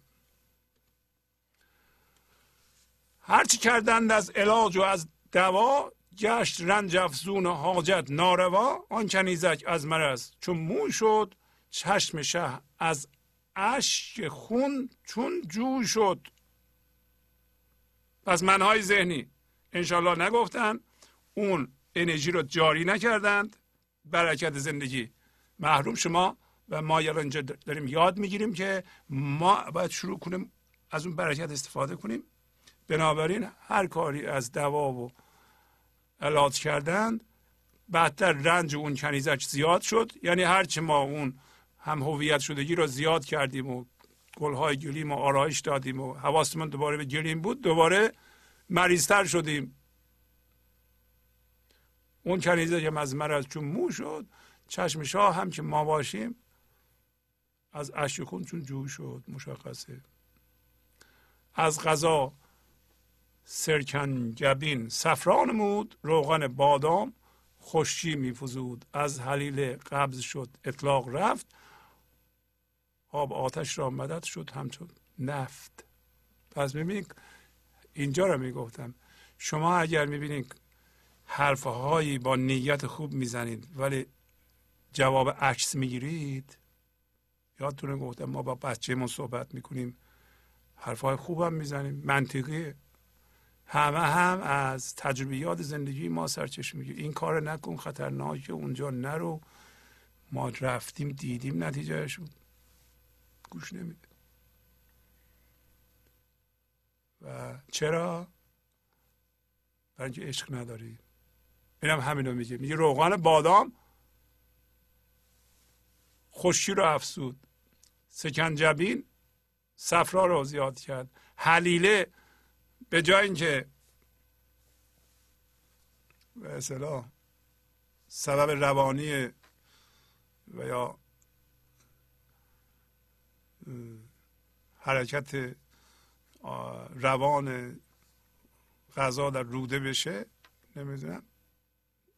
هرچی کردند از علاج و از دوا گشت رنج افزون و حاجت ناروا. آن کنیزک از مرض. چون مو شد چشم شه از اشک خون چون جو شد. پس منهای ذهنی. انشالله نگفتن. اون انرژی رو جاری نکردند. برکت زندگی. محروم شما و ما اینجا داریم یاد می‌گیریم که ما باید شروع کنیم از اون برکت استفاده کنیم. بنابراین هر کاری از دوا و علاج کردن بعدتر رنج اون کنیزک زیاد شد. یعنی هرچه ما اون هم هویت شدگی رو زیاد کردیم و گلهای گلیم و آرایش دادیم و حواستمون دوباره به گلیم بود دوباره مریضتر شدیم. اون کنیزه که از چون مو شد چشم شاه هم که ما باشیم از اشک خون چون جو شد مشخصه. از غذا سرکنجبین سفران مود روغن بادام خوشی میفزود. از حلیل قبض شد اطلاق رفت. آب آتش را مدد شد همچون نفت. پس ببینید اینجا را می‌گفتم. شما اگر می‌بینید حرفهایی با نیت خوب می‌زنید ولی جواب عکس می‌گیرید یادتونه گفتم ما با بچهمون صحبت می‌کنیم. حرفهای خوبم می‌زنیم. منطقیه همه هم از تجربیات زندگی ما سرچشمه میگیر این کار نکن خطرناکه اونجا نرو. ما رفتیم دیدیم نتیجهشون. گوش نمیده. و چرا؟ برای اینکه عشق نداری. اینم همینو میگه. میگه روغن بادام خوشی رو افسود سکنجبین صفرا رو زیاد کرد. حلیله به جای اینکه به اصطلاح سبب روانی و یا حرکت روان غذا در روده بشه نمی‌دونم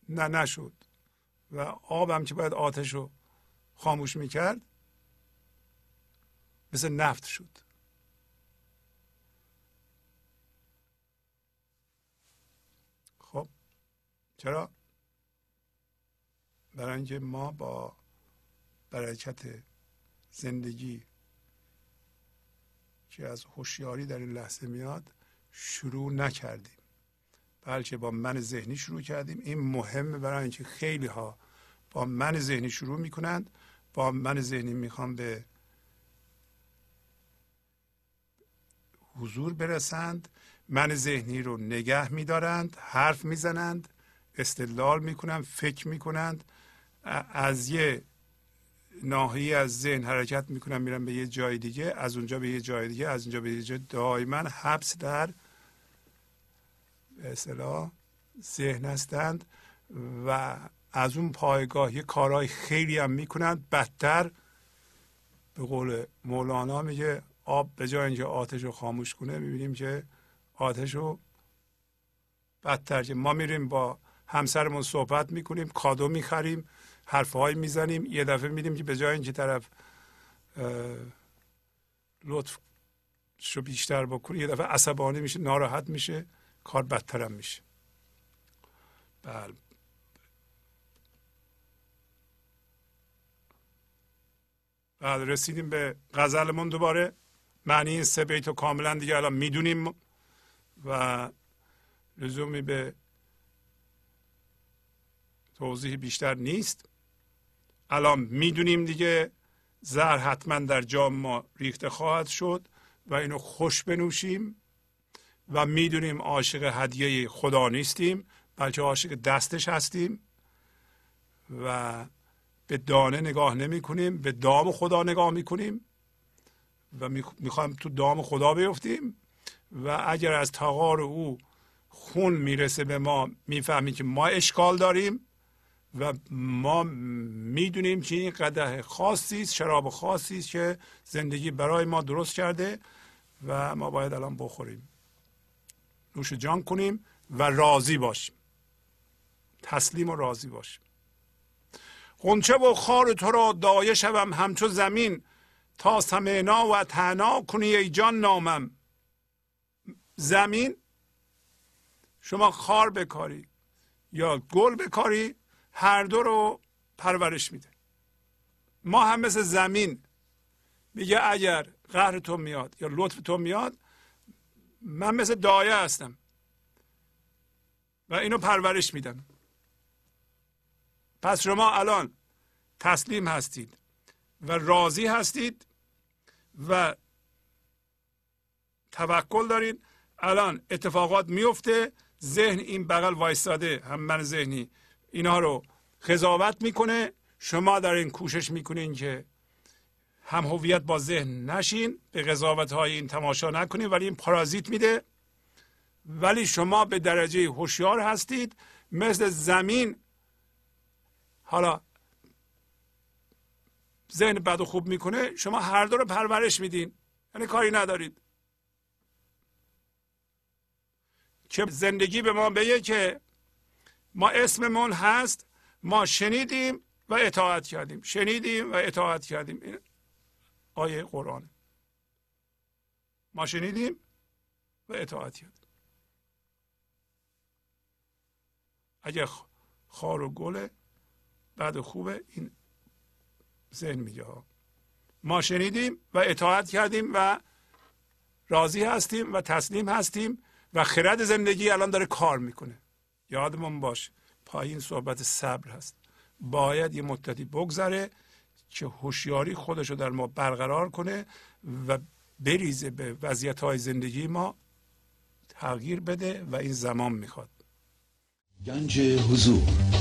نه نشد. و آبم که باید آتش رو خاموش می‌کرد مثل نفت شد. خب چرا؟ برای اینکه ما با برکت زندگی که از هوشیاری در این لحظه میاد شروع نکردیم. بلکه با من ذهنی شروع کردیم. این مهمه برای اینکه خیلی ها با من ذهنی شروع می‌کنند. با من ذهنی می‌خوام به حضور برسند من ذهنی رو نگه میدارند حرف می‌زنند استدلال می‌کنند فکر می‌کنند. از یه ناحیه از ذهن حرکت می‌کنن میرن به یه جای دیگه از اونجا به یه جای دیگه از اونجا به یه جای دائما حبس در به ذهن هستند و از اون پایگاه یه کارهای خیلی هم می‌کنند. بدتر به قول مولانا میگه آب به جای اینکه آتش رو خاموش کنه می‌بینیم که آتش رو بدتر ما میریم با همسرمون صحبت می‌کنیم کادو می‌خریم حرفهایی می‌زنیم. یه دفعه میدیم که به جای اینکه طرف لطف شو بیشتر بکنه یه دفعه عصبانی میشه ناراحت میشه کار بدترم میشه. بله. بعد رسیدیم به غزلمون دوباره. معنی این سه بیت کاملا دیگه الان می‌دونیم و لزومی به توضیح بیشتر نیست. الان می‌دونیم دیگه زهر حتما در جام ما ریخته خواهد شد و اینو خوش بنوشیم و می‌دونیم عاشق هدیه خدا نیستیم بلکه عاشق دستش هستیم و به دانه نگاه نمی کنیم به دام خدا نگاه می کنیم و می‌خوایم تو دام خدا بیفتیم و اگر از تغار او خون می‌رسه به ما می‌فهمیم که ما اشکال داریم و ما می‌دونیم که این قده خاصی است شراب خاصی است که زندگی برای ما درست کرده و ما باید الان بخوریم. نوش جان کنیم و راضی باشیم. تسلیم و راضی باشیم. خونچه و خار تو را دایه شوم همچو زمین تا سمعنا و تنا کنی ای جان نامم. زمین شما خار بکاری یا گل بکاری هر دو رو پرورش میده. ما هم مثل زمین میگه اگر قهر تو میاد یا لطف تو میاد من مثل دایه هستم و اینو پرورش میدم. پس شما الان تسلیم هستید و راضی هستید و توکل دارید الان اتفاقات میفته. ذهن این بغل وایستاده. هم من ذهنی. اینا رو قضاوت می‌کنه. شما در این کوشش می‌کنین که هم هویت با ذهن نشین به قضاوت های این تماشا نکنید ولی این پارازیت میده. ولی شما به درجه هوشیار هستید. مثل زمین. حالا ذهن بد و خوب می‌کنه شما هر دو رو پرورش میدین. یعنی کاری ندارید. که زندگی به ما بگه که ما اسممون هست ما شنیدیم و اطاعت کردیم. شنیدیم و اطاعت کردیم. این آیه قرآن. ما شنیدیم و اطاعت کردیم. اگه خار و گله بعد خوبه این ذهن میگه ها. ما شنیدیم و اطاعت کردیم و راضی هستیم و تسلیم هستیم و خرد زندگی الان داره کار می‌کنه. یادمون باش پایین صحبت صبر هست. باید یه مدتی بگذره که هوشیاری خودش رو در ما برقرار کنه و بریزه به وضعیت های زندگی ما تغییر بده و این زمان می‌خواد. گنج حضور.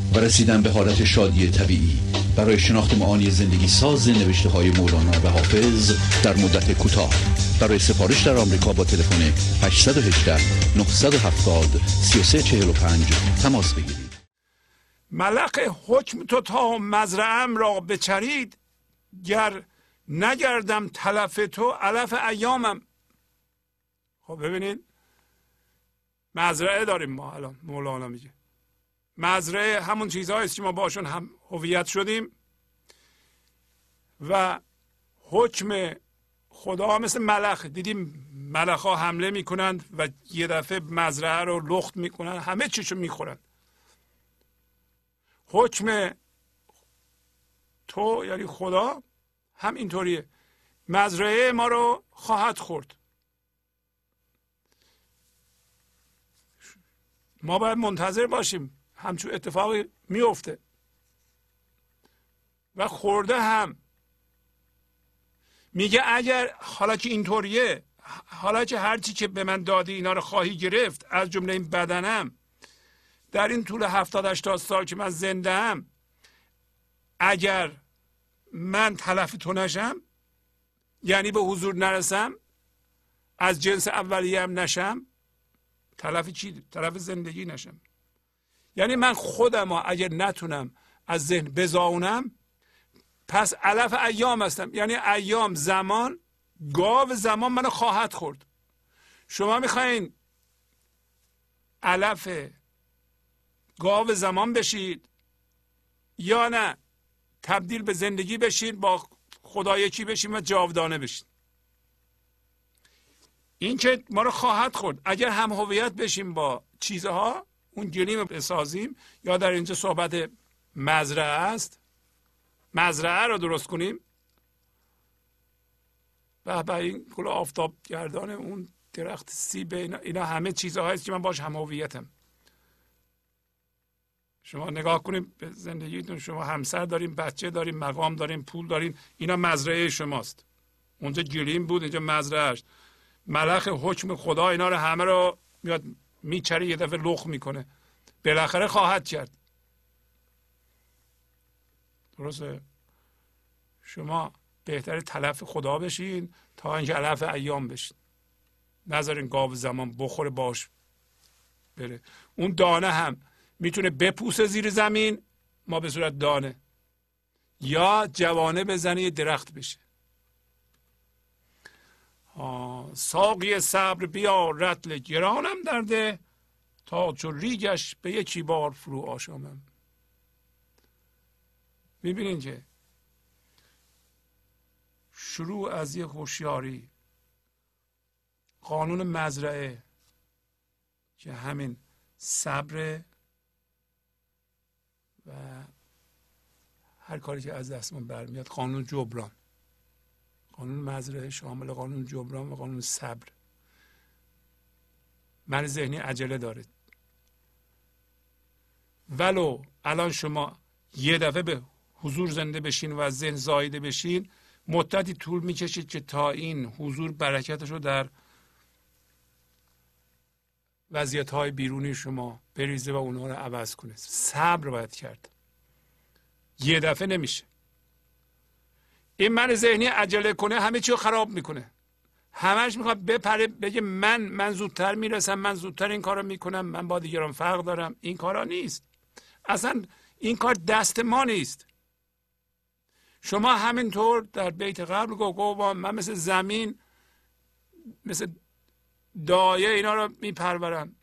و رسیدن به حالت شادی طبیعی. برای شناخت معانی زندگی ساز نوشته های مولانا و حافظ در مدت کوتاه. برای سفارش در آمریکا با تلفن 818 970 3345 تماس بگیرید. ملق حکم تو تا مزرعم را بچرید گر نگردم تلف تو علف ایامم. خب ببینید مزرعه داریم ما الان مولانا میگه. مزرعه همون چیزهایی است که ما باشون هم هویت شدیم و حکم خدا مثل ملخ. دیدیم ملخ ها حمله می‌کنند و یه دفعه مزرعه رو لخت می‌کنن همه چیشو می‌خورن حکم تو یعنی خدا هم اینطوریه. مزرعه ما رو خواهد خورد. ما باید منتظر باشیم. همچون اتفاقی میفته و خورده هم. میگه اگر حالا که اینطوریه حالا که هرچی که به من دادی اینا رو خواهی گرفت از جمله این بدنم در این طول هفتاد هشتاد سال که من زنده هم اگر من تلف تو نشم یعنی به حضور نرسم از جنس اولیه هم نشم تلف چی؟ تلف زندگی نشم. یعنی من خودم اگر نتونم از ذهن بزاونم پس علف ایام هستم. یعنی ایام زمان گاو زمان منو خواهد خورد. شما می‌خواین علف گاو زمان بشید یا نه تبدیل به زندگی بشین با خدا یکی بشین و جاودانه بشین. این که ما رو خواهد خورد. اگر هم هویت بشیم با چیزها اون گلیم بسازیم؟ یا در اینجا صحبت مزرعه است؟ مزرعه رو درست کنیم؟ و به این کل آفتاب گردان اون درخت سیب اینا, اینا همه چیزهایی است که من باش هم هویتم شما نگاه کنیم به زندگیتون شما همسر داریم بچه داریم مقام داریم پول داریم اینا مزرعه شماست. اونجا گلیم بود اینجا مزرعه ملخ حکم خدا اینا رو همه رو میاد میچره یه دفعه لخ می‌کنه. بالاخره خواهد کرد. درسته؟ شما بهتر تلف خدا بشین تا اینکه علف ایام بشین. نذارین گاو زمان بخوره باش بره. اون دانه هم می‌تونه بپوسه زیر زمین ما به صورت دانه. یا جوانه بزنه یه درخت بشه. ساقی صبر بیا رتل گرانم درده تا چون ریگش به یکی بار فرو آشامم. می‌بینین که شروع از یک هوشیاری قانون مزرعه که همین صبر و هر کاری که از دستمون برمیاد قانون جبران. قانون مزرعه شامل قانون جبران و قانون صبر. من ذهنی عجله داره ولو الان شما یه دفعه به حضور زنده بشین و از ذهن زایده بشین مدتی طول می‌کشید که تا این حضور برکتش رو در وضعیت های بیرونی شما بریزه و اونها رو عوض کنه. صبر باید کرد. یه دفعه نمیشه. این من ذهنی عجله کنه همه چی رو خراب می‌کنه. همش می‌خواد بپره بگه من من زودتر می‌رسم من زودتر این کارو می‌کنم من با دیگران فرق دارم. این کارا نیست. اصلا این کار دست ما نیست. شما همینطور در بیت قبل گو من مثل زمین مثل دایه اینا رو میپرورم.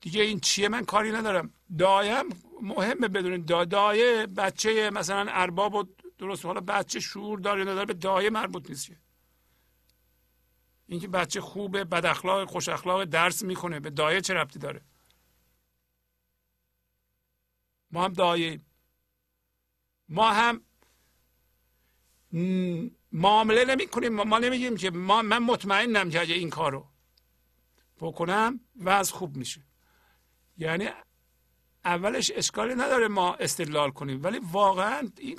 دیگه این چیه؟ من کاری ندارم. دایه هم مهمه بدونید. دایه بچه مثلا ارباب و درست حالا بچه شعور داره نداره به دایه مربوط نیست. اینکه بچه خوبه بد اخلاق خوش اخلاق درس می‌کنه به دایه چه ربطی داره؟ ما هم دایه ما هم معامله نمی کنیم ما نمیگیم که ما من مطمئنم که اگه این کارو بکنم وضع خوب میشه. یعنی اولش اشکالی نداره ما استدلال کنیم. ولی واقعا این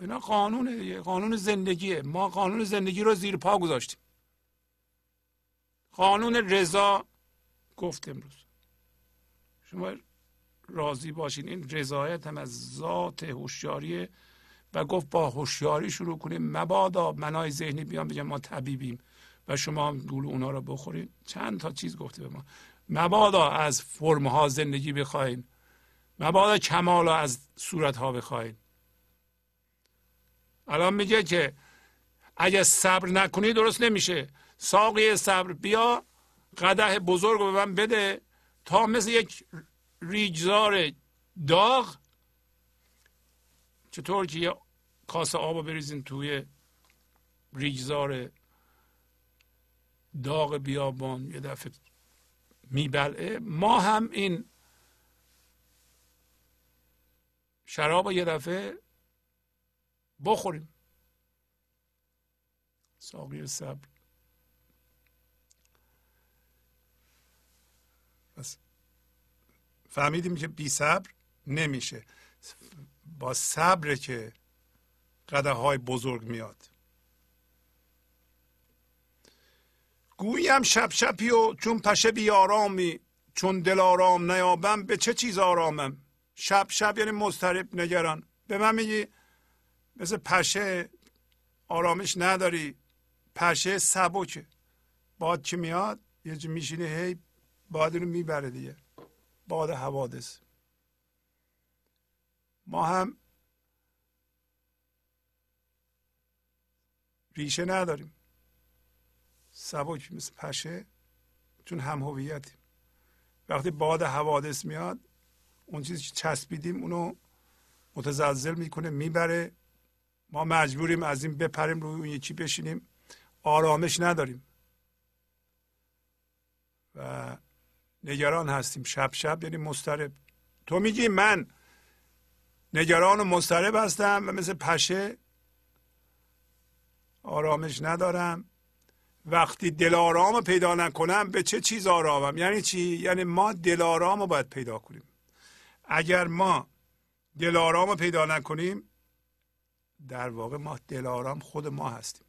اینا قانونه قانون زندگیه. ما قانون زندگی رو زیر پا گذاشتیم. قانون رضا گفت امروز. شما راضی باشین. این رضایت هم از ذات هوشیاریه و گفت با هوشیاری شروع کنیم. مبادا منای ذهنی بیان بگن ما طبیبیم و شما هم دول اونا رو بخورین. چند تا چیز گفته به ما. مبادا از فرم ها زندگی بخواین. مبادا کمال از صورت ها بخواین. الان میگه که اگه صبر نکنی درست نمیشه. ساقی صبر بیا قده بزرگ رو به من بده تا مثل یک ریگزار داغ. چطور که یه کاسه آب رو بریزین توی ریگزار داغ بیابان یه دفعه میبلعه. ما هم این شراب یه دفعه بخوریم. ساقی صبر. پس فهمیدیم که بی صبر نمیشه. با صبر که قده های بزرگ میاد. گوییم شب شبی و چون پشه بی آرامی چون دل آرام نیابم به چه چیز آرامم؟ شب شب یعنی مضطرب نگران. به من میگی مثل پشه آرامش نداری. پشه سبکه. باد که میاد یه جا میشینه هی باد رو می‌بره دیگه. باد حوادث. ما هم ریشه نداریم. سبک مثل پشه چون هم هویتیم. وقتی باد حوادث میاد اون چیزی که چسبیدیم اونو متزلزل می‌کنه می‌بره. ما مجبوریم از این بپریم روی اون یکی بشینیم. آرامش نداریم. و نگران هستیم. شب شب یعنی مسترب تو میگی من نگران و مضطرب هستم و مثل پشه آرامش ندارم. وقتی دلارام پیدا نکنم به چه چیز آرامم؟ یعنی چی؟ یعنی ما دلارام رو باید پیدا کنیم. اگر ما دلارام رو پیدا نکنیم در واقع ما دلارام خود ما هستیم.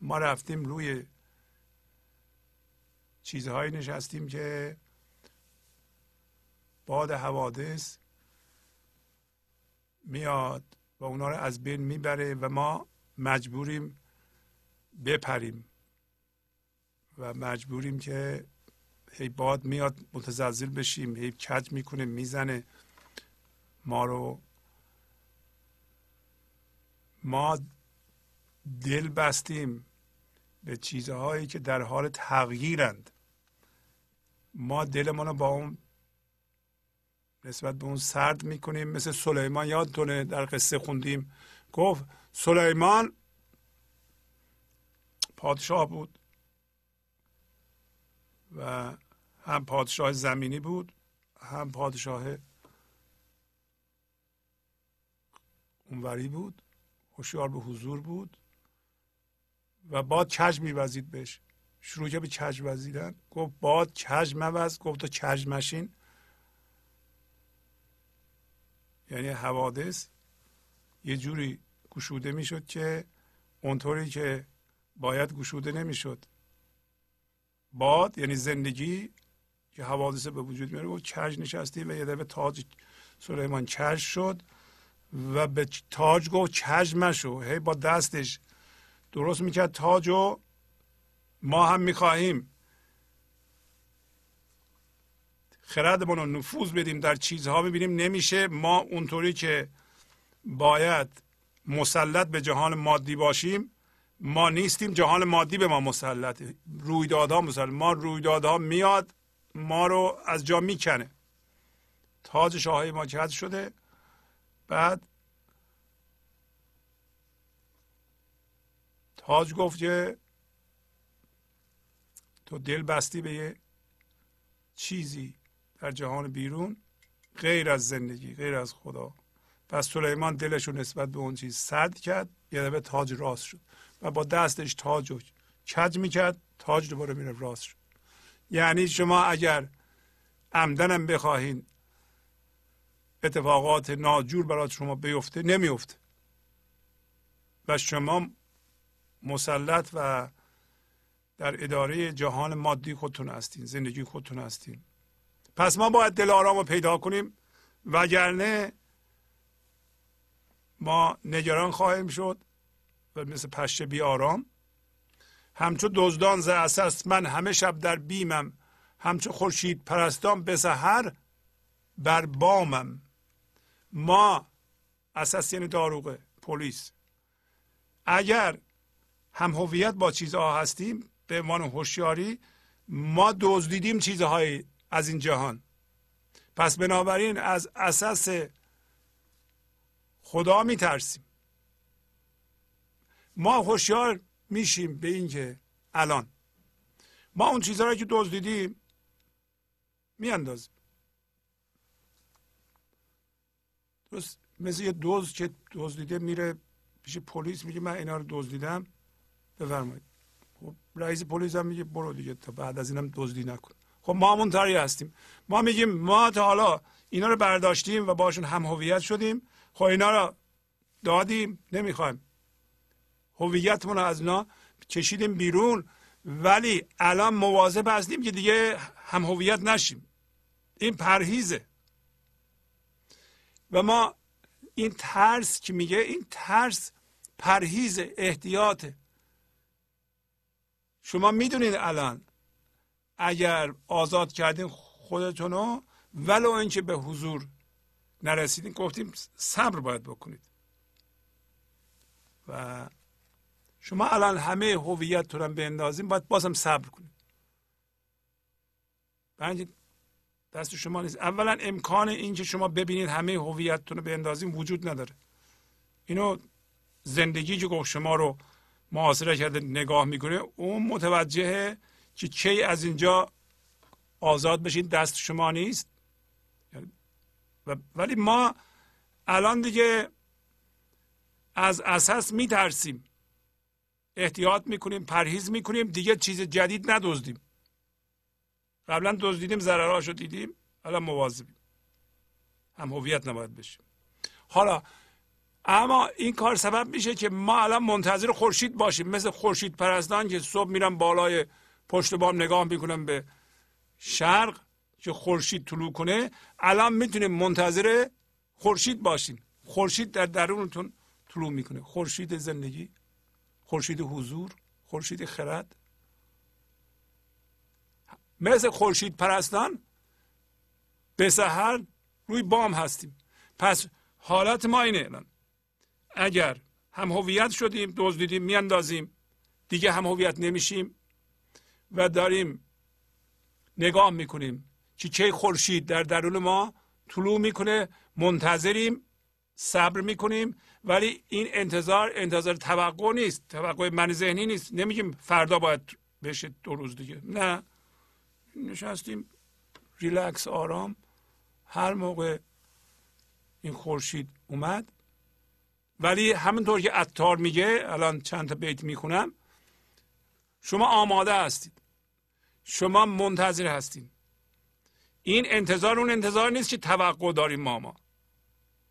ما رفتیم روی چیزهایی نشستیم که باد حوادث میاد و اونا رو از بین می‌بره و ما مجبوریم بپریم و مجبوریم که هی باد میاد متزلزل بشیم هی کج می‌کنه می‌زنه. ما رو ما دل بستیم به چیزهایی که در حال تغییرند. ما دلمون رو با اون نسبت به اون سرد می‌کنیم. مثل سلیمان یادتونه در قصه خوندیم. گفت سلیمان پادشاه بود و هم پادشاه زمینی بود هم پادشاه اونوری بود. هوشیار به حضور بود و باد کج میوزید بهش. شروع که به کج وزیدن. گفت باد کج موز گفت تو کج مشین. یعنی حوادث یه جوری گشوده می‌شد که اونطوری که باید گشوده نمی‌شد. باد یعنی زندگی که حوادث به وجود میاره و کج نشستی و یه دفعه تاج سلیمان کج شد. و به تاج گفت کج مشو هی با دستش. درست می‌کرد تاج و ما هم می‌خواهیم. خردمون رو نفوذ بدیم. در چیزها می‌بینیم نمیشه. ما اونطوری که باید مسلط به جهان مادی باشیم ما نیستیم. جهان مادی به ما مسلطه. رویدادها مسلط. ما رویدادها میاد ما رو از جا می‌کنه. تاج شاهی ما کج شده. بعد تاج گفت که تو دل بستی به یه چیزی در جهان بیرون غیر از زندگی غیر از خدا. پس سلیمان دلش رو نسبت به اون چیز سرد کرد یه دفعه تاج راست شد و با دستش تاج رو کج می‌کرد تاج دوباره میره راست شد. یعنی شما اگر عمدنم بخواهید اتفاقات ناجور برای شما بیفته نمیفته. و شما مسلط و در اداره جهان مادی خودتون هستین زندگی خودتون هستین. پس ما باید دل آرام رو پیدا کنیم. وگرنه ما نگران خواهیم شد و مثل پشه بی آرام. همچو دزدان ز اساس من همه شب در بیمم. همچو خورشید پرستان به سحر بر بامم. ما اساس یعنی داروغه پلیس. اگر هم هویت با چیزها هستیم به عنوان هوشیاری ما دزدیدیم چیزهایی از این جهان. پس بنابراین از اساس خدا میترسیم. ما هوشیار میشیم به اینکه الان. ما اون چیزهایی که دزدیدیم میاندازیم. درست مثل یه دوز که دزدیده میره پیش پلیس میگه من اینا رو دزدیدم بفرمایید. خب رئیس پلیس هم میگه برو دیگه تا بعد از اینم دزدی نکن. خب ما منتری هستیم. ما میگیم ما تا حالا اینا رو برداشتیم و باشون هم هویت شدیم. خب اینا رو دادیم نمی‌خوایم. هویتمون از اینا کشیدیم بیرون. ولی الان مواظب هستیم که دیگه هم هویت نشیم. این پرهیزه. و ما این ترس که میگه؟ این ترس پرهیز احتیاطه شما می‌دونید الان اگر آزاد کردین خودتون رو ولو اینکه به حضور نرسیدین گفتیم صبر باید بکنید. و شما الان همه هویتتون رو بندازیم باید بازم صبر کنید. برای دست شما نیست. اولا امکان اینکه شما ببینید همه هویتتون رو بندازیم وجود نداره. اینو زندگی که گفت شما رو معاصره کرده نگاه می‌کنه اون متوجه که کی از اینجا آزاد بشین دست شما نیست. ولی ما الان دیگه از اساس میترسیم. احتیاط می‌کنیم پرهیز می‌کنیم دیگه چیز جدید ندزدیم. قبلا دزدیدیم ضررهاشو دیدیم الان مواظبیم. هم هویت نباید بشیم حالا اما این کار سبب میشه که ما الان منتظر خورشید باشیم. مثل خورشید پرستان که صبح میرن بالای پشت بام نگاه می‌کنن به شرق که خورشید طلوع کنه الان می‌تونیم منتظر خورشید باشیم. خورشید در درونتون طلوع می‌کنه. خورشید زندگی خورشید حضور خورشید خرد. مثل خورشید پرستان به سحر روی بام هستیم. پس حالت ما اینه الان. اگر هم هویت شدیم دزدیدیم میاندازیم دیگه هم هویت نمیشیم و داریم نگاه می‌کنیم که کی خورشید در درون ما طلوع می‌کنه منتظریم صبر می‌کنیم ولی این انتظار انتظار توقع نیست. توقع من ذهنی نیست. نمیگیم فردا باید بشه دو روز دیگه. نه. نشستیم ریلکس آرام. هر موقع این خورشید اومد. ولی همونطور که اتار میگه الان چند تا بیت می‌خونم. شما آماده هستید. شما منتظر هستید این انتظار اون انتظار نیست که توقع داریم ما ما.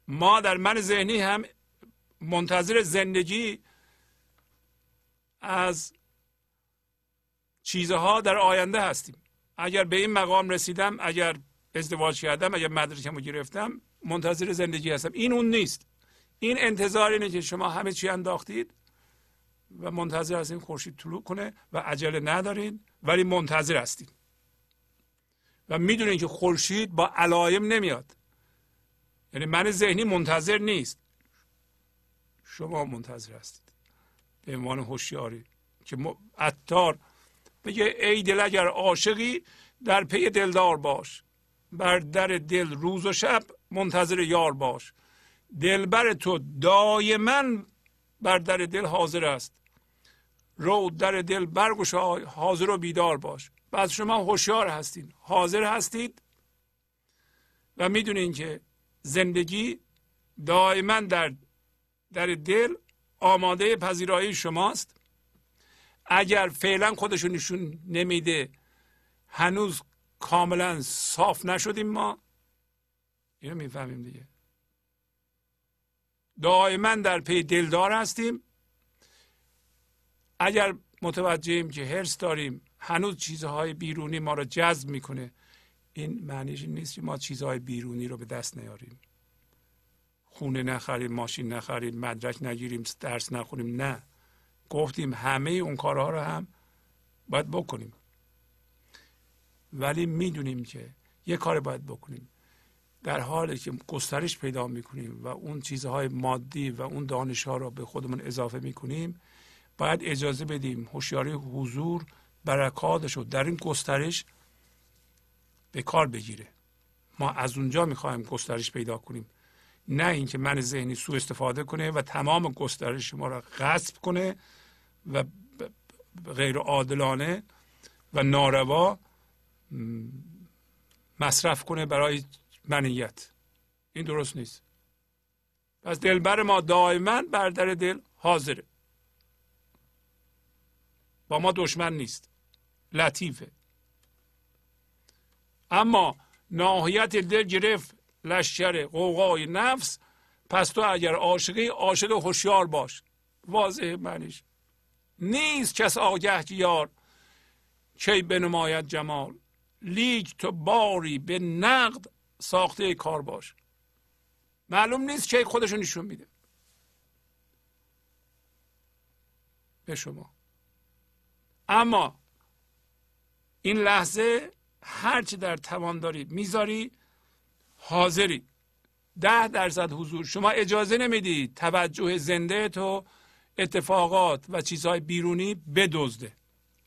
ما در من ذهنی هم منتظر زندگی از چیزها در آینده هستیم. اگر به این مقام رسیدم اگر ازدواج کردم اگر مدرکم رو گرفتم منتظر زندگی هستم. این اون نیست. این انتظار اینه که شما همه چی انداختید و منتظر هستید خورشید طلوع کنه و عجله ندارید ولی منتظر هستید و می‌دونید که خورشید با علایم نمیاد. یعنی من ذهنی منتظر نیست. شما منتظر هستید. به عنوان هوشیاری که عطار بگه ای دل اگر عاشقی در پی دلدار باش. بر در دل روز و شب منتظر یار باش. دلبر تو دایما بر در دل حاضر است. رو در دل برگشای حاضر و بیدار باش. بعد شما هوشیار هستید حاضر هستید و می‌دونین که زندگی دائما در در دل آماده پذیرایی شماست. اگر فعلا خودشون نشون نمیده هنوز کاملا صاف نشدیم ما اینو می‌فهمیم دیگه. دائما در پی دلدار هستیم. اگر متوجهیم که هرس داریم هنوز چیزهای بیرونی ما رو جذب می‌کنه این معنیش نیست که ما چیزهای بیرونی رو به دست نیاریم. خونه نخریم ماشین نخریم مدرک نگیریم درس نخونیم نه. گفتیم همه اون کارها رو هم باید بکنیم. ولی می‌دونیم که یه کار باید بکنیم. در حالی که گسترش پیدا می‌کنیم و اون چیزهای مادی و اون دانش ها رو به خودمون اضافه می‌کنیم باید اجازه بدیم هوشیاری حضور برکاتش رو در این گسترش به کار بگیره. ما از اونجا می‌خوایم گسترش پیدا کنیم. نه اینکه من ذهنی سوء استفاده کنه و تمام گسترش ما را غصب کنه و غیر عادلانه و ناروا مصرف کنه برای منیت. این درست نیست. پس دلبر ما دائما بر در دل حاضره. با ما دشمن نیست. لطیفه. اما ناحیت دل گرفت لشکر قوقای نفس پس تو اگر عاشقی عاشق هوشیار باش. واضح معنیش. نیست کس آگه یار. کی بنماید جمال؟ لیک تو باری به نقد ساخته کار باش. معلوم نیست کی خودشون نشون میده. به شما. اما این لحظه هرچی در توان داری می‌ذاری حاضری. ده درصد حضور. شما اجازه نمیدی توجه زنده تو اتفاقات و چیزهای بیرونی بدزده.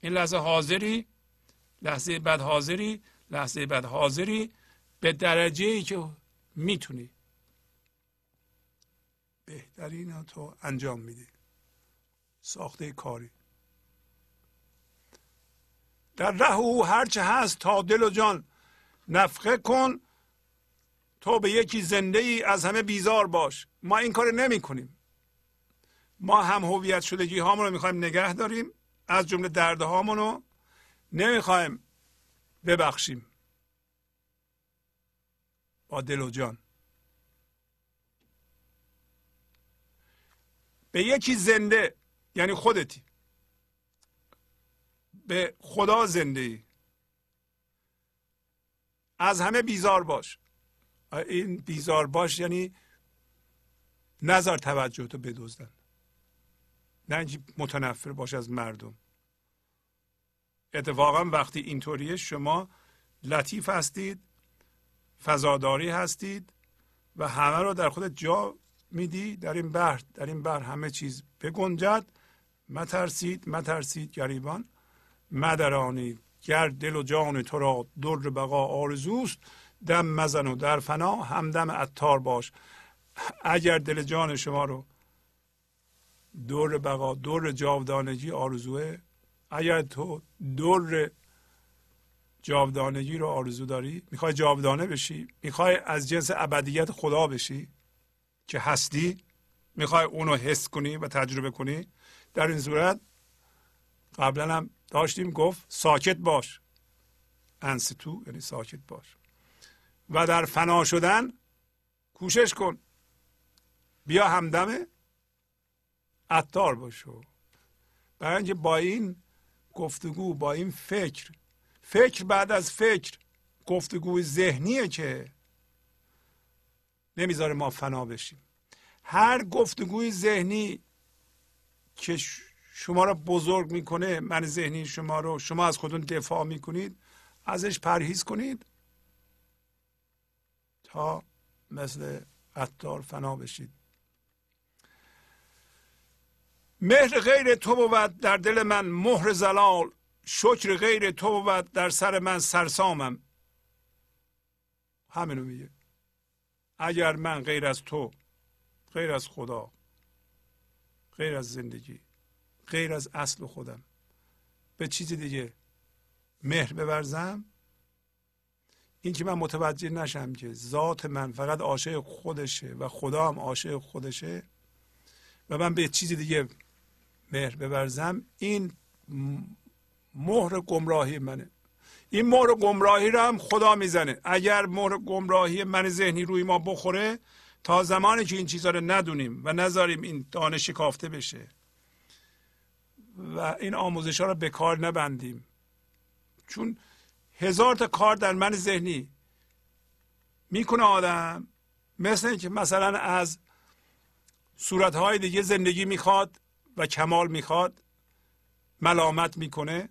این لحظه حاضری لحظه بعد حاضری لحظه بعد حاضری به درجه ای که می‌تونی. بهترین تو انجام میدی. ساخته کاری. در ره او هرچه هست تا دل و جان نفقه کن تو به یکی زنده ای از همه بیزار باش. ما این کار نمی کنیم ما هم هویت شدگی هامون رو می‌خوایم نگه داریم. از جمله درد هامون رو نمی‌خوایم ببخشیم. با دل و جان. به یکی زنده یعنی خودتی. به خدا زنده ای. از همه بیزار باش. این بیزار باش یعنی نظر توجه تو بدزدن. نه اینکه متنفر باش از مردم. اتفاقا وقتی اینطوریه شما لطیف هستید فضاداری هستید و همه رو در خودت جا میدی در این بحر در این بحر همه چیز بگنجد. مترسید مترسید گریبان. مدرانید گر دل و جان تو را در بقا آرزوست. دم مزن و در فنا همدم اتار باش. اگر دل جان شما رو دور بقا دور جاودانگی آرزوه. اگر تو دور جاودانگی رو آرزو داری می‌خوای جاودانه بشی می‌خوای از جنس ابدیت خدا بشی که هستی می‌خوای اونو حس کنی و تجربه کنی. در این صورت قبلا هم داشتیم گفت ساکت باش. انستو یعنی ساکت باش. و در فنا شدن کوشش کن. بیا همدم عطار باشو. برای اینکه با این گفتگو با این فکر فکر بعد از فکر گفتگوی ذهنیه که نمی‌ذاره ما فنا بشیم. هر گفتگوی ذهنی که شما را بزرگ می‌کنه من ذهنی شما رو شما از خودتون دفاع می‌کنید ازش پرهیز کنید تا مثل عطار فنا بشید. مهر غیر تو بود در دل من مهر زلال. شکر غیر تو بود در سر من سرسامم. همینو میگه. اگر من غیر از تو غیر از خدا غیر از زندگی غیر از اصل خودم به چیزی دیگه مهر بورزم این که من متوجه نشم که ذات من فقط عاشق خودشه و خدا هم عاشق خودشه و من به چیزی دیگه مهر بورزم این مهر گمراهی منه. این مهر گمراهی رو هم خدا می‌زنه. اگر مهر گمراهی من ذهنی روی ما بخوره تا زمانی که این چیزها رو ندونیم و نذاریم این دانه شکافته بشه و این آموزش ها رو به کار نبندیم. چون هزار تا کار در من ذهنی می‌کنه آدم مثل اینکه مثلا از صورتهای دیگه زندگی می‌خواد و کمال می‌خواد ملامت می‌کنه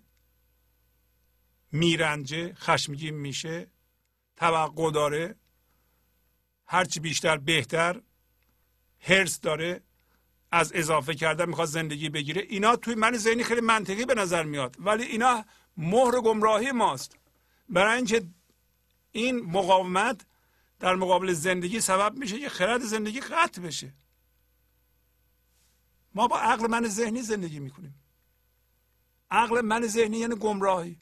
میرنجه خشمگین میشه توقع داره هرچی بیشتر بهتر هرس داره از اضافه کردن می‌خواد زندگی بگیره. اینا توی من ذهنی خیلی منطقی به نظر میاد ولی اینا مهر گمراهی ماست. برای اینکه این مقاومت در مقابل زندگی سبب میشه که خرد زندگی قطع بشه. ما با عقل من ذهنی زندگی می‌کنیم. عقل من ذهنی یعنی گمراهی.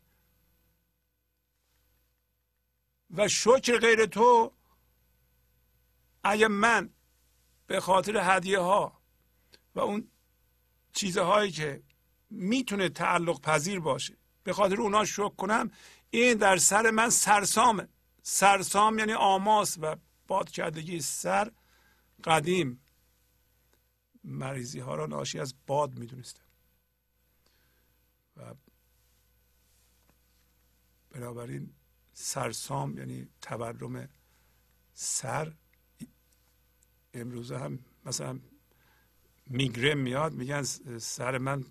و شکر غیر تو اگه من به خاطر هدیه ها و اون چیزهایی که می‌تونه تعلق پذیر باشه به خاطر اونا شکر کنم این در سر من سرسامه. سرسام یعنی آماس و باد کردگی سر قدیم. مریضی ها را ناشی از باد می‌دونستم و بنابراین سرسام یعنی تورم سر امروزه هم مثلا میگرم میاد میگن سر من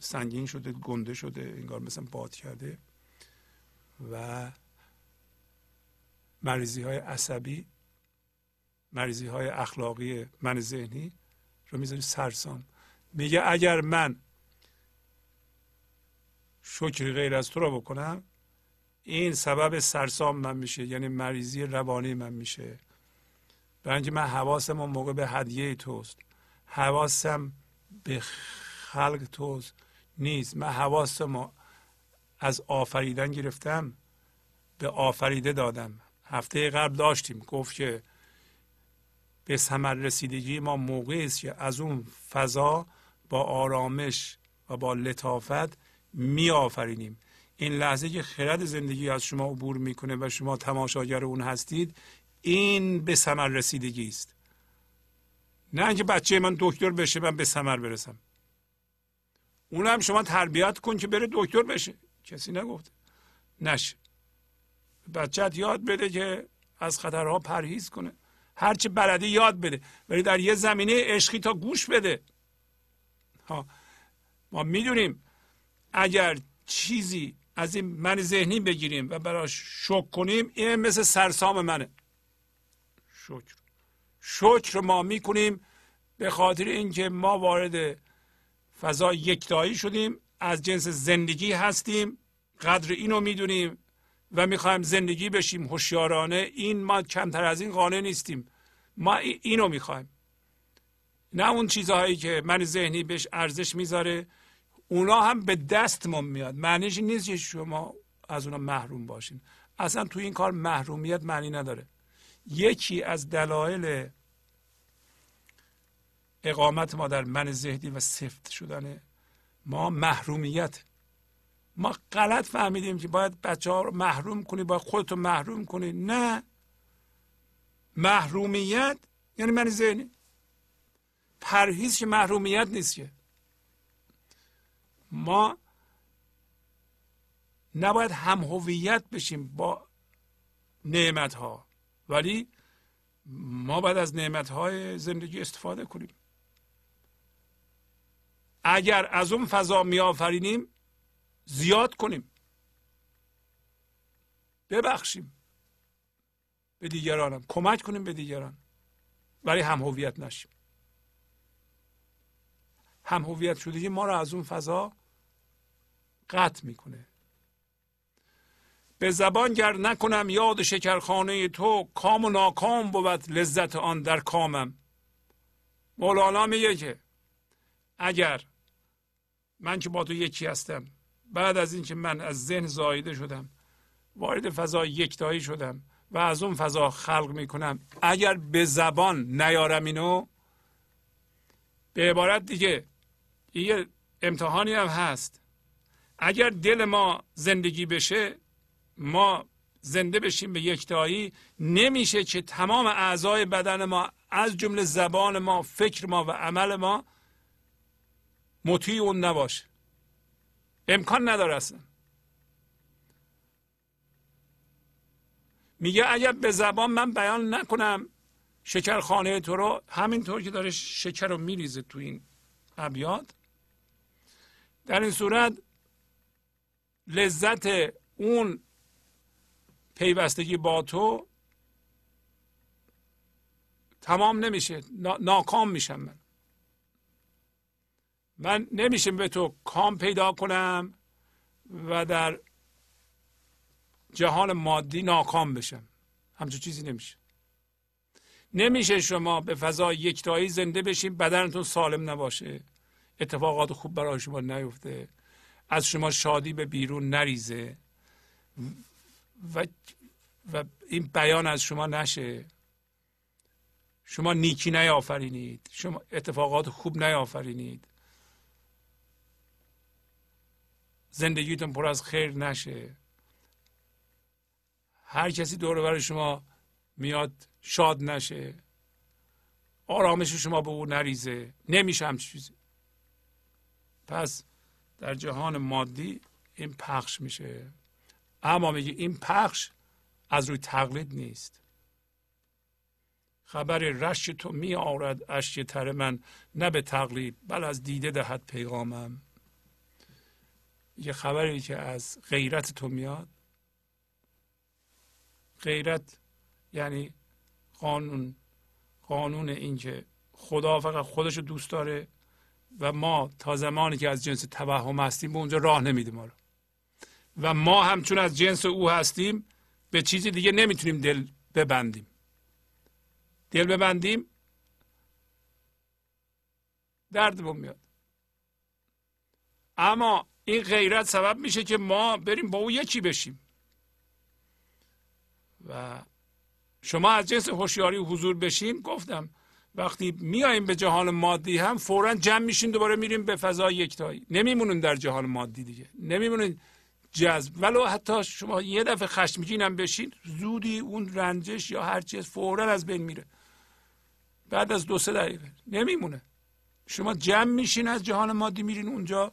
سنگین شده گنده شده انگار مثلا باد کرده. و مریضی های عصبی مریضی های اخلاقی من ذهنی رو سرسام میگه اگر من شکری غیر از تو رو بکنم این سبب سرسام من میشه یعنی مریضی روانی من میشه. برای اینکه من حواسم اون موقع به هدیه توست. حواسم به خلق توست. نیست. من حواسم از آفریدن گرفتم به آفریده دادم. هفته قبل داشتیم. گفت که به ثمر رسیدگی ما موقعی است که از اون فضا با آرامش و با لطافت می آفرینیم این لحظه که خرد زندگی از شما عبور می‌کنه و شما تماشاگر اون هستید این به ثمر رسیدگی است. نه اینکه بچه من دکتر بشه من به ثمر برسم. اون هم شما تربیت کن که بره دکتر بشه. کسی نگفته نشه. بچت یاد بده که از خطرها پرهیز کنه. هرچه بلدی یاد بده. ولی در یه زمینه عشقی تا گوش بده. ها. ما می‌دونیم اگر چیزی از این من ذهنی بگیریم و براش شک کنیم این مثل سرسام منه. شکر. شکر ما می‌کنیم به خاطر اینکه ما وارد فضا یکتایی شدیم از جنس زندگی هستیم قدر اینو می‌دونیم. و می‌خوایم زندگی بشیم هوشیارانه این ما کمتر از این قانع نیستیم. ما اینو می‌خوایم. نه اون چیزهایی که من ذهنی بهش ارزش می‌ذاره اونا هم به دستمون میاد. معنیش نیست که شما از اونا محروم باشین. اصلا تو این کار محرومیت معنی نداره. یکی از دلایل اقامت ما در من ذهنی و سفت شدن ما محرومیت. ما غلط فهمیدیم که باید بچه ها رو محروم کنی باید خودتو محروم کنی. نه. محرومیت یعنی من ذهنی. پرهیز که محرومیت نیست که. ما نباید هم هویت بشیم با نعمت ها ولی ما باید از نعمت های زندگی استفاده کنیم. اگر از اون فضا می آفرینیم زیاد کنیم. ببخشیم. به دیگرانم. کمک کنیم به دیگران. برای هم هویت نشیم. هم هویت شدگی ما را از اون فضا قطع می‌کنه. به زبان گر نکنم یاد شکرخانه تو کام و ناکام بود لذت آن در کامم. مولانا میگه که اگر من که با تو یکی هستم بعد از اینکه من از ذهن زایده شدم وارد فضا یکتایی شدم و از اون فضا خلق می‌کنم. اگر به زبان نیارم اینو به عبارت دیگه یه امتحانی هم هست. اگر دل ما زندگی بشه ما زنده بشیم به یکتایی. نمیشه که تمام اعضای بدن ما از جمله زبان ما فکر ما و عمل ما مطیع اون نباشه. امکان نداره اصلا. میگه اگر به زبان من بیان نکنم شکرخانه تو رو همینطور که داره شکر رو میریزه تو این ابیات در این صورت لذت اون پیوستگی با تو تمام نمیشه ناکام میشم من. من نمیشه به تو کام پیدا کنم و در جهان مادی ناکام بشم. همچون چیزی نمیشه. نمیشه شما به فضا یکتایی زنده بشین بدنتون سالم نباشه. اتفاقات خوب برای شما نیفته. از شما شادی به بیرون نریزه. و, و این بیان از شما نشه. شما نیکی نیافرینید. شما اتفاقات خوب نیافرینید. زندگیتون پر از خیر نشه. هر کسی دور بر شما میاد شاد نشه. آرامش شما به او نریزه. نمیشه هم چیزی. پس در جهان مادی این پخش میشه. اما میگه این پخش از روی تقلید نیست. خبر رش تو می آورد اشک تر من. نه به تقلید بل از دیده دهد پیغامم. یه خبری که از غیرت تو میاد. غیرت یعنی قانون قانون این که خدا فقط خودش دوست داره و ما تا زمانی که از جنس توهم هستیم به اونجا راه نمیده ما رو و ما همچون از جنس او هستیم به چیزی دیگه نمی‌تونیم دل ببندیم. دل ببندیم دردمون میاد. اما این غیرت سبب میشه که ما بریم با او یکی بشیم. و شما از جنس هوشیاری حضور بشین گفتم وقتی میاییم به جهان مادی هم فورا جمع میشین دوباره میریم به فضای یکتایی. نمیمونین در جهان مادی دیگه. نمیمونین جذب. ولو حتی شما یه دفعه خشمگین هم بشین زودی اون رنجش یا هر چیز فورا از بین میره. بعد از دو سه دقیقه. نمیمونه. شما جمع میشین از جهان مادی میرین اونجا.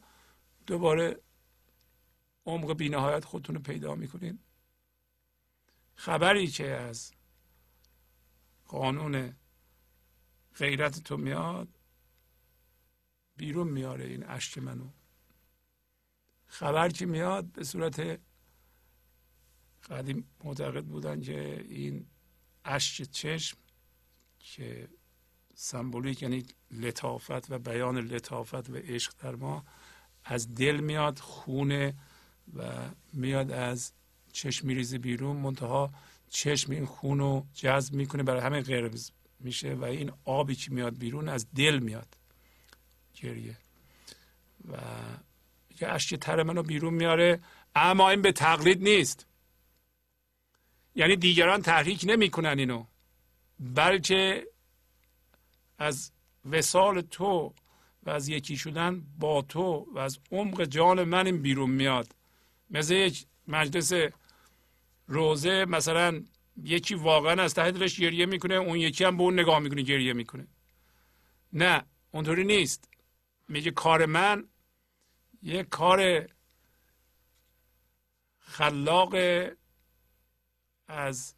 دوباره عمق بینهایت خودتون رو پیدا می‌کنین. خبری که از قانون غیرت تو میاد بیرون میاره این اشک منو. خبر که میاد به صورت قدیم معتقد بودن که این اشک چشم که سمبولیک یعنی لطافت و بیان لطافت و عشق در ما از دل میاد خونه و میاد از چشم میریزه بیرون. منتها چشم این خون رو جذب می‌کنه برای همه غیر میشه و این آبی که میاد بیرون از دل میاد. گریه. و یه اشک تر منو بیرون میاره اما این به تقلید نیست. یعنی دیگران تحریک نمی‌کنن اینو. بلکه از وسال تو و از یکی شدن با تو و از عمق جان من این بیرون میاد. مثل یک مجلس روزه مثلا یکی واقعا از ته دلش گریه می‌کنه اون یکی هم به اون نگاه می‌کنه گریه می‌کنه. نه اونطوری نیست. میگه کار من یه کار خلاق از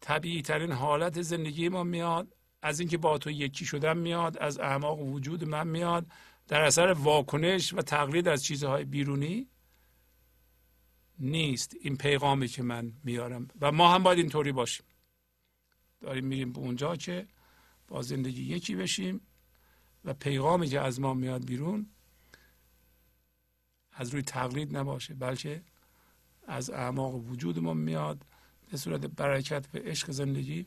طبیعی ترین حالت زندگی ما میاد. از اینکه با تو یکی شدن میاد از اعماق وجود من میاد. در اثر واکنش و تقلید از چیزهای بیرونی نیست این پیغامی که من میارم. و ما هم باید اینطوری باشیم. داریم میریم به اونجا که با زندگی یکی بشیم و پیغامی که از ما میاد بیرون از روی تقلید نباشه بلکه از اعماق وجود ما میاد. به صورت برکت و عشق زندگی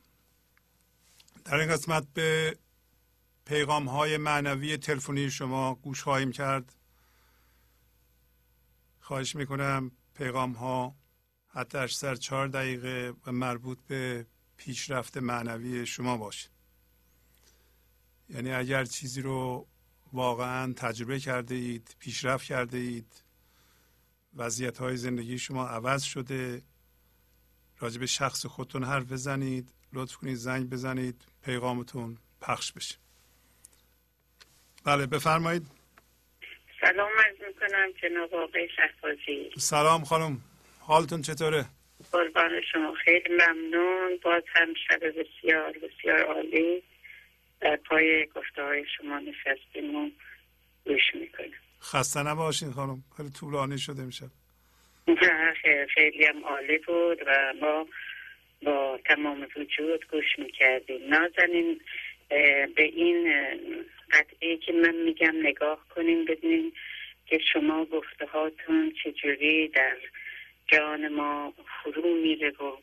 در این قسمت به پیغام های معنوی تلفنی شما گوش خواهیم کرد. خواهش می‌کنم پیغام ها حتی اکثر چهار دقیقه و مربوط به پیشرفت معنوی شما باشه. یعنی اگر چیزی رو واقعا تجربه کرده اید پیشرفت کرده اید وضعیت های زندگی شما عوض شده راجع به شخص خودتون حرف بزنید لطف کنید زنگ بزنید پیغامتون پخش بشه. بله بفرمایید. سلام عرض می‌کنم جناب آقای شهبازی سلام خانم حالتون چطوره؟ قربان شما خیلی ممنون. باز هم شب بسیار بسیار عالی. در پای گفته های شما نشستیم و گوش می‌کنیم. خسته نباشین خانم خیلی طولانی شده میشه خیلی هم عالی بود و ما با تمام وجود گوش می‌کردیم. نازنین به این قطعه که من میگم نگاه کنیم ببینیم که شما گفته هاتون چجوری در جان ما فرو میره و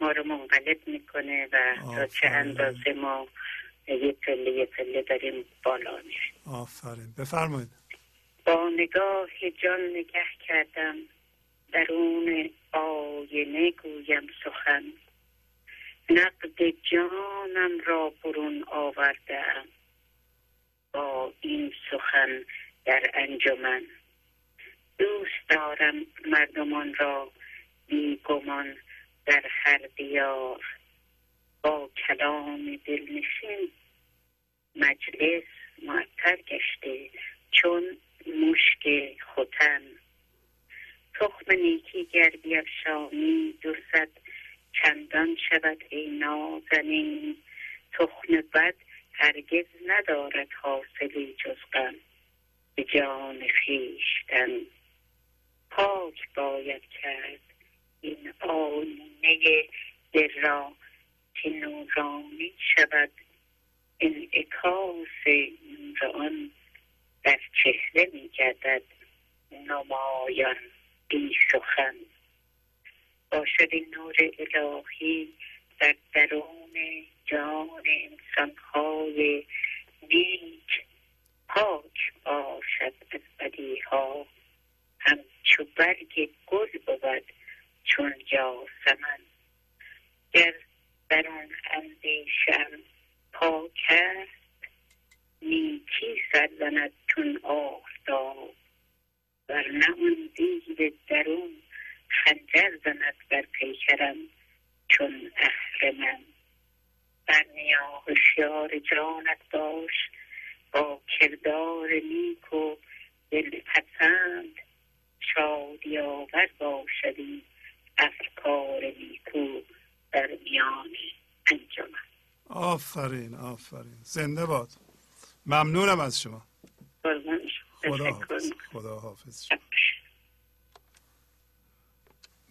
ما رو منقلب می‌کنه و تا چه اندازه ما یه پله یه پله داریم بالا میریم. آفرین. بفرمایید. با نگاه جان نگه کردم درون آینه گویم سخن. نقد جانم را برون آوردم با این سخن در انجمن. دوست دارم مردمان را بیگمان در هر دیار. با کلام دلنشین مجلس معطر گشته چون مشک خوتن. تخم نیکی گر بیفشانی دو چندان شود ای نازنین. تخم بد هرگز ندارد حاصلی جز غم. به جان خیشتن پاک باید کرد این آینه دل را که نورانی شود. انعکاس نور آن در چهره می گردد نمایان بی سخن. باشد این نور الهی در درون جان انسانهای نیک پاک باشد از بدیها. همچو برگ گل بود چون یاسمن. گر در آن اندیشم پاک است نیکی سر زند چون آفتاب. ورنه اون دیو درون خنجر زند بر پیکرم چون اهرمن برنیا هوشیار جانت باش با کردار نیک و دل پسند. شادی آور باشدی افکار نیکو در میان انجمن. آفرین آفرین. زنده باد. ممنونم از شما. شما. خدا حافظ. خدا حافظ.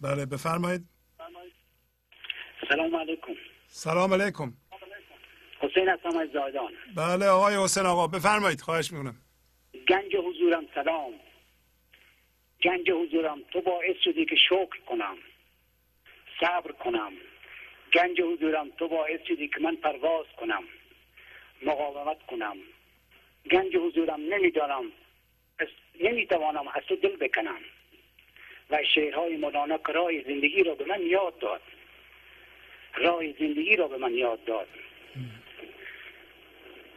بله بفرمایید. سلام علیکم. سلام علیکم. حسین هستم از زادان بله آقای حسین آقا بفرمایید خواهش می‌کنم. گنج حضورم سلام. گنج حضورم تو باعث شدی که شکر کنم صبر کنم. گنج حضورم تو باعث شدی که من پرواز کنم مقاومت کنم. گنج حضورم نمی‌دانم نمی‌توانم از تو دل بکنم. و شعرهای مولانا که راه زندگی را به من یاد داد. راه زندگی را به من یاد داد.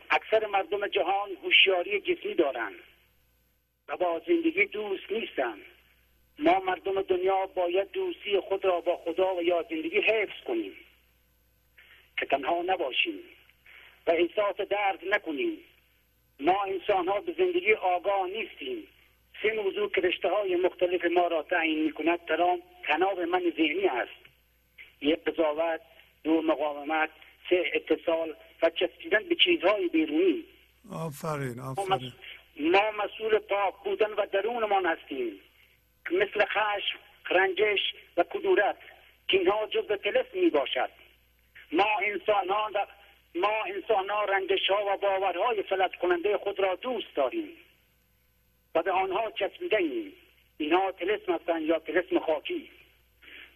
اکثر مردم جهان هوشیاری جسمی دارند و با زندگی دوست نیستند. ما مردم دنیا باید دوستی خود را با خدا و یا زندگی حفظ کنیم که تنها نباشیم و احساس درد نکنیم. ما انسان ها به زندگی آگاه نیستیم. سه موضوع که رشته های مختلف ما را تعیین می کند تناب من ذهنی است. یک قضاوت دو مقاومت سه اتصال و چسبیدن به چیزهای بیرونی. آفرین آفرین. ما مسئول پاک بودن و درونمان هستیم. مثل خشم رنجش و کدورت که اینها جزء طلسم می باشد ما انسان ها ما انسان ها رنجش ها و باورهای فلج کننده خود را دوست داریم. و به آنها چسبیده ایم اینها طلسم هستند یا طلسم خاکی.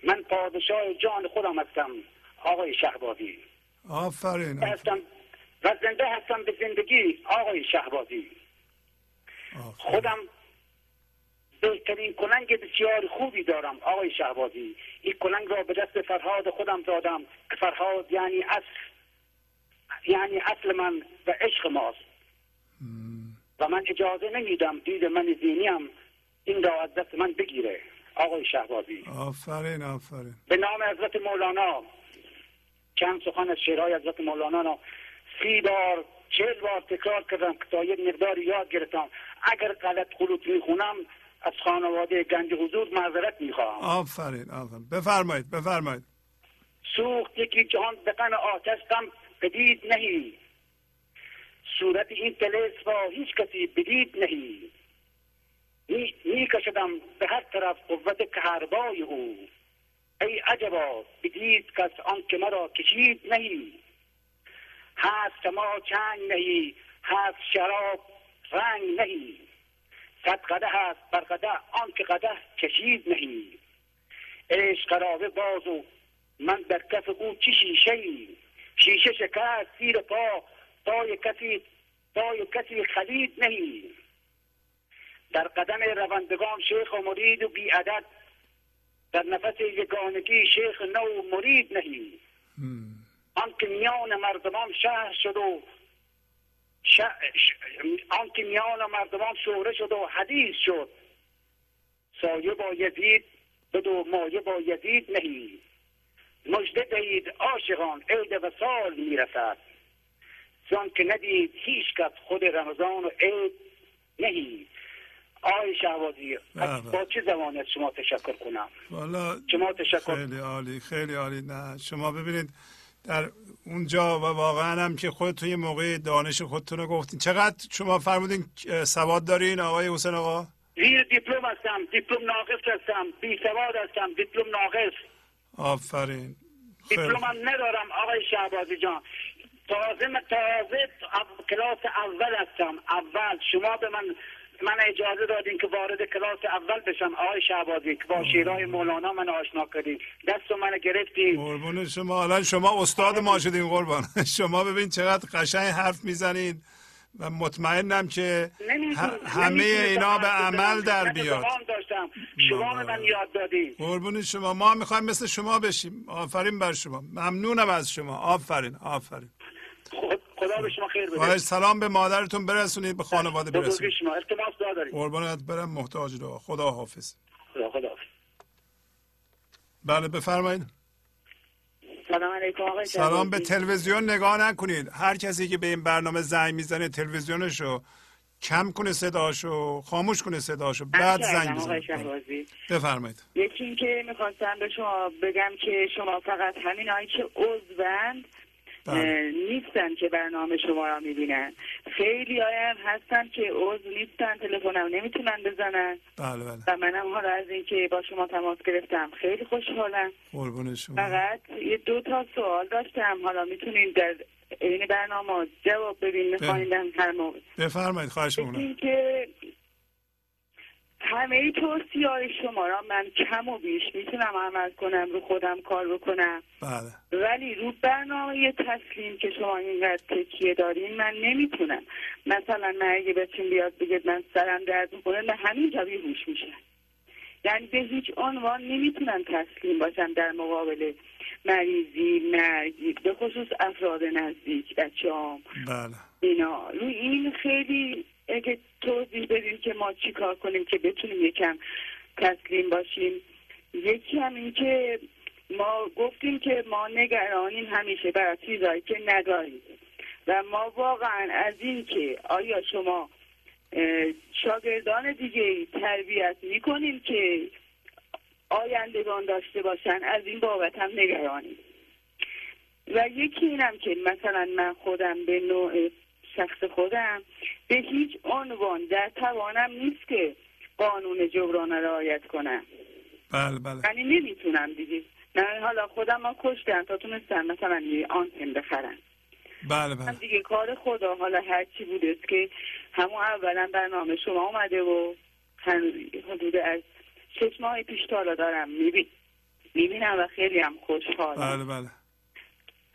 من پادشاه جان خودم هستم آقای شهبازی. آفرین. هستم و زنده هستم به زندگی آقای شهبازی. خودم بهترین کلنگ بسیار خوبی دارم آقای شهبازی. این کلنگ را به دست فرهاد خودم دادم که فرهاد یعنی اصل یعنی اصل من و عشق ماست. و من اجازه نمیدم دید من زینیم این را از دست من بگیره. آقای شهبازی. آفرین آفرین. به نام حضرت مولانا. چند سخن از شعرهای حضرت مولانا را سی بار چهل بار تکرار کردم که تا یک مقدار یاد گرفتم. اگر غلط خلوط می‌خونم از خانواده گنج حضور معذرت می‌خواهم. آفرین آفرین. بفرمایید بفرمایید. سوخت یکی جهان بقن آتش هم بدید نهی. صورت این تلس را هیچ کسی بدید نهی. می, کشدم به هر طرف قوت کهربای او. ای عجبا بدید کس آن که مرا کشید نهی. هست ما چنگ نهی هست شراب رنگ نهی. صد قده هست بر قده آن که قده کشید نهی. عشق قرابه باز و من در کف او چی شیشه ای شیشه شکست زیر پا پای کسی پای کسی خلید نهی در قدم روندگان شیخ و مرید و بی عدد در نفس یگانگی شیخ نو و مرید نهی آن که میان مردمان شهر شد و ش... ش... آن که میان مردمان شهره شد و حدیث شد سایه با یزید بدو مایه با یزید نهی مجده دهید عاشقان عید وسال می‌رسد. زان که ندید هیچ کس خود رمضان و عید نهی. آقای شهبازی بله. با چه زمانی از شما تشکر کنم؟ والا شما تشکر خیلی عالی خیلی عالی. نه شما ببینید در اونجا و واقعا هم که خودتون یه موقع دانش خودتون رو گفتین. چقدر شما فرمودین سواد دارین آقای حسین آقا؟ زیر دیپلم هستم دیپلم ناقص هستم بی سواد هستم دیپلم ناقص. آفرین. دیپلم هم ندارم آقای شهبازی جان. تازه من تازه کلاس اول هستم. اول. شما به من من اجازه دادین که وارد کلاس اول بشم آقای شهبازی که با شیرهای مولانا من آشنا کردین. دست من گرفتین. قربون شما. الان شما استاد ما شدین قربان. <laughs> شما ببین چقدر قشنگ حرف می‌زنین. و مطمئنم که همه اینا به عمل. در بیاد. شما به من یاد دادین. قربون شما. ما می‌خوایم مثل شما بشیم. آفرین بر شما. ممنونم از شما. آفرین. آفرین. خدا به شما خیر بده. سلام به مادرتون برسونید به خانواده برسونید. شما. التماس دعا داریم قربانت برم محتاج رو خدا حافظ. خدا خدا بله بفرمایید. سلام علیکم آقای سلام به. تلویزیون نگاه نکنید. هر کسی که به این برنامه زنگ می‌زنه تلویزیونشو کم کنه صداشو خاموش کنه صداشو بعد زنگ شهبازی. بفرمایید. یکی این که می‌خواستم به شما بگم که شما فقط همین که عضوند نیستن که برنامه شما را می‌بینن. خیلی هم هستن که عضو نیستن تلفنم نمی‌تونن بزنن. بله بله. و منم حالا از اینکه با شما تماس گرفتم خیلی خوشحالم. قربون شما. فقط یه دو تا سوال داشتم. حالا می‌تونین در این برنامه جواب بدین. می‌خواین هر موقع. بفرمایید خواهش می‌کنم. که همه توصیه های شما را من کم و بیش می‌تونم عمل کنم رو خودم کار بکنم. بله. ولی رو برنامه تسلیم که شما اینقدر تکیه دارین من نمی‌تونم. مثلا من اگه بچین بیاد بگید من سرم درد می‌کنه من همینجا بیهوش میشم. یعنی به هیچ عنوان نمی‌تونم تسلیم باشم در مقابل مریضی مرگی به خصوص افراد نزدیک بچه بله. اینا. روی این خیلی اگه توضیح بدیم که ما چی کار کنیم که بتونیم یکم تسلیم باشیم. یکی هم این که ما گفتیم که ما نگرانیم همیشه برای چیزهایی که نداریم. و ما واقعا از این که آیا شما شاگردان دیگه تربیت می‌کنیم که آیندگان داشته باشن از این بابت هم نگرانیم. و یکی اینم که مثلا من خودم به نوع شخص خودم به هیچ عنوان در توانم نیست که قانون جبران را رعایت کنم. بله بله. یعنی نمی‌تونم دیگه. من حالا خودم ها کشتم تا تونستم مثلا یه آنتن بخرم. بله من بله دیگه کار خدا حالا هر چی بوده که همون اولا برنامه شما اومده و حدود از شش ماه پیش تا حالا دارم میبین می‌بینم و خیلی هم خوشحالم. بله بله.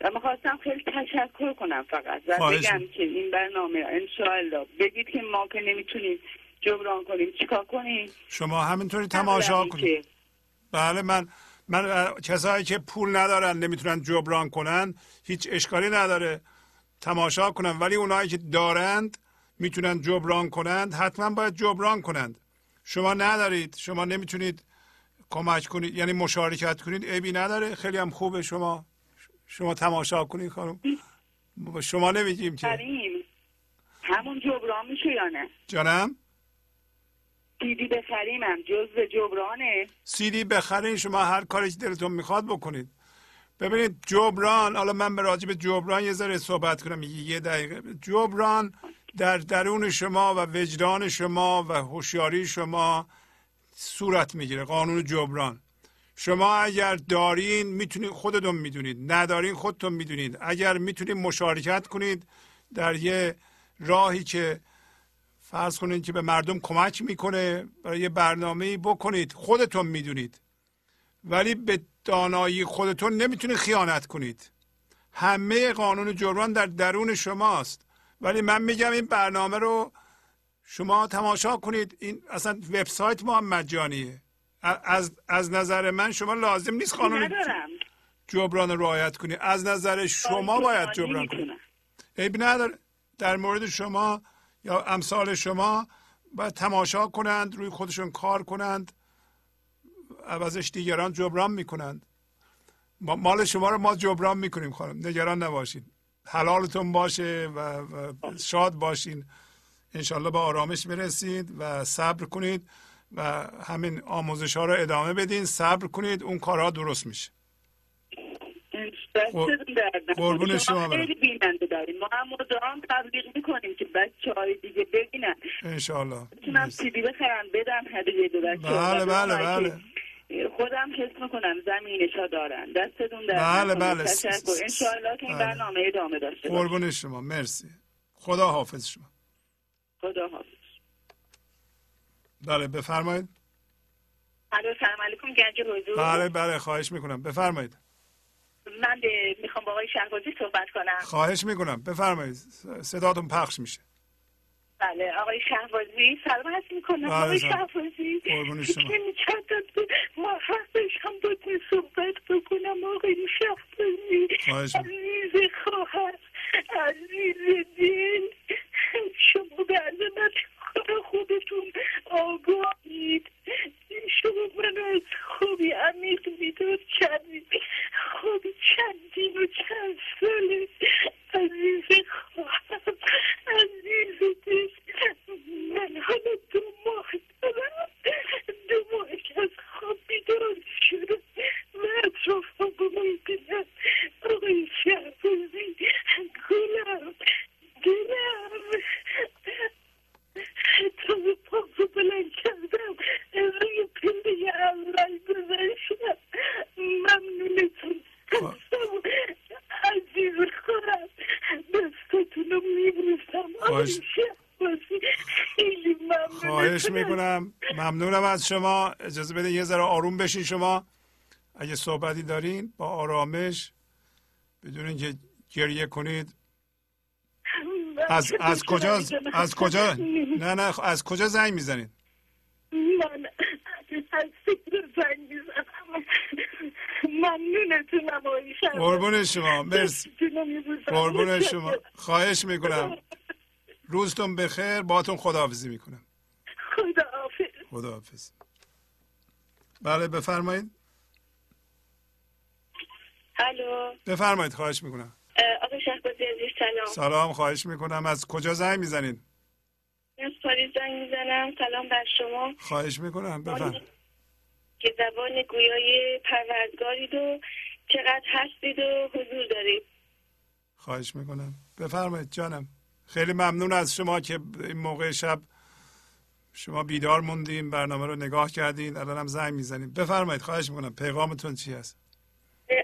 و می‌خواستم خیلی تشکر کنم فقط و بگم که این برنامه انشاءالله بگید که ما که نمی‌تونیم جبران کنیم. چیکار کنیم؟ شما همینطوری تماشا کنید. بله من من کسایی که پول ندارن نمی‌تونن جبران کنن هیچ اشکالی نداره. تماشا کنن. ولی اونایی که دارند می‌تونن جبران کنند. حتما باید جبران کنند. شما ندارید. شما نمی‌تونید کمک کنید. یعنی مشارکت کنید. عیبی نداره. خیلی هم خوبه شما. شما تماشا کنید خانم. شما نمیگیم که. کریم همون جبران میشه یا نه؟ جانم؟ دیدی بخریم هم جزء جبرانه. سیدی بخرین شما هر کاری که دلتون می‌خواد بکنید. ببینید جبران حالا من به راجع به جبران یه ذره صحبت کنم یه دقیقه. جبران در درون شما و وجدان شما و هوشیاری شما صورت می‌گیره قانون جبران. شما اگر دارین می‌تونید خودتون می‌دونید ندارین خودتون می‌دونید. اگر می‌تونید مشارکت کنید در یه راهی که فرض کنید که به مردم کمک می‌کنه برای یه برنامه بکنید خودتون می‌دونید. ولی به دانایی خودتون نمی‌تونید خیانت کنید. همه قانون جبران در درون شماست. ولی من میگم این برنامه رو شما تماشا کنید. این اصلا وبسایت ما هم مجانیه از, از نظر من شما لازم نیست قانون ندارم. جبران رو رعایت کنید از نظر شما باید جبران نمی‌تونم. عیب نداره. در مورد شما یا امثال شما باید تماشا کنند روی خودشون کار کنند عوضش دیگران جبران می‌کنند. ما- مال شما رو ما جبران می‌کنیم خانم. نگران نباشید حلالتون باشه و, و شاد باشین. انشالله به آرامش برسید و صبر کنید. و همین آموزش ها رو ادامه بدین. صبر کنید اون کارها درست میشه. قربون شما برم. خیلی بیننده داریم ما هم مدام تبلیغ می‌کنیم که بچه های دیگه ببینن. انشالله می‌تونم سیدی بخرم بدم هدیه به بچه بله بله بله. خودم حس می‌کنم زمینش ها دارن. دستتون در بله،. بله. تشکر. انشاءالله که این بله. برنامه ادامه داشته قربون شما. مرسی. خدا حافظ شما. خدا حافظ بله بفرمایید. سلام علیکم گنج حضور. بله بله خواهش می‌کنم. بفرمایید. من به می‌خوام با آقای شهبازی صحبت کنم. خواهش می‌کنم. بفرمایید. صداتون پخش میشه. بله آقای شهبازی سلام هست می‌کنم. بله آقای شهبازی قربون شما. ما حقش هم با صحبت بکنم آقای شهبازی. عزیز خواهر عزیز دین. شما به عظمت خدا خودتون آگاهید. شما منو از خوبی عمیق بیدار کردید خوبی چندین و چند ساله عزیز خواهم. عزیز دل من حالا دو ماه دارم. دو ماه که از خواب بیدار شدم. و اطرافم با من دیدم آقای شهبازی گلم دلم تا به پاکو بلند کردم روی پنده اول گذاشتم ممنونتون دستم عزیز خورم دستتونو میبوسم آقای خیلی ممنون خواهش می‌کنم. ممنونم از شما. اجازه بدین یه ذره آروم بشین شما. اگه صحبتی دارین با آرامش بدون اینکه گریه کنید از <laughs> از کجا از کجا؟ نه نه از کجا زنگ می‌زنید؟ من از فکر زنگ می‌زنم. ممنونتونم شهبازی. قربون شما مرسی. قربون شما. خواهش می‌کنم. روزتون بخیر. باتون خداحافظی می‌کنم. خداحافظ. خداحافظ. بله بفرمایید. الو. بفرمایید خواهش می‌کنم. آقای شهبازی عزیز سلام. سلام خواهش می‌کنم. از کجا زنگ می‌زنید از پاریس زنگ می‌زنم. سلام بر شما. خواهش می‌کنم بفرمایید که زبان گویای پروردگارید و چقدر هستید و حضور دارید. خواهش می‌کنم. بفرمایید جانم. خیلی ممنون از شما که این موقع شب شما بیدار موندین برنامه رو نگاه کردین الانم زنگ می‌زنید بفرمایید خواهش می‌کنم. پیغامتون چی هست؟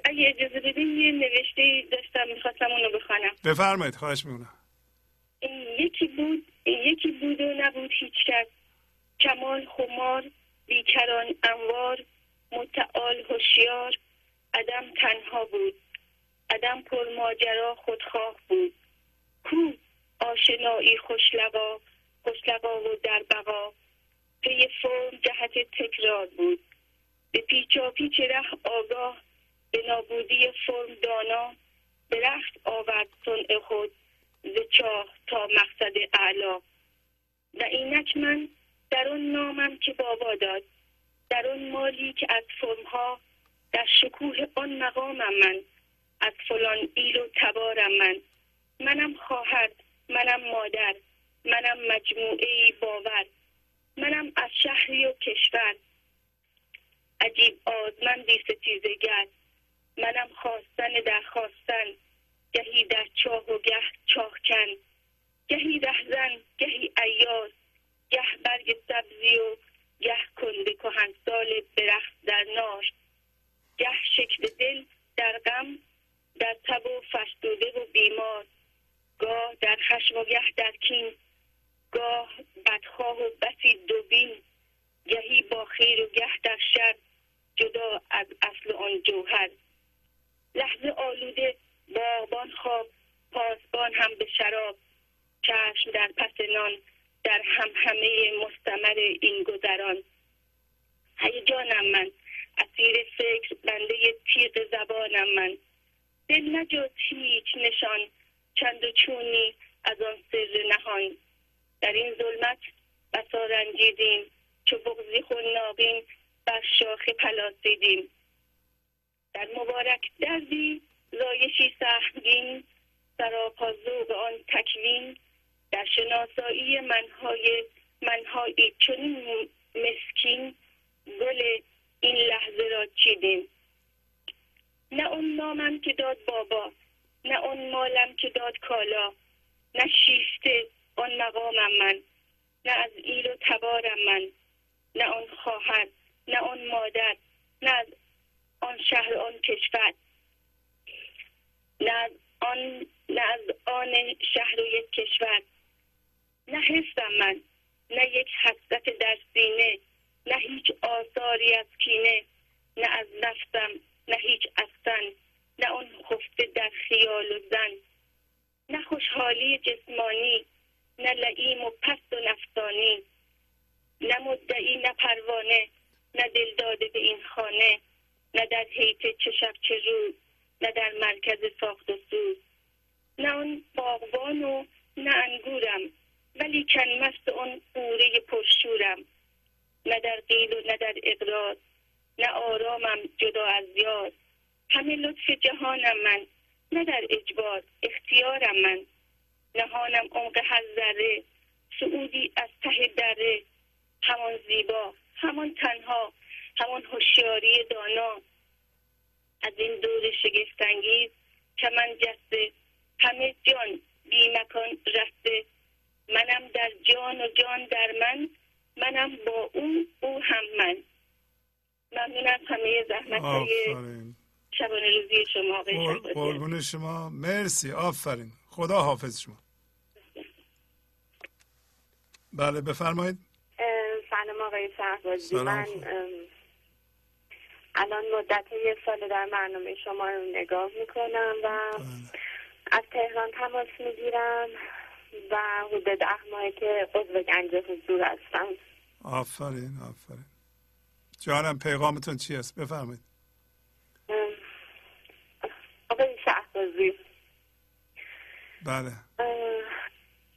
اگه اجازه بدین یه نوشته داشتم می‌خواستم اونو بخوانم. بفرمایید خواهش می‌کنم. یکی بود یکی بود و نبود هیچ کس کمال خمار بیکران انوار متعال هوشیار. عدم تنها بود. عدم پر ماجرا خودخواه بود. کو؟ آشنایی خوشلقا خوشلقا و در بقا پی فرم جهت تکرار بود. به پیچا پیچ ره آگاه به نابودی فرم دانا به رخت آورد صنع خود ز چاه تا مقصد اعلا. و اینک من در آن نامم که بابا داد در آن مالی که از فرمها در شکوه آن مقامم من از فلان ایل و تبارم من. منم خواهر منم مادر منم مجموعه باور منم از شهری و کشور. عجیب آزمندی ستیزه گر. منم خواستن در خواستن گهی در چاه و گه چاهکن گهی رهزن گهی ایار گه برگ سبزی و گه کنده کهنسال برخت در نار. گه شکل دل در غم در تب و فرسوده و بیمار. گاه در خشم و گه در کین. گاه بدخواه و بسی دوبین. گهی با خیر و گه در شر. جدا از اصل آن جوهر. لحظه آلوده باغبان خواب پاسبان هم به شراب. چشم در پس نان در هم همه مستمر این گذران. هیجانم من اسیر فکر بنده تیغ زبانم من. دل نجات هیچ نشان چند و چونی از آن سر نهان. در این ظلمت بسا رنجیدیم چو بغزی خناقین بر شاخه پلاسیدیم در مبارک دردی زایشی سهمگین سراپا ذوق آن تکوین در شناسایی منهای منهایی چنین مسکین گل این لحظه را چیدیم. نه اون نامم که داد بابا نه اون مالم که داد کالا نه شیفته آن مقامم من نه از ایل و تبارم من نه آن خواهر نه آن مادر نه از شهر آن کشور. نه از آن نه از آن شهر و یک کشور. نه حسم من نه یک حسرت در سینه نه هیچ آثاری از کینه نه از نفسم نه هیچ افسن نه آن خفته در خیال و زن. نه خوشحالی جسمانی نه لعیم و پست و نفسانی. نه مدعی نه پروانه نه دل داده به این خانه. نه در حیط چه شب چه روز نه در مرکز ساخت و سوز. نه آن باغبان و نه انگورم ولی کن مست آن قوره پرشورم. نه در قیل و نه در اقرار نه آرامم جدا از یاد. همه لطف جهانم من نه در اجبار اختیارم من. نهانم عمق هر ذره سعودی از ته دره. همان زیبا همان تنها همان هوشیاری دانا از این دور شگفتانگیز که من جسته همه جان بی مکان رسته منم در جان و جان در من منم با اون او هم من. ممنون از همه زحمت های آفرین. شبانه روزی شما. قربون شما. مرسی. آفرین. خدا حافظ شما. بله بفرمایید. اه، آقای شهبازی. من الان مدت یه سال در برنامه شما رو نگاه می‌کنم و بله. از تهران تماس می‌گیرم و حدود ده ماهی که عضو گنج حضور هستم. آفرین آفرین. جانم پیغامتون چی است؟ بفرمایید. آقای شهبازی. بله.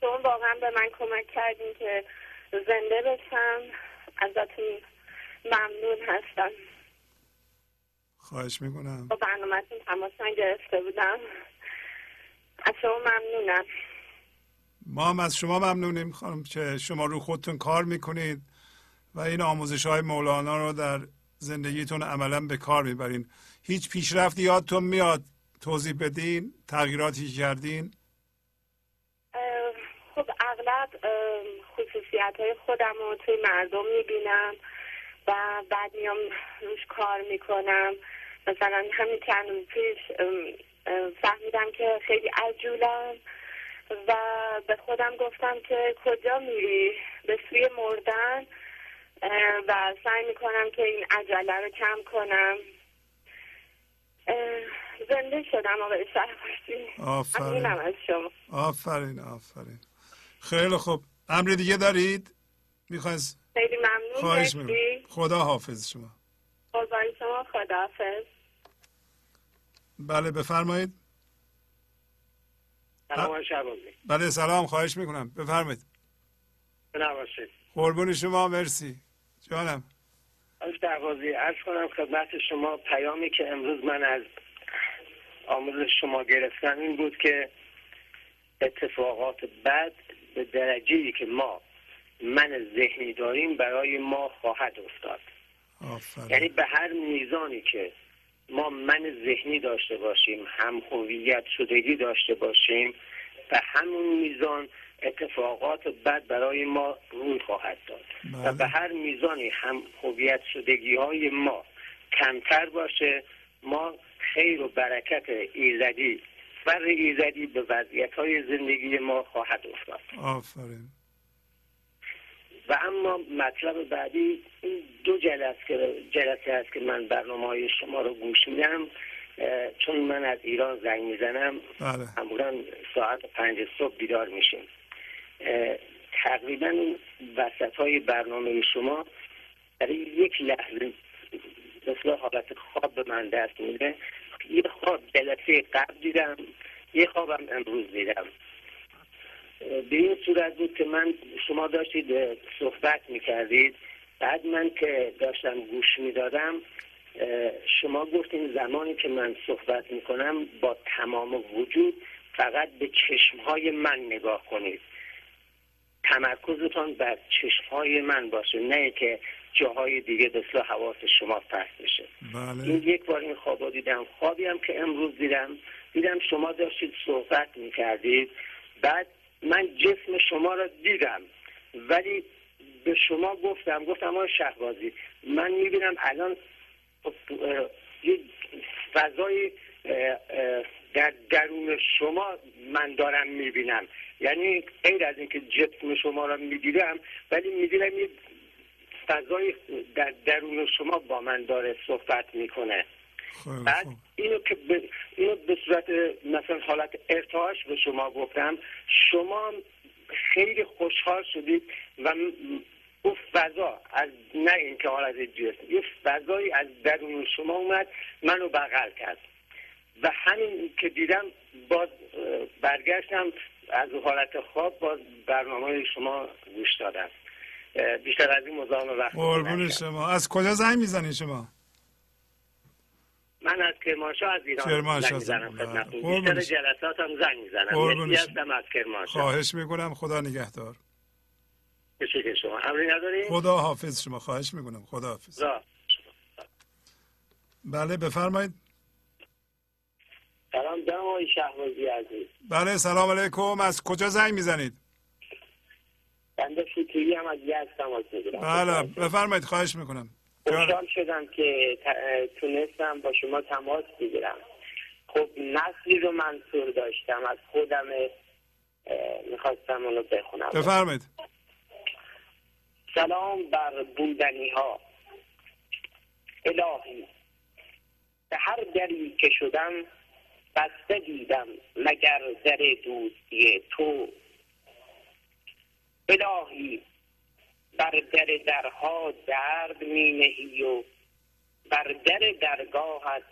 شما واقعا به من کمک کردین که زنده بشم. ازتون ممنون هستم. خواهش می‌کنم. با برنامهتون تماس گرفته بودم. از شما ممنونم. ما هم از شما ممنونیم خانم که شما رو خودتون کار می‌کنید و این آموزش های مولانا رو در زندگیتون عملا به کار می‌برین. هیچ پیشرفتی یادتون میاد؟ توضیح بدین تغییراتی کردین؟ خب اغلب خصوصیت های خودم رو توی مردم می‌بینم و بعد میام روش کار می‌کنم. مثلا همین چند پیش فهمیدم که خیلی عجولم و به خودم گفتم که کجا میری؟ به سوی مردن و سعی می‌کنم که این عجله رو کم کنم. زنده شدم آقای شهرباشی آفرین. از شما. آفرین آفرین. خیلی خوب. امر دیگه دارید؟ می‌خواید خیلی ممنون خواهش خدا حافظ شما. قربان شما خدا حافظ بله بفرمایید. سلام بله سلام خواهش می‌کنم. بفرمایید. قربون شما مرسی. جانم. از دروازی ارز کنم خدمت شما پیامی که امروز من از آموزش شما گرفتم این بود که اتفاقات بد به درجه که ما من ذهنی داریم برای ما خواهد افتاد. یعنی به هر میزانی که ما من ذهنی داشته باشیم هم هویت شدگی داشته باشیم و همون میزان اتفاقات بد برای ما روی خواهد داد. و بله. به هر میزانی هم هویت شدگی های ما کمتر باشه ما خیر و برکت ایزدی فر ایزدی به وضعیت های زندگی ما خواهد افتاد. آفرین. و اما مطلب بعدی این دو جلسه جلسه است که من برنامه های شما رو گوش میدم چون من از ایران زنگ می‌زنم بله. معمولا ساعت پنج صبح بیدار میشیم. تقریبا وسط های برنامه شما در یک لحظه مثل حالت خواب به من دست میده. یه خواب جلسه قبل دیدم یه خوابم امروز دیدم. به این صورت بود که من شما داشتید صحبت می‌کردید. بعد من که داشتم گوش می‌دادم شما گفتین زمانی که من صحبت می‌کنم با تمام وجود فقط به چشمهای من نگاه کنید. تمرکزتان بر چشمهای من باشه نه که جاهای دیگه مثل حواس شما پس بشه. بله. این یک بار این خواب دیدم. خوابی هم که امروز دیدم. دیدم شما داشتید صحبت می‌کردید. بعد من جسم شما را دیدم ولی به شما گفتم گفتم آقای شهبازی من می‌بینم الان یه فضای در درون شما من دارم می‌بینم. یعنی غیر از اینکه جسم شما را می‌دیدم ولی می‌دیدم یه فضای در درون شما با من داره صحبت می‌کنه. بعد اینو که به, اینو به صورت مثلا حالت ارتعاش به شما گفتم شما خیلی خوشحال شدید و اون فضا از نه اینکه حالت جسم یه فضایی از درون شما اومد منو بغل کرد. و همین که دیدم باز برگشتم از حالت خواب باز برنامه شما گوش دادم. بیشتر از این مزاحم وقت قربون شما. از کجا زنگ می‌زنی شما؟ من از کرمانشاه از ایران زنگ می‌زنم خدمتتون. هم زنگ می‌زنم. هستم از کرمانشاه. خواهش می‌کنم. خدا نگهدار. شما؟ خدا حافظ شما. خواهش می‌کنم. خدا حافظ. را. بله بفرمایید. سلام دم آقای شهبازی عزیز. بله سلام علیکم. از کجا زنگ می‌زنید؟ بنده فکری هم از یزد تماس می‌گیرم. بله بفرمایید. خواهش می‌کنم. خوشحال شدم که تونستم با شما تماس بگیرم. خب نسلی رو منصور داشتم. از خودم می‌خواستم اونو بخونم. بفرمایید. سلام بر بودنی ها الهی. به هر دری که شدم بسته دیدم مگر در دوستی تو. الهی. بر در درها درد می نهی و بر در درگاهت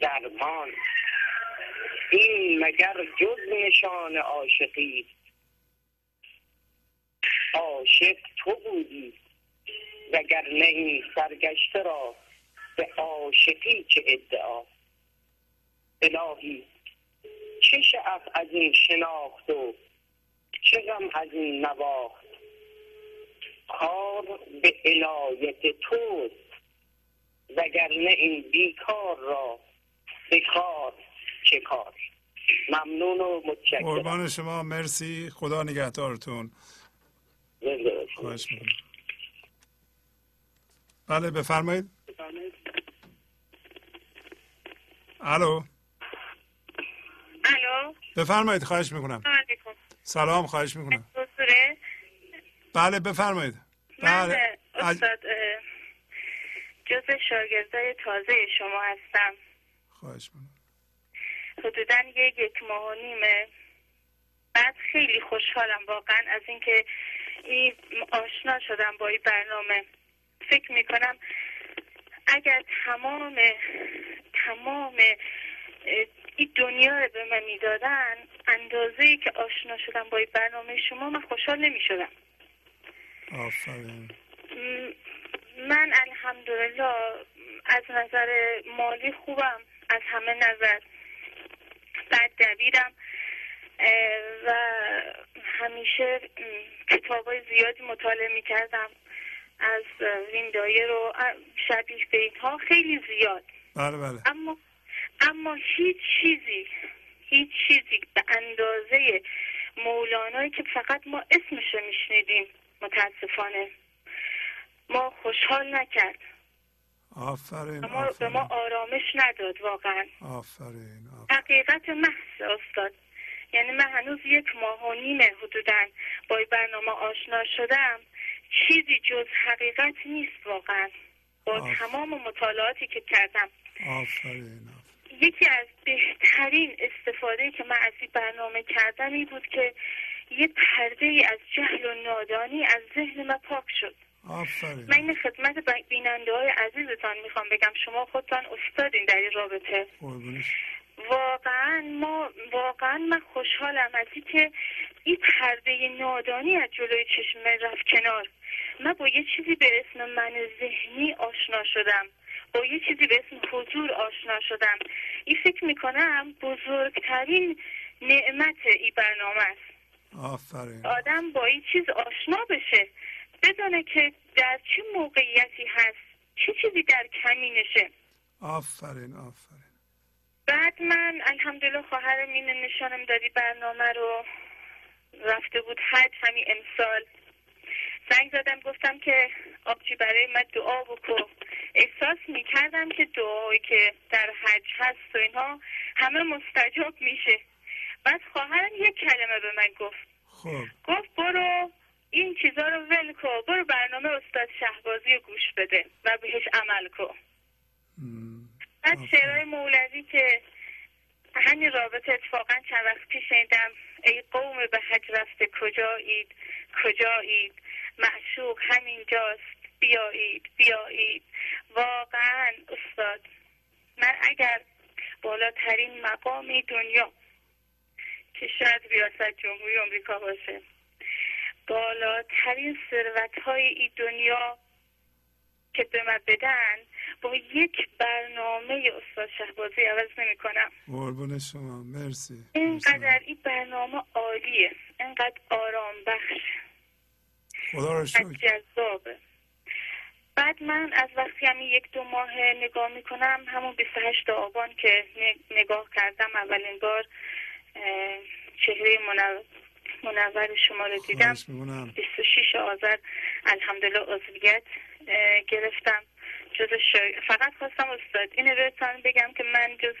درمان. این مگر جز نشان عاشقی؟ عاشق تو بودی وگر نه این سرگشته را به عاشقی چه ادعا؟ الهی چه شعف از این شناخت و چه غم از این نواخت؟ کار به عنایت توست وگرنه این بیکار را به کار چه کار ممنون و متشکرم. قربان شما مرسی. خدا نگهدارتون. بله بفرمایید. الو. الو. بفرمایید خواهش می‌کنم. سلام خواهش می‌کنم. بله بفرمایید. من بله از- استاد جز شاگردای تازه شما هستم. خواهش می‌کنم. حدودا یک ماه و نیمه بعد خیلی خوشحالم واقعا از اینکه این آشنا شدم با این برنامه. فکر می‌کنم اگر تمام تمام این دنیا رو به من می‌دادن اندازه ای که آشنا شدم با این برنامه شما من خوشحال نمی‌شدم. آفرین. من الحمدلله از نظر مالی خوبم از همه نظر بعد دویدم اه، و همیشه کتاب های زیادی مطالعه می کردم از ویندایر و شبیه به اینها خیلی زیاد. بله بله. اما اما هیچ چیزی هیچ چیزی به اندازه مولانایی که فقط ما اسمش رو میشنیدیم متاسفانه. ما خوشحال نکرد. آفرین ما به ما آفرین. آرامش نداد واقعا. آفرین آفرین. حقیقت محض استاد. یعنی من هنوز یک ماه و نیمه حدودا با این برنامه آشنا شدم. چیزی جز حقیقت نیست واقعا. با آف. تمام مطالعاتی که کردم. آفرین آفرین. یکی از بهترین استفاده که من از این برنامه کردم این بود که یه پرده ای از جهل و نادانی از ذهن من پاک شد. آفرین. من این خدمت بیننده های عزیزتان می‌خوام بگم شما خودتان استادین در این رابطه. قربونش. واقعا ما واقعا من خوشحالم از اینکه این پرده نادانی از جلوی چشم رفت کنار. من با یه چیزی به اسم من ذهنی آشنا شدم. با یه چیزی به اسم حضور آشنا شدم. این فکر می‌کنم بزرگترین نعمت این برنامه است. آفرین. آدم با این چیز آشنا بشه. بدونه که در چه موقعیتی هست چه چیزی در کمینشه. آفرین آفرین. بعد من الحمدلله خواهر مینه نشانم دادی برنامه رو. رفته بود حج همین امسال. زنگ زدم گفتم که آبجی برای من دعا بکن. احساس می‌کردم که دعایی که در حج هست و اینها همه مستجاب میشه. بعد خواهرم یک کلمه به من گفت. خب. گفت برو این چیزا رو ول کن برو برنامه استاد شهبازی رو گوش بده و بهش عمل کن. بعد. شعرهای مولوی که همین رابطه اتفاقا چند وقت پیش شنیدم ای قوم به حج رفته کجایید؟ کجایید؟ معشوق همینجاست بیایید بیایید. واقعا استاد من اگر بالاترین مقامی دنیا که شاید ریاست جمهوری آمریکا باشه. بالاترین ثروت های این دنیا که به من بدن با یک برنامه استاد شهبازی عوض نمی کنم قربون شما. مرسی. اینقدر این برنامه عالیه. اینقدر آرام بخش خدا رو شکر. جذابه. بعد من از وقتی همین یک دو ماه نگاه می‌کنم همون 28 آبان که نگاه کردم اولین بار چهره منو- منور شما رو دیدم. خواهش می‌کنم. 26 آذر الحمدلله عضویت گرفتم. جز شا... فقط خواستم استاد این بهتون بگم که من جز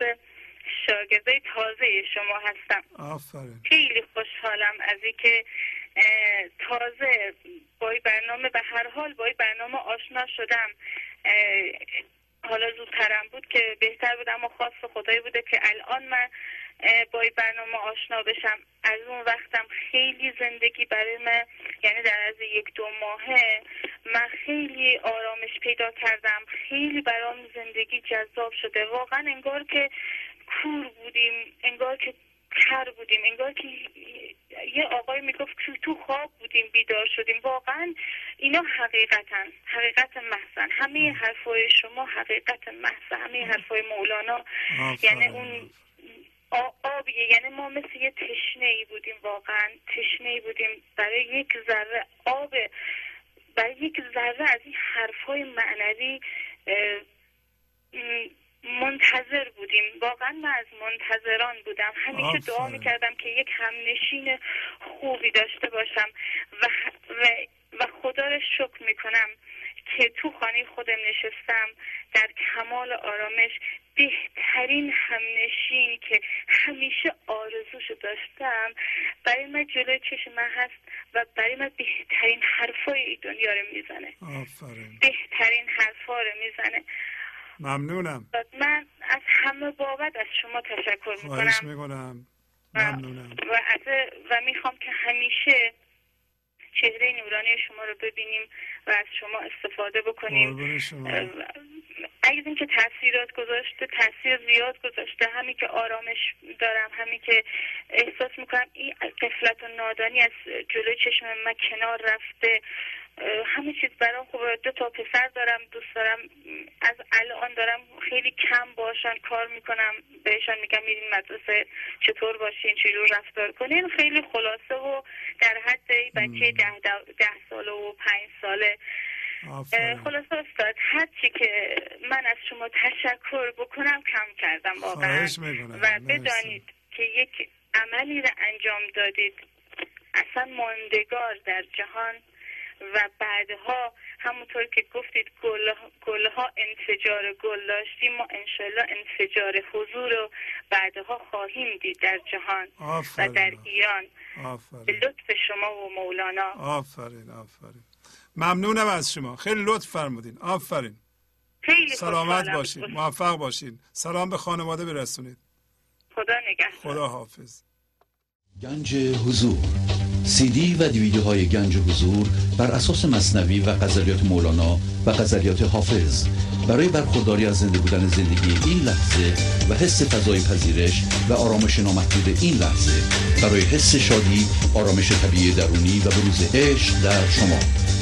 شاگرده تازه شما هستم. آفرین. خیلی خوشحالم از اینکه تازه با برنامه به هر حال با برنامه آشنا شدم. حالا زودترم بود که بهتر بود اما خواست خدایی بوده که الان من با این برنامه آشنا بشم. از اون وقتم خیلی زندگی برای من یعنی در از یک دو ماهه من خیلی آرامش پیدا کردم. خیلی برام زندگی جذاب شده. واقعا انگار که کور بودیم انگار که کر بودیم انگار که یه آقای می‌گفت که تو خواب بودیم بیدار شدیم. واقعا اینا حقیقتا حقیقت محسن همه حرفای شما حقیقت محسن همه حرفای مولانا. یعنی اون آبیه. یعنی ما مثل یه تشنه ای بودیم واقعا. تشنه ای بودیم برای یک ذره آب برای یک ذره از این حرفای معنوی منتظر بودیم. واقعا من از منتظران بودم. همیشه دعا می‌کردم که یک همنشین خوبی داشته باشم و, و, و خدا رو شکر می‌کنم که تو خانه خودم نشستم در کمال آرامش بهترین همنشین که همیشه آرزوشو داشتم. برای من جلوی چشم من هست و برای من بهترین حرفای دنیا رو می‌زنه. آفرین. بهترین حرفا رو می‌زنه. ممنونم. من از همه بابت از شما تشکر می‌کنم. خواهش می‌کنم. ممنونم. و, و می‌خوام که همیشه چهره نورانی شما رو ببینیم و از شما استفاده بکنیم. اگر اینکه تاثیرات گذاشته تاثیر زیاد گذاشته. همین که آرامش دارم همین که احساس می‌کنم این قفلت و نادانی از جلوی چشم من کنار رفته. همه چیز برام خوبه. دو تا پسر دارم دوست دارم. از الان دارم خیلی کم باشن کار می‌کنم. بهشان میگم میرین مدرسه چطور باشین چجور رفتار کنین. خیلی خلاصه و در حد بچه ده, ده, ساله و پنج ساله. خلاصه استاد هرچی که من از شما تشکر بکنم کم کردم واقعا. و بدانید که یک عملی رو انجام دادید. اصلا ماندگار در جهان و بعدها همونطور که گفتید گلها انفجار گل داشتیم. ما انشالله انفجار حضور رو بعدها خواهیم دید در جهان و در ایران. به لطف شما و مولانا. آفرین آفرین. ممنونم از شما. خیلی لطف فرمودین. آفرین. خیلی سلامت باشین. موفق باشین. سلام به خانواده برسونید. خدا نگهدار. خدا حافظ. گنج حضور. سی دی و دیویدیوهای گنج حضور بر اساس مصنوی و غزلیات مولانا و غزلیات حافظ. برای برخورداری از زنده بودن زندگی این لحظه و حس فضای پذیرش و آرامش نامحدود این لحظه برای حس شادی آرامش طبیعی درونی و بروز عشق در شما.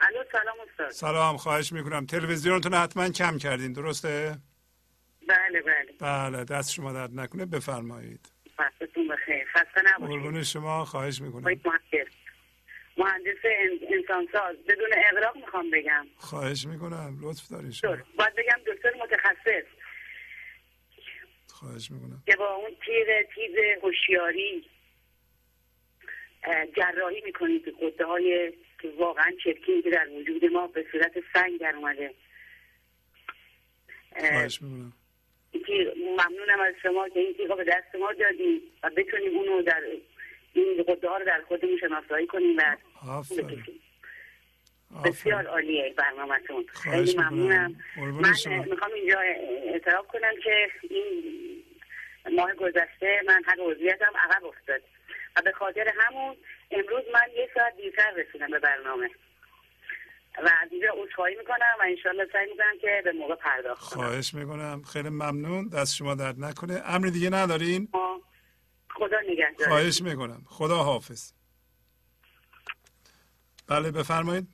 الو سلام استاد. سلام خواهش می‌کنم. تلویزیونتون حتما کم کردین درسته؟ بله بله. بله دست شما درد نکنه بفرمایید. وقتتون بخیر خسته نباشید. قربون شما خواهش می‌کنم. مهندس مهندس انسانساز. بدون اغراق می‌خوام بگم. خواهش می‌کنم لطف دارین شما. باید بگم دکتر متخصص. خواهش می‌کنم. که با اون تیر تیز هوشیاری جراحی می‌کنید قده های که واقعا چرکین که در وجود ما به صورت سنگ در اومده. ممنونم از شما که این تیغ به دست ما دادیم و بتونیم اونو در این قده ها رو در خودمون شناسایی کنیم و بسیار عالیه برنامهتون. خیلی ممنونم. من می‌خوام اینجا اعتراف کنم که این ماه گذشته من حق عضویتم عقب افتاد. و به خاطر همون امروز من یه ساعت دیرتر رسیدم به برنامه. و اینجا عذرخواهی می‌کنم و انشالله سعی می‌کنم که به موقع پرداخت کنم. خواهش می‌کنم. خیلی ممنون. دست شما درد نکنه. امر دیگه ندارین؟ خدا نگهدار. خواهش می‌کنم. خدا حافظ. بله بفرمایید.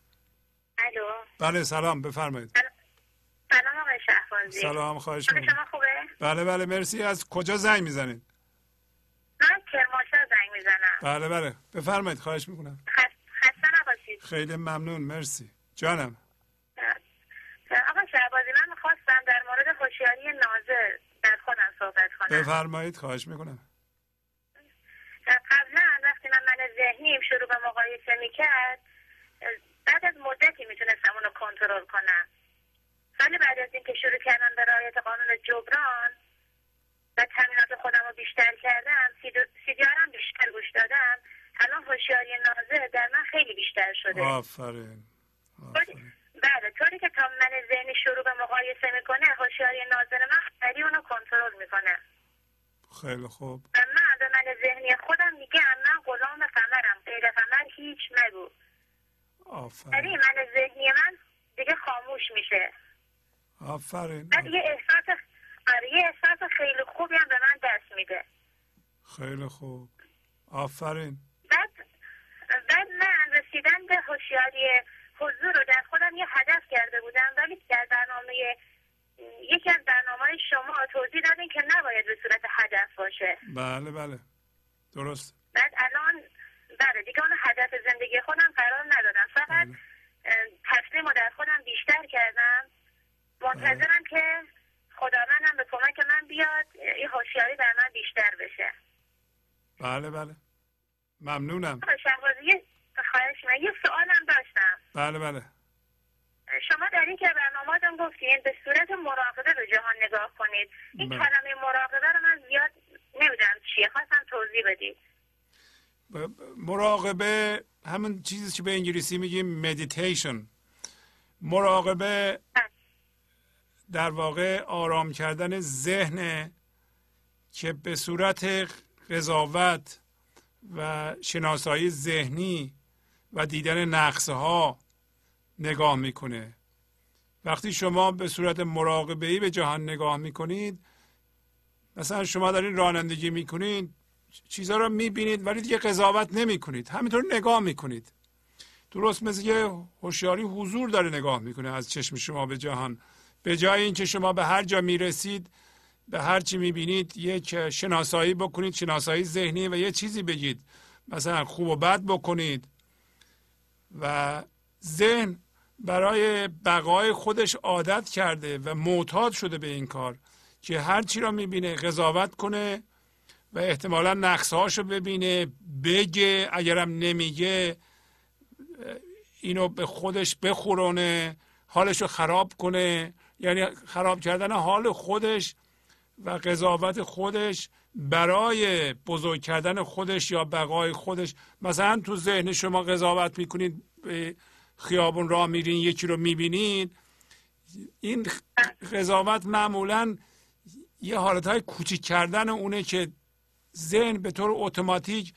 الو. بله سلام. بفرمایید. سلام. آقای شهبازی. سلام خواهش می‌کنم شما خوبه؟ بله بله. مرسی. از کجا زنگ می‌زنید؟ من کرمانشاه زنگ می‌زنم. بله بله. بفرمایید خواهش می‌کنم. خسته خیلی ممنون مرسی. جانم. آقا شعبازی من می‌خواستم در مورد هوشیاری نازل در خودم صحبت کنم. بفرمایید خواهش می‌کنم. قبلا وقتی من من ذهنیم شروع به مقایسه می‌کرد بعد از مدتی می‌تونستم اونو کنترل کنم. ولی بعد از اینکه شروع کردم به رعایت قانون جبران و تمرینات خودم رو بیشتر کردم سیدیارم بیشتر گوش دادم. الان هوشیاری نازل در من خیلی بیشتر شده. آفرین. بله طوری که تا من ذهنی شروع به مقایسه می‌کنه هوشیاری نازل من خیلی اونو کنترل می‌کنه خیلی خوب. و من به من ذهنی خودم میگم من غلام قمرم غیر قمر هیچ مگو. آفرین. یعنی من ذهنی من دیگه خاموش میشه. آفرین. بعد یه احساس یه احساس خیلی خوبی هم به من دست میده. خیلی خوب. آفرین. بعد بعد من رسیدن به هوشیاری حضور رو. در خودم یه هدف کرده بودم ولی در برنامه یکی از برنامه شما توضیح دادین که نباید به صورت هدف باشه. بله بله. درست. بعد الان بله دیگه اون هدف زندگی خودم قرار ندادم. فقط بله. تسلیم رو در خودم بیشتر کردم. منتظرم که خداوندم به کمک من بیاد این هوشیاری در من بیشتر بشه. بله بله. ممنونم. شهبازی خواهش من یه سوالم داشتم. بله بله. شما در این که برنامهاتون گفتین به صورت مراقبه به جهان نگاه کنید. این بله. کلمه مراقبه رو من زیاد نمی‌دونم چیه. خواستم توضیح بدید مراقبه همون چیزی که به انگلیسی میگیم مدیتیشن مراقبه در واقع آرام کردن ذهن که به صورت قضاوت و شناسایی ذهنی و دیدن نقصه ها نگاه می‌کنه. وقتی شما به صورت مراقبه ای به جهان نگاه می‌کنید مثلا شما دارین رانندگی می‌کنید چیزها رو می‌بینید ولی دیگه قضاوت نمی‌کنید. همینطور نگاه می‌کنید. درست مثل که هوشیاری حضور داره نگاه می‌کنه از چشم شما به جهان. به جای اینکه شما به هر جا می‌رسید به هر چی می‌بینید یک شناسایی بکنید شناسایی ذهنی و یه چیزی بگید. مثلا خوب و بد بکنید. و ذهن برای بقای خودش عادت کرده و معتاد شده به این کار که هر چی را می‌بینه قضاوت کنه و احتمالا نقصه رو ببینه بگه اگرم نمیگه اینو به خودش بخورونه حالش رو خراب کنه. یعنی خراب کردن حال خودش و قضاوت خودش برای بزرگ کردن خودش یا بقای خودش. مثلا تو ذهن شما قضاوت می‌کنید به خیابون راه میرین یکی رو می‌بینید. این قضاوت معمولا یه حالت های کوچیک کردن اونه که ذهن به طور اتوماتیک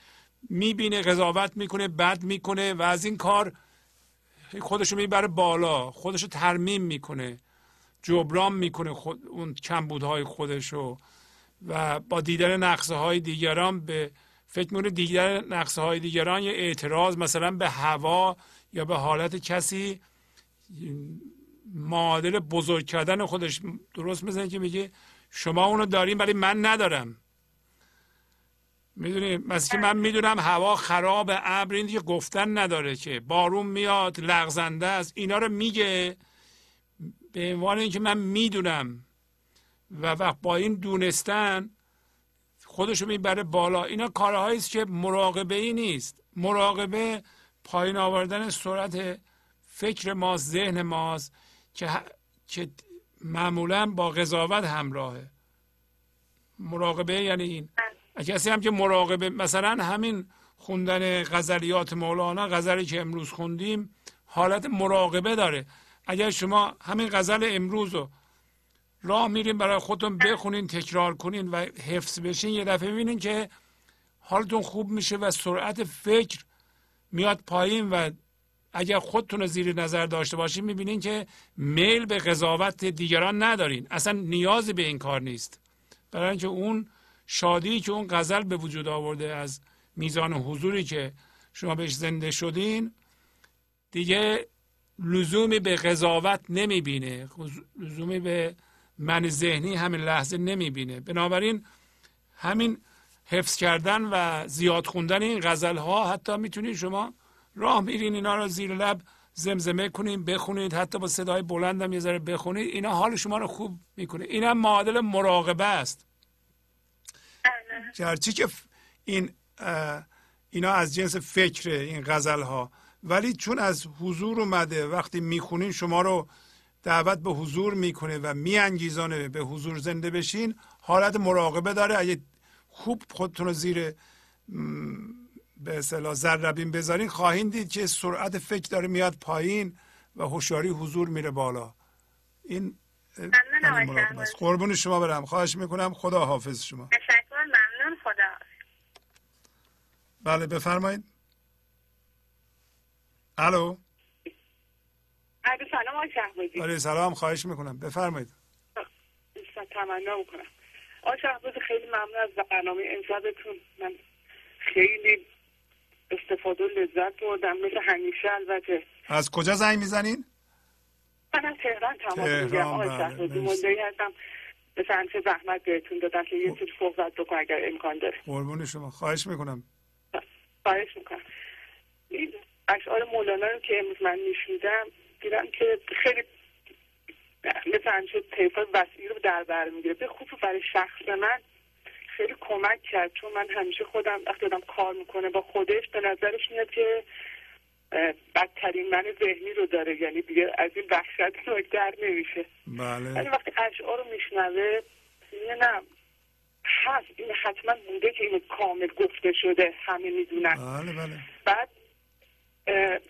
می‌بینه قضاوت می‌کنه بد می‌کنه و از این کار خودشو می‌بره بالا خودشو ترمیم می‌کنه. جبران می‌کنه خود اون کمبودهای خودشو و با دیدن نقصه های دیگران به فکر می‌کنه دیدن نقصه های دیگران یه اعتراض مثلا به هوا یا به حالت کسی معادل بزرگ کردن خودش درست مثل که میگه شما اونو داریم ولی من ندارم. می‌دونی؟ مثل که من می‌دونم هوا خراب ابر این دیگه گفتن نداره که. بارون میاد لغزنده است اینا رو میگه. به عنوان اینکه من می‌دونم و وقت با این دونستن خودشو می‌بره بالا اینا کارهایی است که مراقبه ای نیست. مراقبه پایین آوردن سرعت فکر ما ذهن ماست که که معمولا با قضاوت همراهه. مراقبه یعنی این. کسی هم که مراقبه مثلا همین خوندن غزلیات مولانا غزلی که امروز خوندیم حالت مراقبه داره. اگر شما همین غزل امروز رو راه میرین برای خودتون بخونین تکرار کنین و حفظ بشین یه دفعه ببینین که حالتون خوب میشه و سرعت فکر میاد پایین و اگر خودتون رو زیر نظر داشته باشین می‌بینین که میل به قضاوت دیگران ندارین. اصلا نیازی به این کار نیست. برای اینکه اون شادی که اون غزل به وجود آورده از میزان حضوری که شما بهش زنده شدین دیگه لزومی به قضاوت نمی‌بینه. لزومی به من ذهنی همین لحظه نمی‌بینه. بنابراین همین حفظ کردن و زیاد خوندن این غزل ها حتی می‌تونید شما راه میرین اینا رو زیر لب زمزمه کنید بخونید. حتی با صدای بلندم یه ذره بخونید. اینا حال شما رو خوب می‌کنه. اینم معادل مراقبه است. بله. گرچه که این اینا از جنس فکره این غزل ها ولی چون از حضور اومده وقتی می‌خونین شما رو دعوت به حضور می‌کنه و میانگیزانه به حضور زنده بشین حالت مراقبه داره. اگه خوب خودتون رو زیر به اصطلاح ذربین بذارین خواهید دید که سرعت فکر داره میاد پایین و هوشیاری حضور میره بالا. این مراقبه است. قربون شما برم. خواهش می‌کنم. خدا حافظ شما. تشکر ممنون. خدا بله بفرمایید. الو. عرض سلام آقای شهبازی. بله سلام خواهش می‌کنم. بفرمایید. تمنا می‌کنم. آقای شهبازی خیلی ممنون از برنامه امشبتون. من خیلی استفاده و لذت بردم مثل همیشه البته. از کجا زنگ می‌زنین؟ من از تهران تماس می‌گیرم. آقای بله، شهبازی منزهی هستم. مثل همیشه زحمت بهتون دادم که یه سری صحبت بکن اگر امکان داره. قربون شما. خواهش می‌کنم. خواهش می‌کنم. اشعار مولانا رو که امروز من میشنیدم دیدم که خیلی مثل همیشه طیفای وسیعی رو در بر می‌گیره به خصوص برای شخص من خیلی کمک کرد چون من همیشه خودم وقتی دادم کار می‌کنه با خودش به نظرش میاد که بدترین من ذهنی رو داره. یعنی دیگه از این وحشت <laughs> در نمیشه. بله. ولی وقتی اشعار رو میشنوه نه هست. این حتما بوده که این کامل گفته شده همه می‌دونن. بله بله. بعد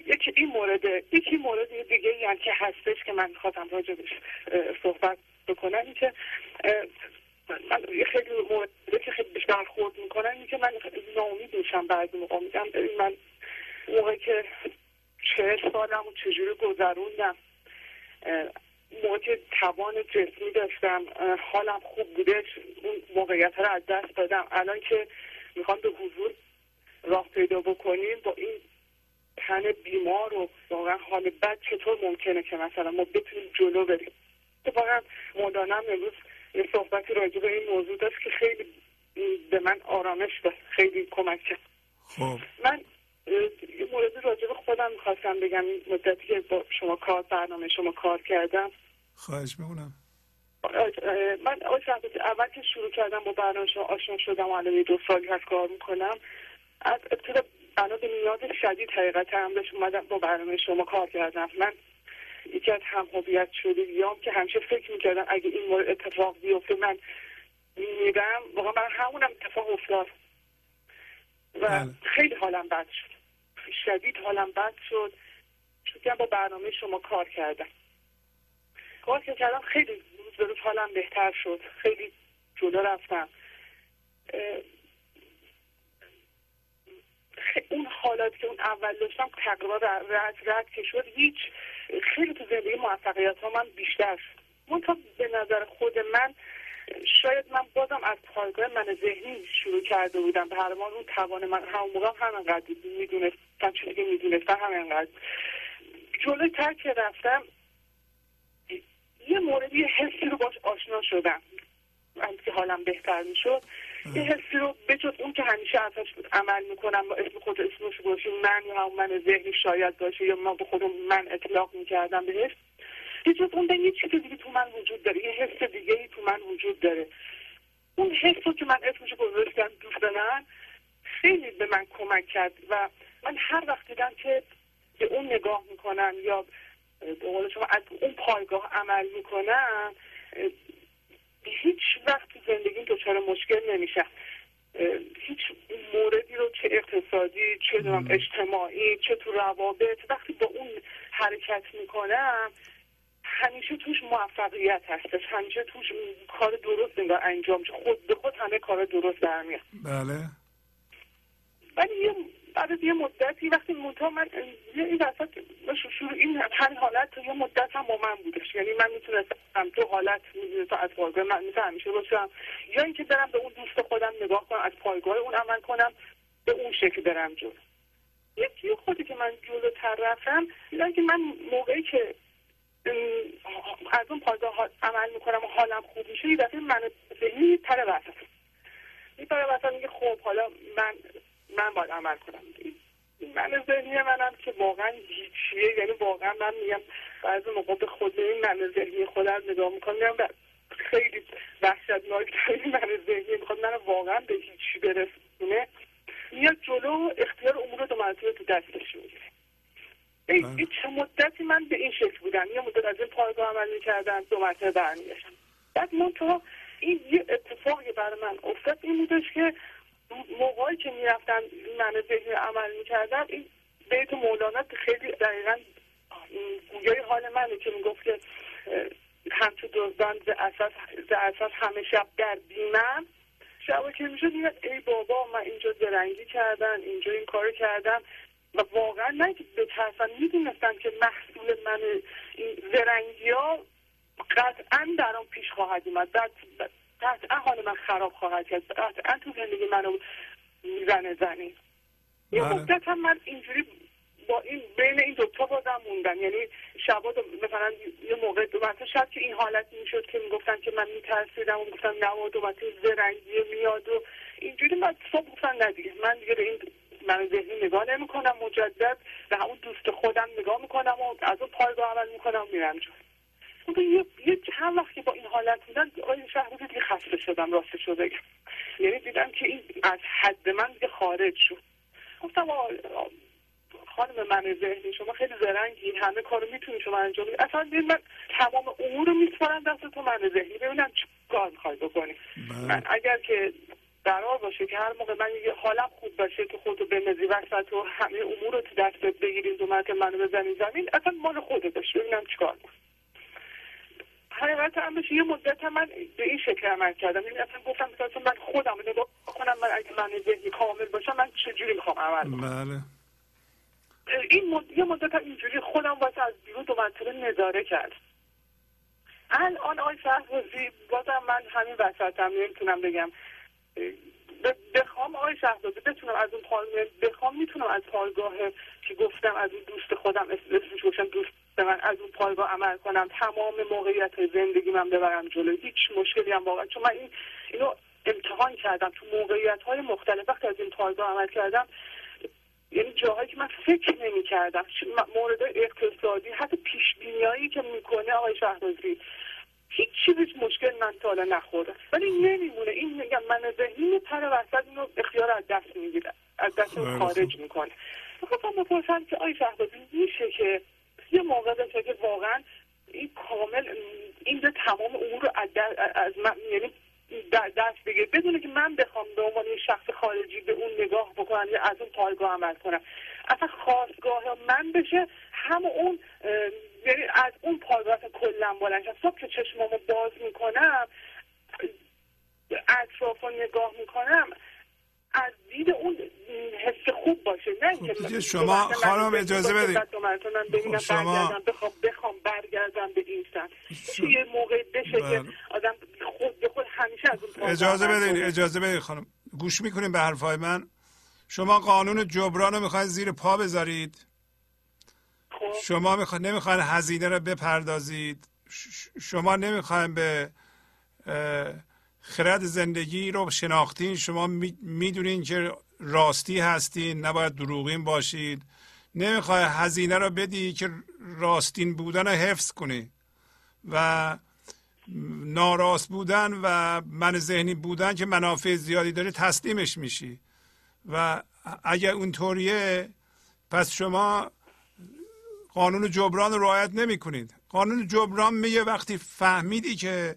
یکی این مورد یکی مورد دیگه یعنی که هستش که من خواستم راجبش صحبت بکنم که من خیلی مورد که خیلی بیشتر برخورد می‌کنم که من ناامید میشم بعضی موقع. میگم من موقع که چهل سالم و چجوری گذروندم موقع که توان جسمی داشتم حالم خوب بودش اون موقعیت رو از دست دادم. الان که می‌خوام به حضور راه پیدا بکنیم با این تن بیمار و واقعا حال بد چطور ممکنه که مثلا ما بتونیم جلو بریم؟ اتفاقا مولانا امروز یه صحبتی راجع به این موضوع داشت که خیلی به من آرامش داد خیلی کمک کرد. خب. من یه موردی راجع به خودم می‌خواستم بگم این مدتی که با شما کار برنامه شما کار کردم. خواهش می‌کنم. من اول که شروع کردم با برنامه شما آشنا شدم و الان دو سالی هست کار می‌کنم. از ابتدا بنا به نیاز شدید حقیقت هم بهش اومدم با برنامه شما کار کردم. من یکی از هم هویت شده بیام که همیشه فکر می‌کردم اگه این مورد اتفاق بیفته من میدم واقعا من همونم اتفاق افتاد. و بله. خیلی حالم بد شد. شدید حالم بد شد. چون با برنامه شما کار کردم. کار که کردم خیلی روز به روز حالم بهتر شد. خیلی جلو رفتم. اون حالات که اون اول داشتم تقریبا رد رد که شد هیچ خیلی تو زندگی موفقیت ها من بیشتر شد. تا به نظر خود من شاید من بازم از پایگاه من ذهنی شروع کرده بودم. به هر اون توان من همون موقع همینقدر می‌دونستم چون که می‌دونستم همینقدر جلوی تر که رفتم یه موردی حسی رو باش آشنا شدم. که حالم بهتر می‌شد. یه حسی رو بجز اون که همیشه ازش عمل می‌کنم با اسم خود اسمش باشه من یا هم من ذهنی شاید باشه یا ما به خودم من اطلاق می‌کردم بهش بجز اون یه چیز دیگه تو من وجود داره یه حس دیگه ای تو من وجود داره. اون حس رو که من اسمش گذاشتم دوست من خیلی به من کمک کرد و من هر وقت دیدم که به اون نگاه می‌کنم یا به قول شما از اون پایگاه عمل می‌کنم هیچ وقت تو زندگی دچار مشکل نمیشم. هیچ موردی رو چه اقتصادی چه اجتماعی چه تو روابط وقتی با اون حرکت می‌کنم همیشه توش موفقیت هستش همیشه توش کار درست انگار انجام خود به خود همه کار درست در میاد بله. ولی یه بعد از یه مدتی وقتی منتها من این وسط شروع این همین حالت یه مدت هم با من بودش. یعنی من می‌تونستم تو حالت می‌دونستم از پایگاه من مثل همیشه باشم. یا اینکه برم به اون دوست خودم نگاه کنم از پایگاه اون عمل کنم به اون شکل برم جلو. یکی خودی که من جلوتر رفتم دیدم که من موقعی که از اون پایگاه عمل می‌کنم و حالم خوب میشه یه دفعه من ذهنی میپره وسط. میپره وسط میگه خب حالا من من باید عمل کنم. من ذهنی منم که واقعا هیچیه یعنی واقعا من میگم بعضی موقع به خود این من ذهنی خودم نگاه می‌کنم خیلی وحشتناک این من ذهنی می‌خواد من واقعا به هیچی برسونه. میاد جلو اختیار امور دو مرتبه تو دستش می‌گیره. این چه مدتی من به این شکل بودم؟ یه مدت از این پایگاه عمل می‌کردم دو مرتبه برمیگشتم. بعد من تا این یه اتفاقی برای من افتاد این بودش که موقعی که می‌رفتم من ذهنی عمل می‌کردم این بیت مولانا خیلی دقیقا گویای حال منه که می‌گفت که همچون دزدان ز اساس اساس همه شب در بیمم. شبا که می‌شد ای بابا من اینجا زرنگی کردن اینجا این کار کردم. و واقعا نه که بترسن می‌دونستم که محصول من این زرنگی ها قطعا در آن پیش خواهد اومد. قطعا حال من خراب خواهد کرد. قطعا تو زندگی منو می‌زنه زنی. یه بله. مدت هم من اینجوری با این بین این دوتا بازم موندم. یعنی شبا مثلا یه موقع دو شب که این حالت می‌شد که می‌گفتن که من میترسیدم و می‌گفتم نه و دوباره زرنگی میاد و اینجوری من صبح گفتن نه دیگه. من دیگه به این من ذهنی نگاه نمی‌کنم مجدد به همون دوست خودم نگاه می‌کنم و از اون پایگاه عمل می‌کنم و میرم جون یه, یه چند وقتی با این حالت بودن آیا شهر بود دیگه خسته شدم راست شده یعنی دیدم که این از حد من دیگه خارج شد. گفتم خانم من ذهنی شما خیلی زرنگی همه کارو می‌تونی شما انجام بدی اصلا من تمام امور رو میسپارم دست تو من ذهنی. ببینم چه کار می‌خوای بکنی. بله. من اگر که قرار باشه که هر موقع من یه حالم خوب باشه که خودتو بمزی وسط و همه امور رو تو دستت بگیرین دو مرتب منو بزنی زمین اصلا مال خودت باشه. ببینم چیکار کنی حقیقت هم بشه. یه مدت هم من به این شکل عمل کردم. یعنی اصلا گفتم مثلا من خودم نگاه کنم من اگه من ذهنی کامل باشم من چجوری می‌خوام عمل کنم؟ بله. این مد... یه مدت اینجوری خودم واسه از بیرون دو مرتبه نظاره کرد. الان آی شهبازی بازم من همین وسطم نمی‌تونم بگم. بخوام آقای شهبازی بتونم از اون پایگاه بخوام می‌تونم از پایگاه که گفتم از اون دوست خودم اسمش گفتم دوست من از اون پایگاه عمل کنم. تمام موقعیت زندگی من ببرم جلو. هیچ مشکلی هم واقعا. چون من این اینو امتحان کردم. تو موقعیت های مختلف وقتی از این پایگاه عمل کردم یعنی جاهایی که من فکر نمی کردم مورد اقتصادی حتی پیش بینیایی که می‌کنه آقای شهبازی هیچ چیزیش مشکل من تا حالا نخورده. ولی نمیمونه. این میگم من ذهنی میپره وسط اینو اختیار از دست می‌گیره. از دست خارج می‌کنه. می‌خواستم بپرسم که آقای شهبازی میشه که یه موقع بشه که واقعا این کامل این تمام امور رو از من یعنی دست بگیر بدونه که من بخوام به عنوان شخص خارجی به اون نگاه بکنم یا از اون پایگاه عمل کنم. اصلا خواستگاه من بشه هم اون یعنی از اون پایگاه کلا بلند صبح که چشمامو باز می‌کنم اطراف رو نگاه می‌کنم از دید اون حس خوب باشه. نه خب شما خانم اجازه بدید. خب شما بخوام بخوام برگردم به این سن یه موقع بشه که بله. آدم خود به خود همیشه از اون اجازه بدید اجازه بدید خانم. گوش می‌کنیم به حرفای من. شما قانون جبران رو می‌خواید زیر پا بذارید. خب. شما می‌خواید نمی‌خواید هزینه رو بپردازید. شما نمی‌خواید به خرد زندگی رو شناختین شما می‌دونین که راستی هستین نباید دروغین باشید. نمی‌خوای هزینه رو بدی که راستین بودن رو حفظ کنی. و ناراست بودن و من ذهنی بودن که منافع زیادی داره تسلیمش میشی. و اگر اونطوریه پس شما قانون جبران رو رعایت نمی کنید قانون جبران میگه وقتی فهمیدی که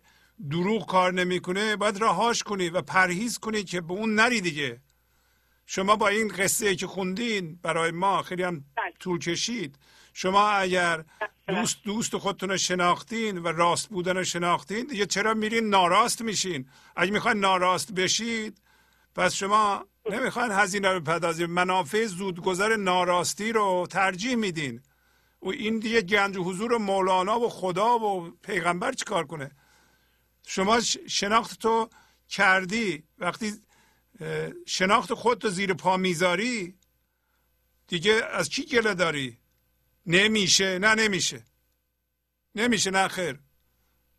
دروغ کار نمی‌کنه باید رهاش کنید و پرهیز کنید که به اون نری دیگه. شما با این قصه که خوندین برای ما خیلی هم بله. طول کشید. شما اگر دوست دوست خودتون رو شناختین و راست بودن رو شناختین دیگه چرا میرین ناراست میشین؟ اگه می‌خواین ناراست بشید پس شما نمی‌خواین هزینه رو پردازید منافع زودگذر ناراستی رو ترجیح میدین. و این دیگه گنج و حضور مولانا و خدا و پیغمبر چیکار کنه؟ شما شناخت تو کردی. وقتی شناخت خود تو زیر پا می‌ذاری دیگه از چی گله داری؟ نمیشه. نه نمیشه. نمیشه نه خیر.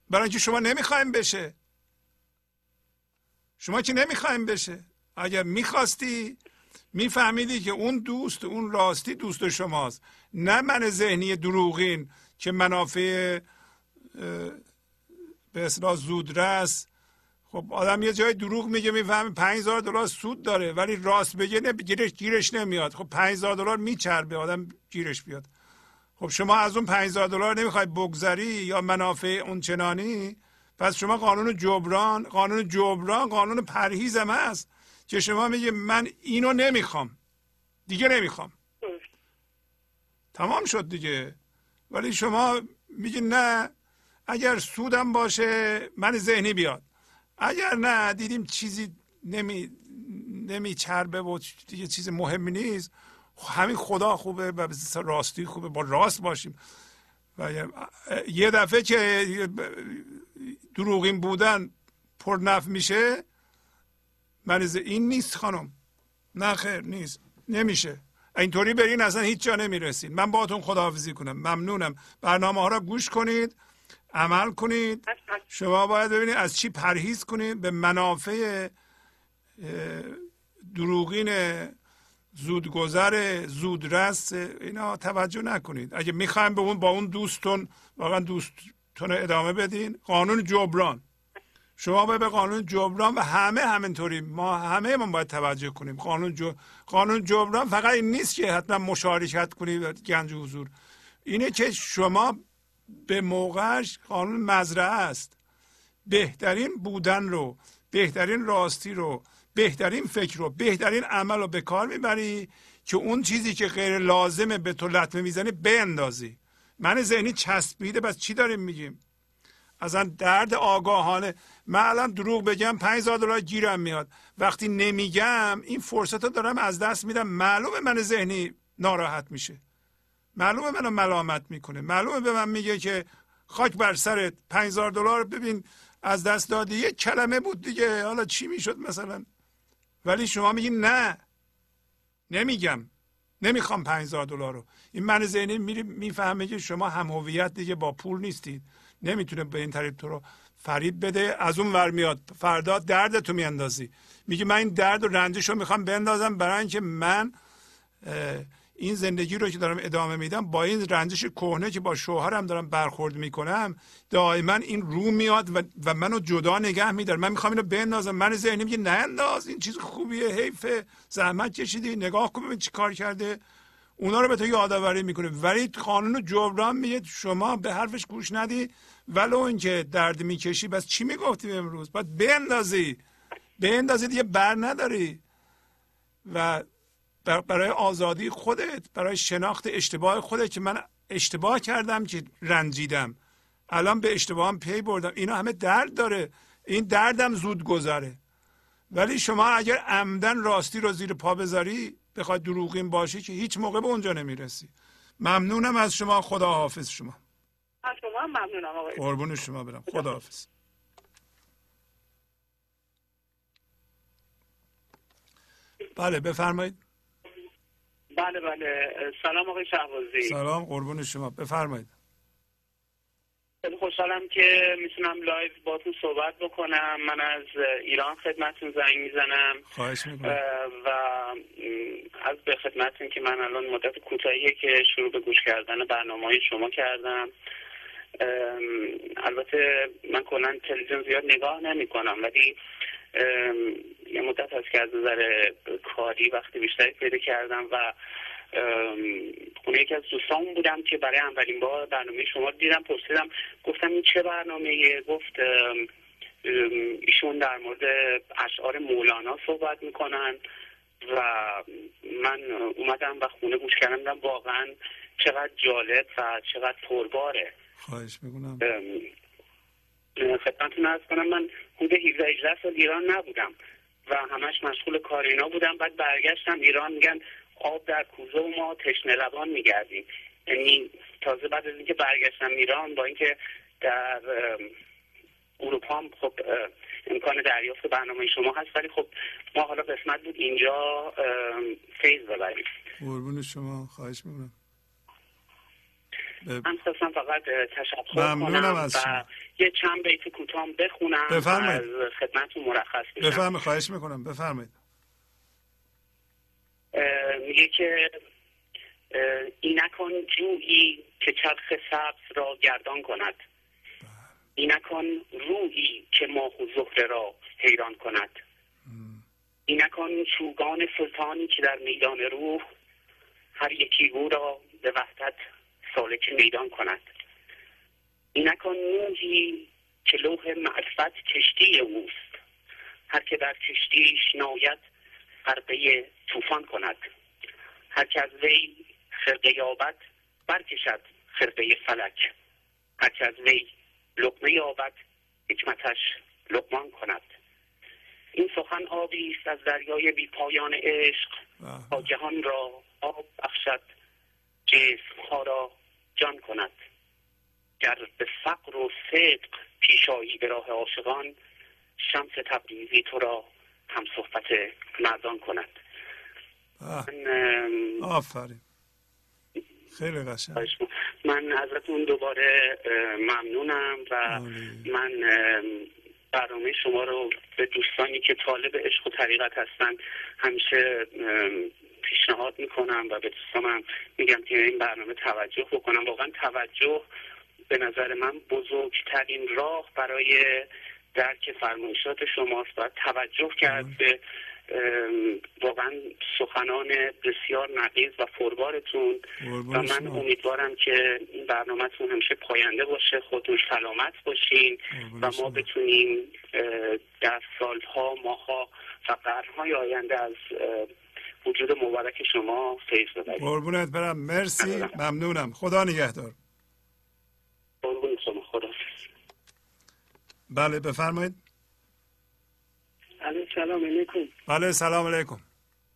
برای اینکه شما نمی‌خوایم بشه. شما که نمی‌خوایم بشه. اگر می‌خواستی میفهمیدی که اون دوست اون راستی دوست شماست. نه من ذهنی دروغین که منافع به اصلاح زودرس خب آدم یه جای دروغ میگه می‌فهمه 5000 دلار سود داره ولی راست بگه نه گیرش گیرش نمیاد. خب 5000 دلار میچربه آدم گیرش بیاد. خب شما از اون 5000 دلار نمی‌خوای بگذری یا منافع اون چنانی پس شما قانون جبران قانون جبران قانون پرهیز هم هست که شما میگه من اینو نمی‌خوام. دیگه نمی‌خوام. تمام شد دیگه. ولی شما میگی نه اگر سودم باشه من ذهنی بیاد. اگر نه دیدیم چیزی نمی نمی چربه و دیگه چیز مهمی نیست. همین خدا خوبه و راستی خوبه با راست باشیم. و یه دفعه که دروغین بودن پر نف میشه مریض این نیست خانم. نه خیر نیست. نمیشه. اینطوری برین اصلا هیچ جا نمی‌رسید من باهاتون خداحافظی کنم. ممنونم. برنامه ها را گوش کنید. عمل کنید. شما باید ببینید از چی پرهیز کنید. به منافع دروغین زودگذر زودرس اینا توجه نکنید. اگه می‌خوایم به اون با اون دوستون واقعا دوستتون ادامه بدین. قانون جبران. شما باید به قانون جبران و همه همینطوری. ما همه ما باید توجه کنیم. قانون جو قانون جبران فقط این نیست که حتما مشارکت کنید گنج حضور. اینه که شما به موقعش قانون مزرعه است. بهترین بودن رو بهترین راستی رو بهترین فکر رو بهترین عمل رو به کار می‌بری که اون چیزی که غیر لازمه به تو لطمه می‌زنی بندازی من ذهنی چسبیده بس چی داریم میگیم؟ اصلا درد آگاهانه. من الان دروغ بگم 5000 دلار گیرم میاد. وقتی نمیگم این فرصت رو دارم از دست میدم. معلومه من ذهنی ناراحت میشه. معلومه منو ملامت می‌کنه. معلومه به من میگه که خاک بر سرت 5000 دلار ببین از دست دادی. یه کلمه بود دیگه. حالا چی می‌شد مثلا؟ ولی شما میگین نه. نمیگم. نمی‌خوام 5000 دلار رو. این من ذهنی می‌فهمه که شما هم هویت دیگه با پول نیستید. نمی‌تونه به این طریق تو رو فرید بده. از اون ور میاد. فردا درد تو میاندازی. میگه من این درد و رنجش رو می‌خوام بندازم برای اینکه من این زندگی رو که دارم ادامه میدم با این رنجش کهنه که با شوهرم دارم برخورد می‌کنم دائما این رو میاد و, و منو جدا نگه میداره. من می‌خوام اینو بندازم. من ذهنی میگه نه انداز این چیز خوبیه حیفه. زحمت کشیدی. نگاه کن ببین چی کار کرده. اونا رو به تو یادآوری می‌کنه. ولی قانون جبران میگه شما به حرفش گوش ندی. ولو اینکه درد می‌کشی بس چی می‌گفتی امروز؟ باید بندازی. بندازی دیگه بر نداری. و برای آزادی خودت برای شناخت اشتباه خودت که من اشتباه کردم که رنجیدم. الان به اشتباهم پی بردم. اینا همه درد داره. این دردم زود گذره. ولی شما اگر عمدن راستی رو زیر پا بذاری بخواد دروغین باشی که هیچ موقع به اونجا نمی‌رسی. ممنونم از شما. خدا حافظ شما. از شما ممنونم آقای. قربون شما برم. خدا حافظ بله بفرمایید. بله بله. سلام آقای شهبازی. سلام قربون شما. بفرمایید. خیلی خوشحالم که می‌تونم live باتون صحبت بکنم. من از ایران خدمتون زنگ می‌زنم. خواهش می‌کنم. و از به خدمتون که من الان مدت کوتاهیه که شروع به گوش کردن برنامه های شما کردم. البته من کلا تلویزیون زیاد نگاه نمی کنم ولی یه مدت هست که از نظر کاری وقتی بیشتری پیدا کردم و خونه یکی از دوستان بودم که برای اولین بار برنامه شما دیدم پرسیدم گفتم این چه برنامه گفت ایشون در مورد اشعار مولانا صحبت می‌کنن و من اومدم و خونه گوش کردم واقعا چقدر جالب و چقدر پرباره. خواهش می‌کنم. خدمتتون ارز کنم من حدود 17 18 سال ایران نبودم و همش مشغول کار اینا بودم. بعد برگشتم ایران میگن آب در کوزه و ما تشنه لبان میگردیم. یعنی تازه بعد از اینکه برگشتم ایران با اینکه در اروپا هم خب امکان دریافت برنامه شما هست ولی خب ما حالا قسمت بود اینجا فیض ببریم. قربون شما خواهش می‌کنم. من خواستم فقط تشکر ممنونم از و شما. یه چند بیت کوتاه بخونم بفرمایید. از خدمتتون مرخص بشم بفرمایید خواهش می‌کنم بفرمایید. میگه که اینکان جویی که چرخ سبز را گردان کند. اینکان روحی که ماه و زهره را حیران کند. اینکان چوگان سلطانی که در میدان روح هر یکی او را به وحدت سالک میدان کند. اینکان نوحی که لوح معرفت کشتی اوست. هر که در کشتیش ناید غرقه طوفان کند. هر که از وی خرقه یابد برکشد خرقه فلک. هر که از وی لقمه یابد حکمتش لقمان کند. این سخن آبی است از دریای بی پایان عشق. تا جهان را آب بخشد جسم ها را جان کند. گر به فقر و صدق پیشایی به راه عاشقان شمس تبریزی تو را هم صحبت مردان کند. آفرین. خیلی قشنگ. من ازتون دوباره ممنونم و من برنامه شما رو به دوستانی که طالب عشق و طریقت هستن همیشه پیشنهاد می‌کنم و به دوستانم میگم که این برنامه توجه بکنم. واقعا توجه به نظر من بزرگترین راه برای درک فرمایشات شماست باید توجه کرد به واقعا سخنان بسیار نقیز و پربارتون. و من امیدوارم که این برنامهتون همیشه پاینده باشه خودتون سلامت باشین و ما بتونیم در سالها ماها و قرنهای آینده از وجود مبارک شما فیض ببریم. قربونت برم. مرسی. ممنونم. خدا نگهدار. شما خدا. بله بفرمایید. سلام علیکم. بله سلام علیکم.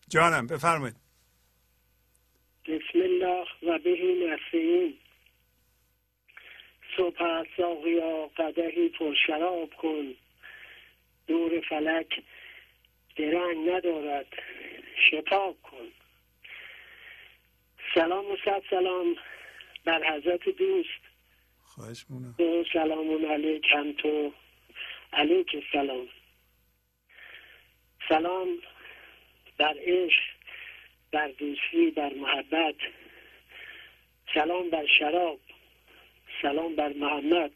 جانم بفرمایید. بسم الله و بهی نستعین صبح ساقیا قدهی پر شراب کن. دور فلک درنگ ندارد. شتاب کن. سلام و صد سلام بر حضرت دوست. خواهش مونم سلام علیک هم تو؟ علیک سلام. سلام بر عشق بر دوستی بر محبت. سلام بر شراب. سلام بر محمد.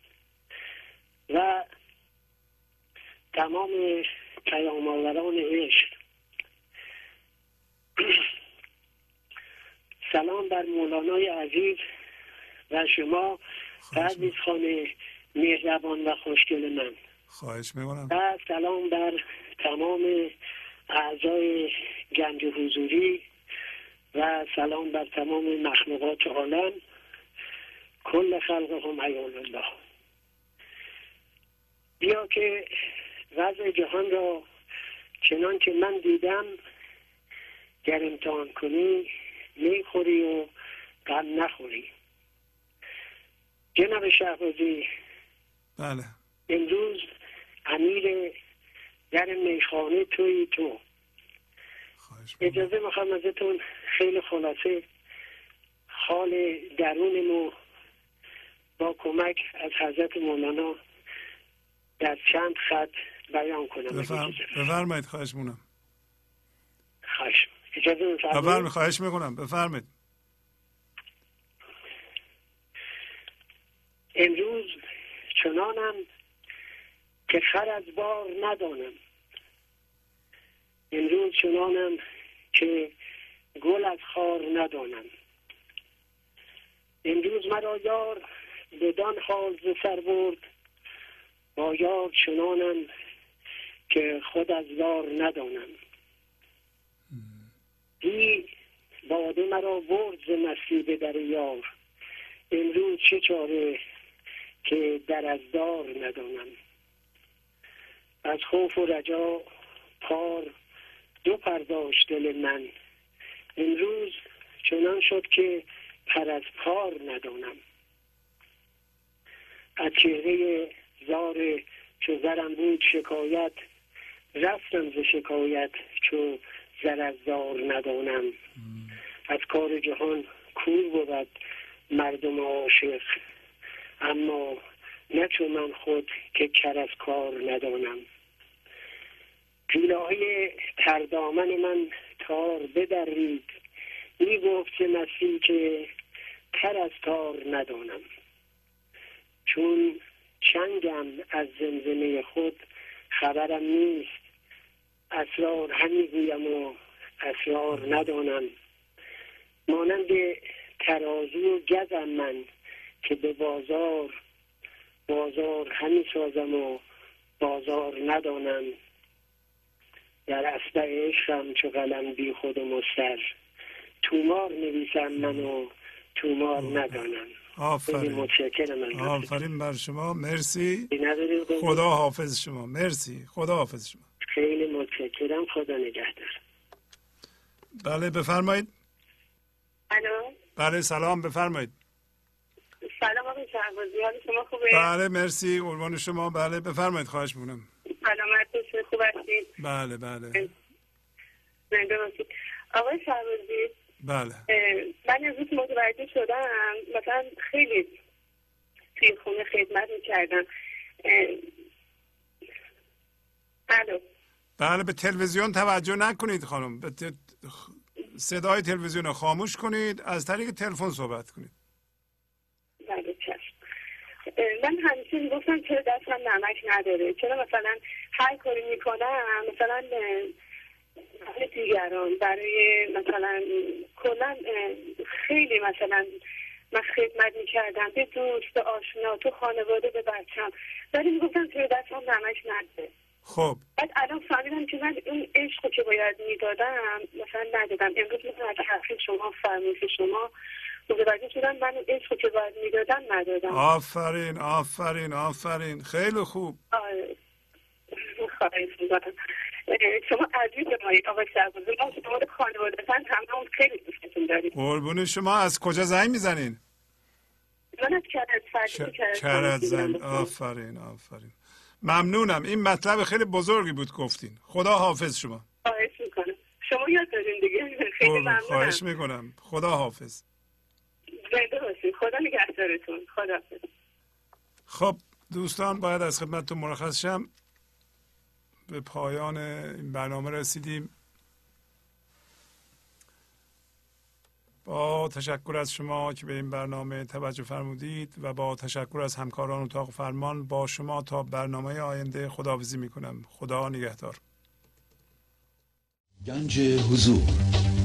و تمام پیام آوران عشق. <clears throat> سلام بر مولانای عزیز و شما پرویز خانه مهربان و خوشگل من. خواهش می‌کنم. و سلام بر تمام اعضای گنج حضوری و سلام بر تمام مخلوقات عالم. کل خلق هم عیال الله. بیا که وضع جهان را چنان که من دیدم گر امتحان کنی می‌خوری و غم نخوری. جناب شهبازی. بله. امروز امیر در میخانه توی تو. اجازه می‌خوام ازتون خیلی خلاصه حال درونمو با کمک از حضرت مولانا در چند خط بیان کنم. بفرمایید خواهش مونم خواهش. اجازه بفرمایید خواهش می‌کنم. بفرمایید. امروز چنانم که خر از بار ندانم. امروز چنانم که گل از خار ندانم. امروز مرا یار بدان حال ز سر برد. با یار چنانم که خود از یار ندانم. دی باده مرا برد ز در یار. امروز چه چاره که در از دار ندانم. از خوف و رجا پار دو پرداشت دل من. امروز چنان شد که پر از پار ندانم. از چهره زار چو زرم بود شکایت رفتم ز شکایت چو زر از زار ندانم. از کار جهان کور بود مردم عاشق. اما نه چون خود که کر از کار ندانم. جولای تردامن من تار بدرید. می گفت مسیح که تر از تار ندانم. چون چنگم از زمزمه خود خبرم نیست. اسرار همی گویم و اسرار ندانم. مانند ترازو و گزم من که به بازار بازار همی سازم و بازار ندانم. در اسبع عشقم چو قلم بی خود و مستر. تومار نویسم من و تومار ندانم آفرین. متشکرم آفرین بر شما. مرسی. خدا حافظ شما. مرسی. خدا حافظ شما. خیلی متشکرم. خدا نگهدار. بله بفرمایید. الو. بله سلام. بفرمایید. سلام آقای شهبازی حال شما خوبه؟ بله مرسی. قربان شما بله بفرمایید خواهش می‌کنم. سلامت باشید خوب هستید؟ بله بله. آقای شهبازی بله. من امروز متوجه شدم مثلا خیلی توی خونه خدمت می‌کردم. الو بله. به تلویزیون توجه نکنید خانم. به صدای تلویزیون رو خاموش کنید از طریق تلفن صحبت کنید. بله من همیشه می‌گفتم چرا دستم نمک نداره؟ چرا مثلا هر کاری می‌کنم مثلا برای دیگران برای مثلا کلا خیلی مثلا من خدمت می‌کردم به دوست به آشنا تو خانواده به بچم ولی می‌گفتم چرا دستم نمک نداره؟ خب. بعد الان فهمیدم که من اون عشق که باید می‌دادم مثلا ندادم. امروز مثلا از حرف شما فرمایش شما متوجه شدم من اون عشق که باید می‌دادم ندادم. آفرین آفرین آفرین. خیلی خوب. آره. خواهش می‌کنم. شما عزیز مایی آقای سربازی ما شما رو خانوادتن همه خیلی دوستتون داریم. قربون شما از کجا زنگ می‌زنین؟ من از کرد زن آفرین آفرین. ممنونم. این مطلب خیلی بزرگی بود گفتین. خدا حافظ شما. خواهش می‌کنم. شما یاد دارین دیگه. خیلی ممنونم. خواهش می‌کنم. خدا حافظ. زنده باشید خدا نگهدارتون. خدا خب دوستان باید از خدمتتون مرخص شم. به پایان این برنامه رسیدیم. با تشکر از شما که به این برنامه توجه فرمودید و با تشکر از همکاران اتاق فرمان با شما تا برنامه آینده خداحافظی می‌کنم. خدا نگهدار. گنج حضور.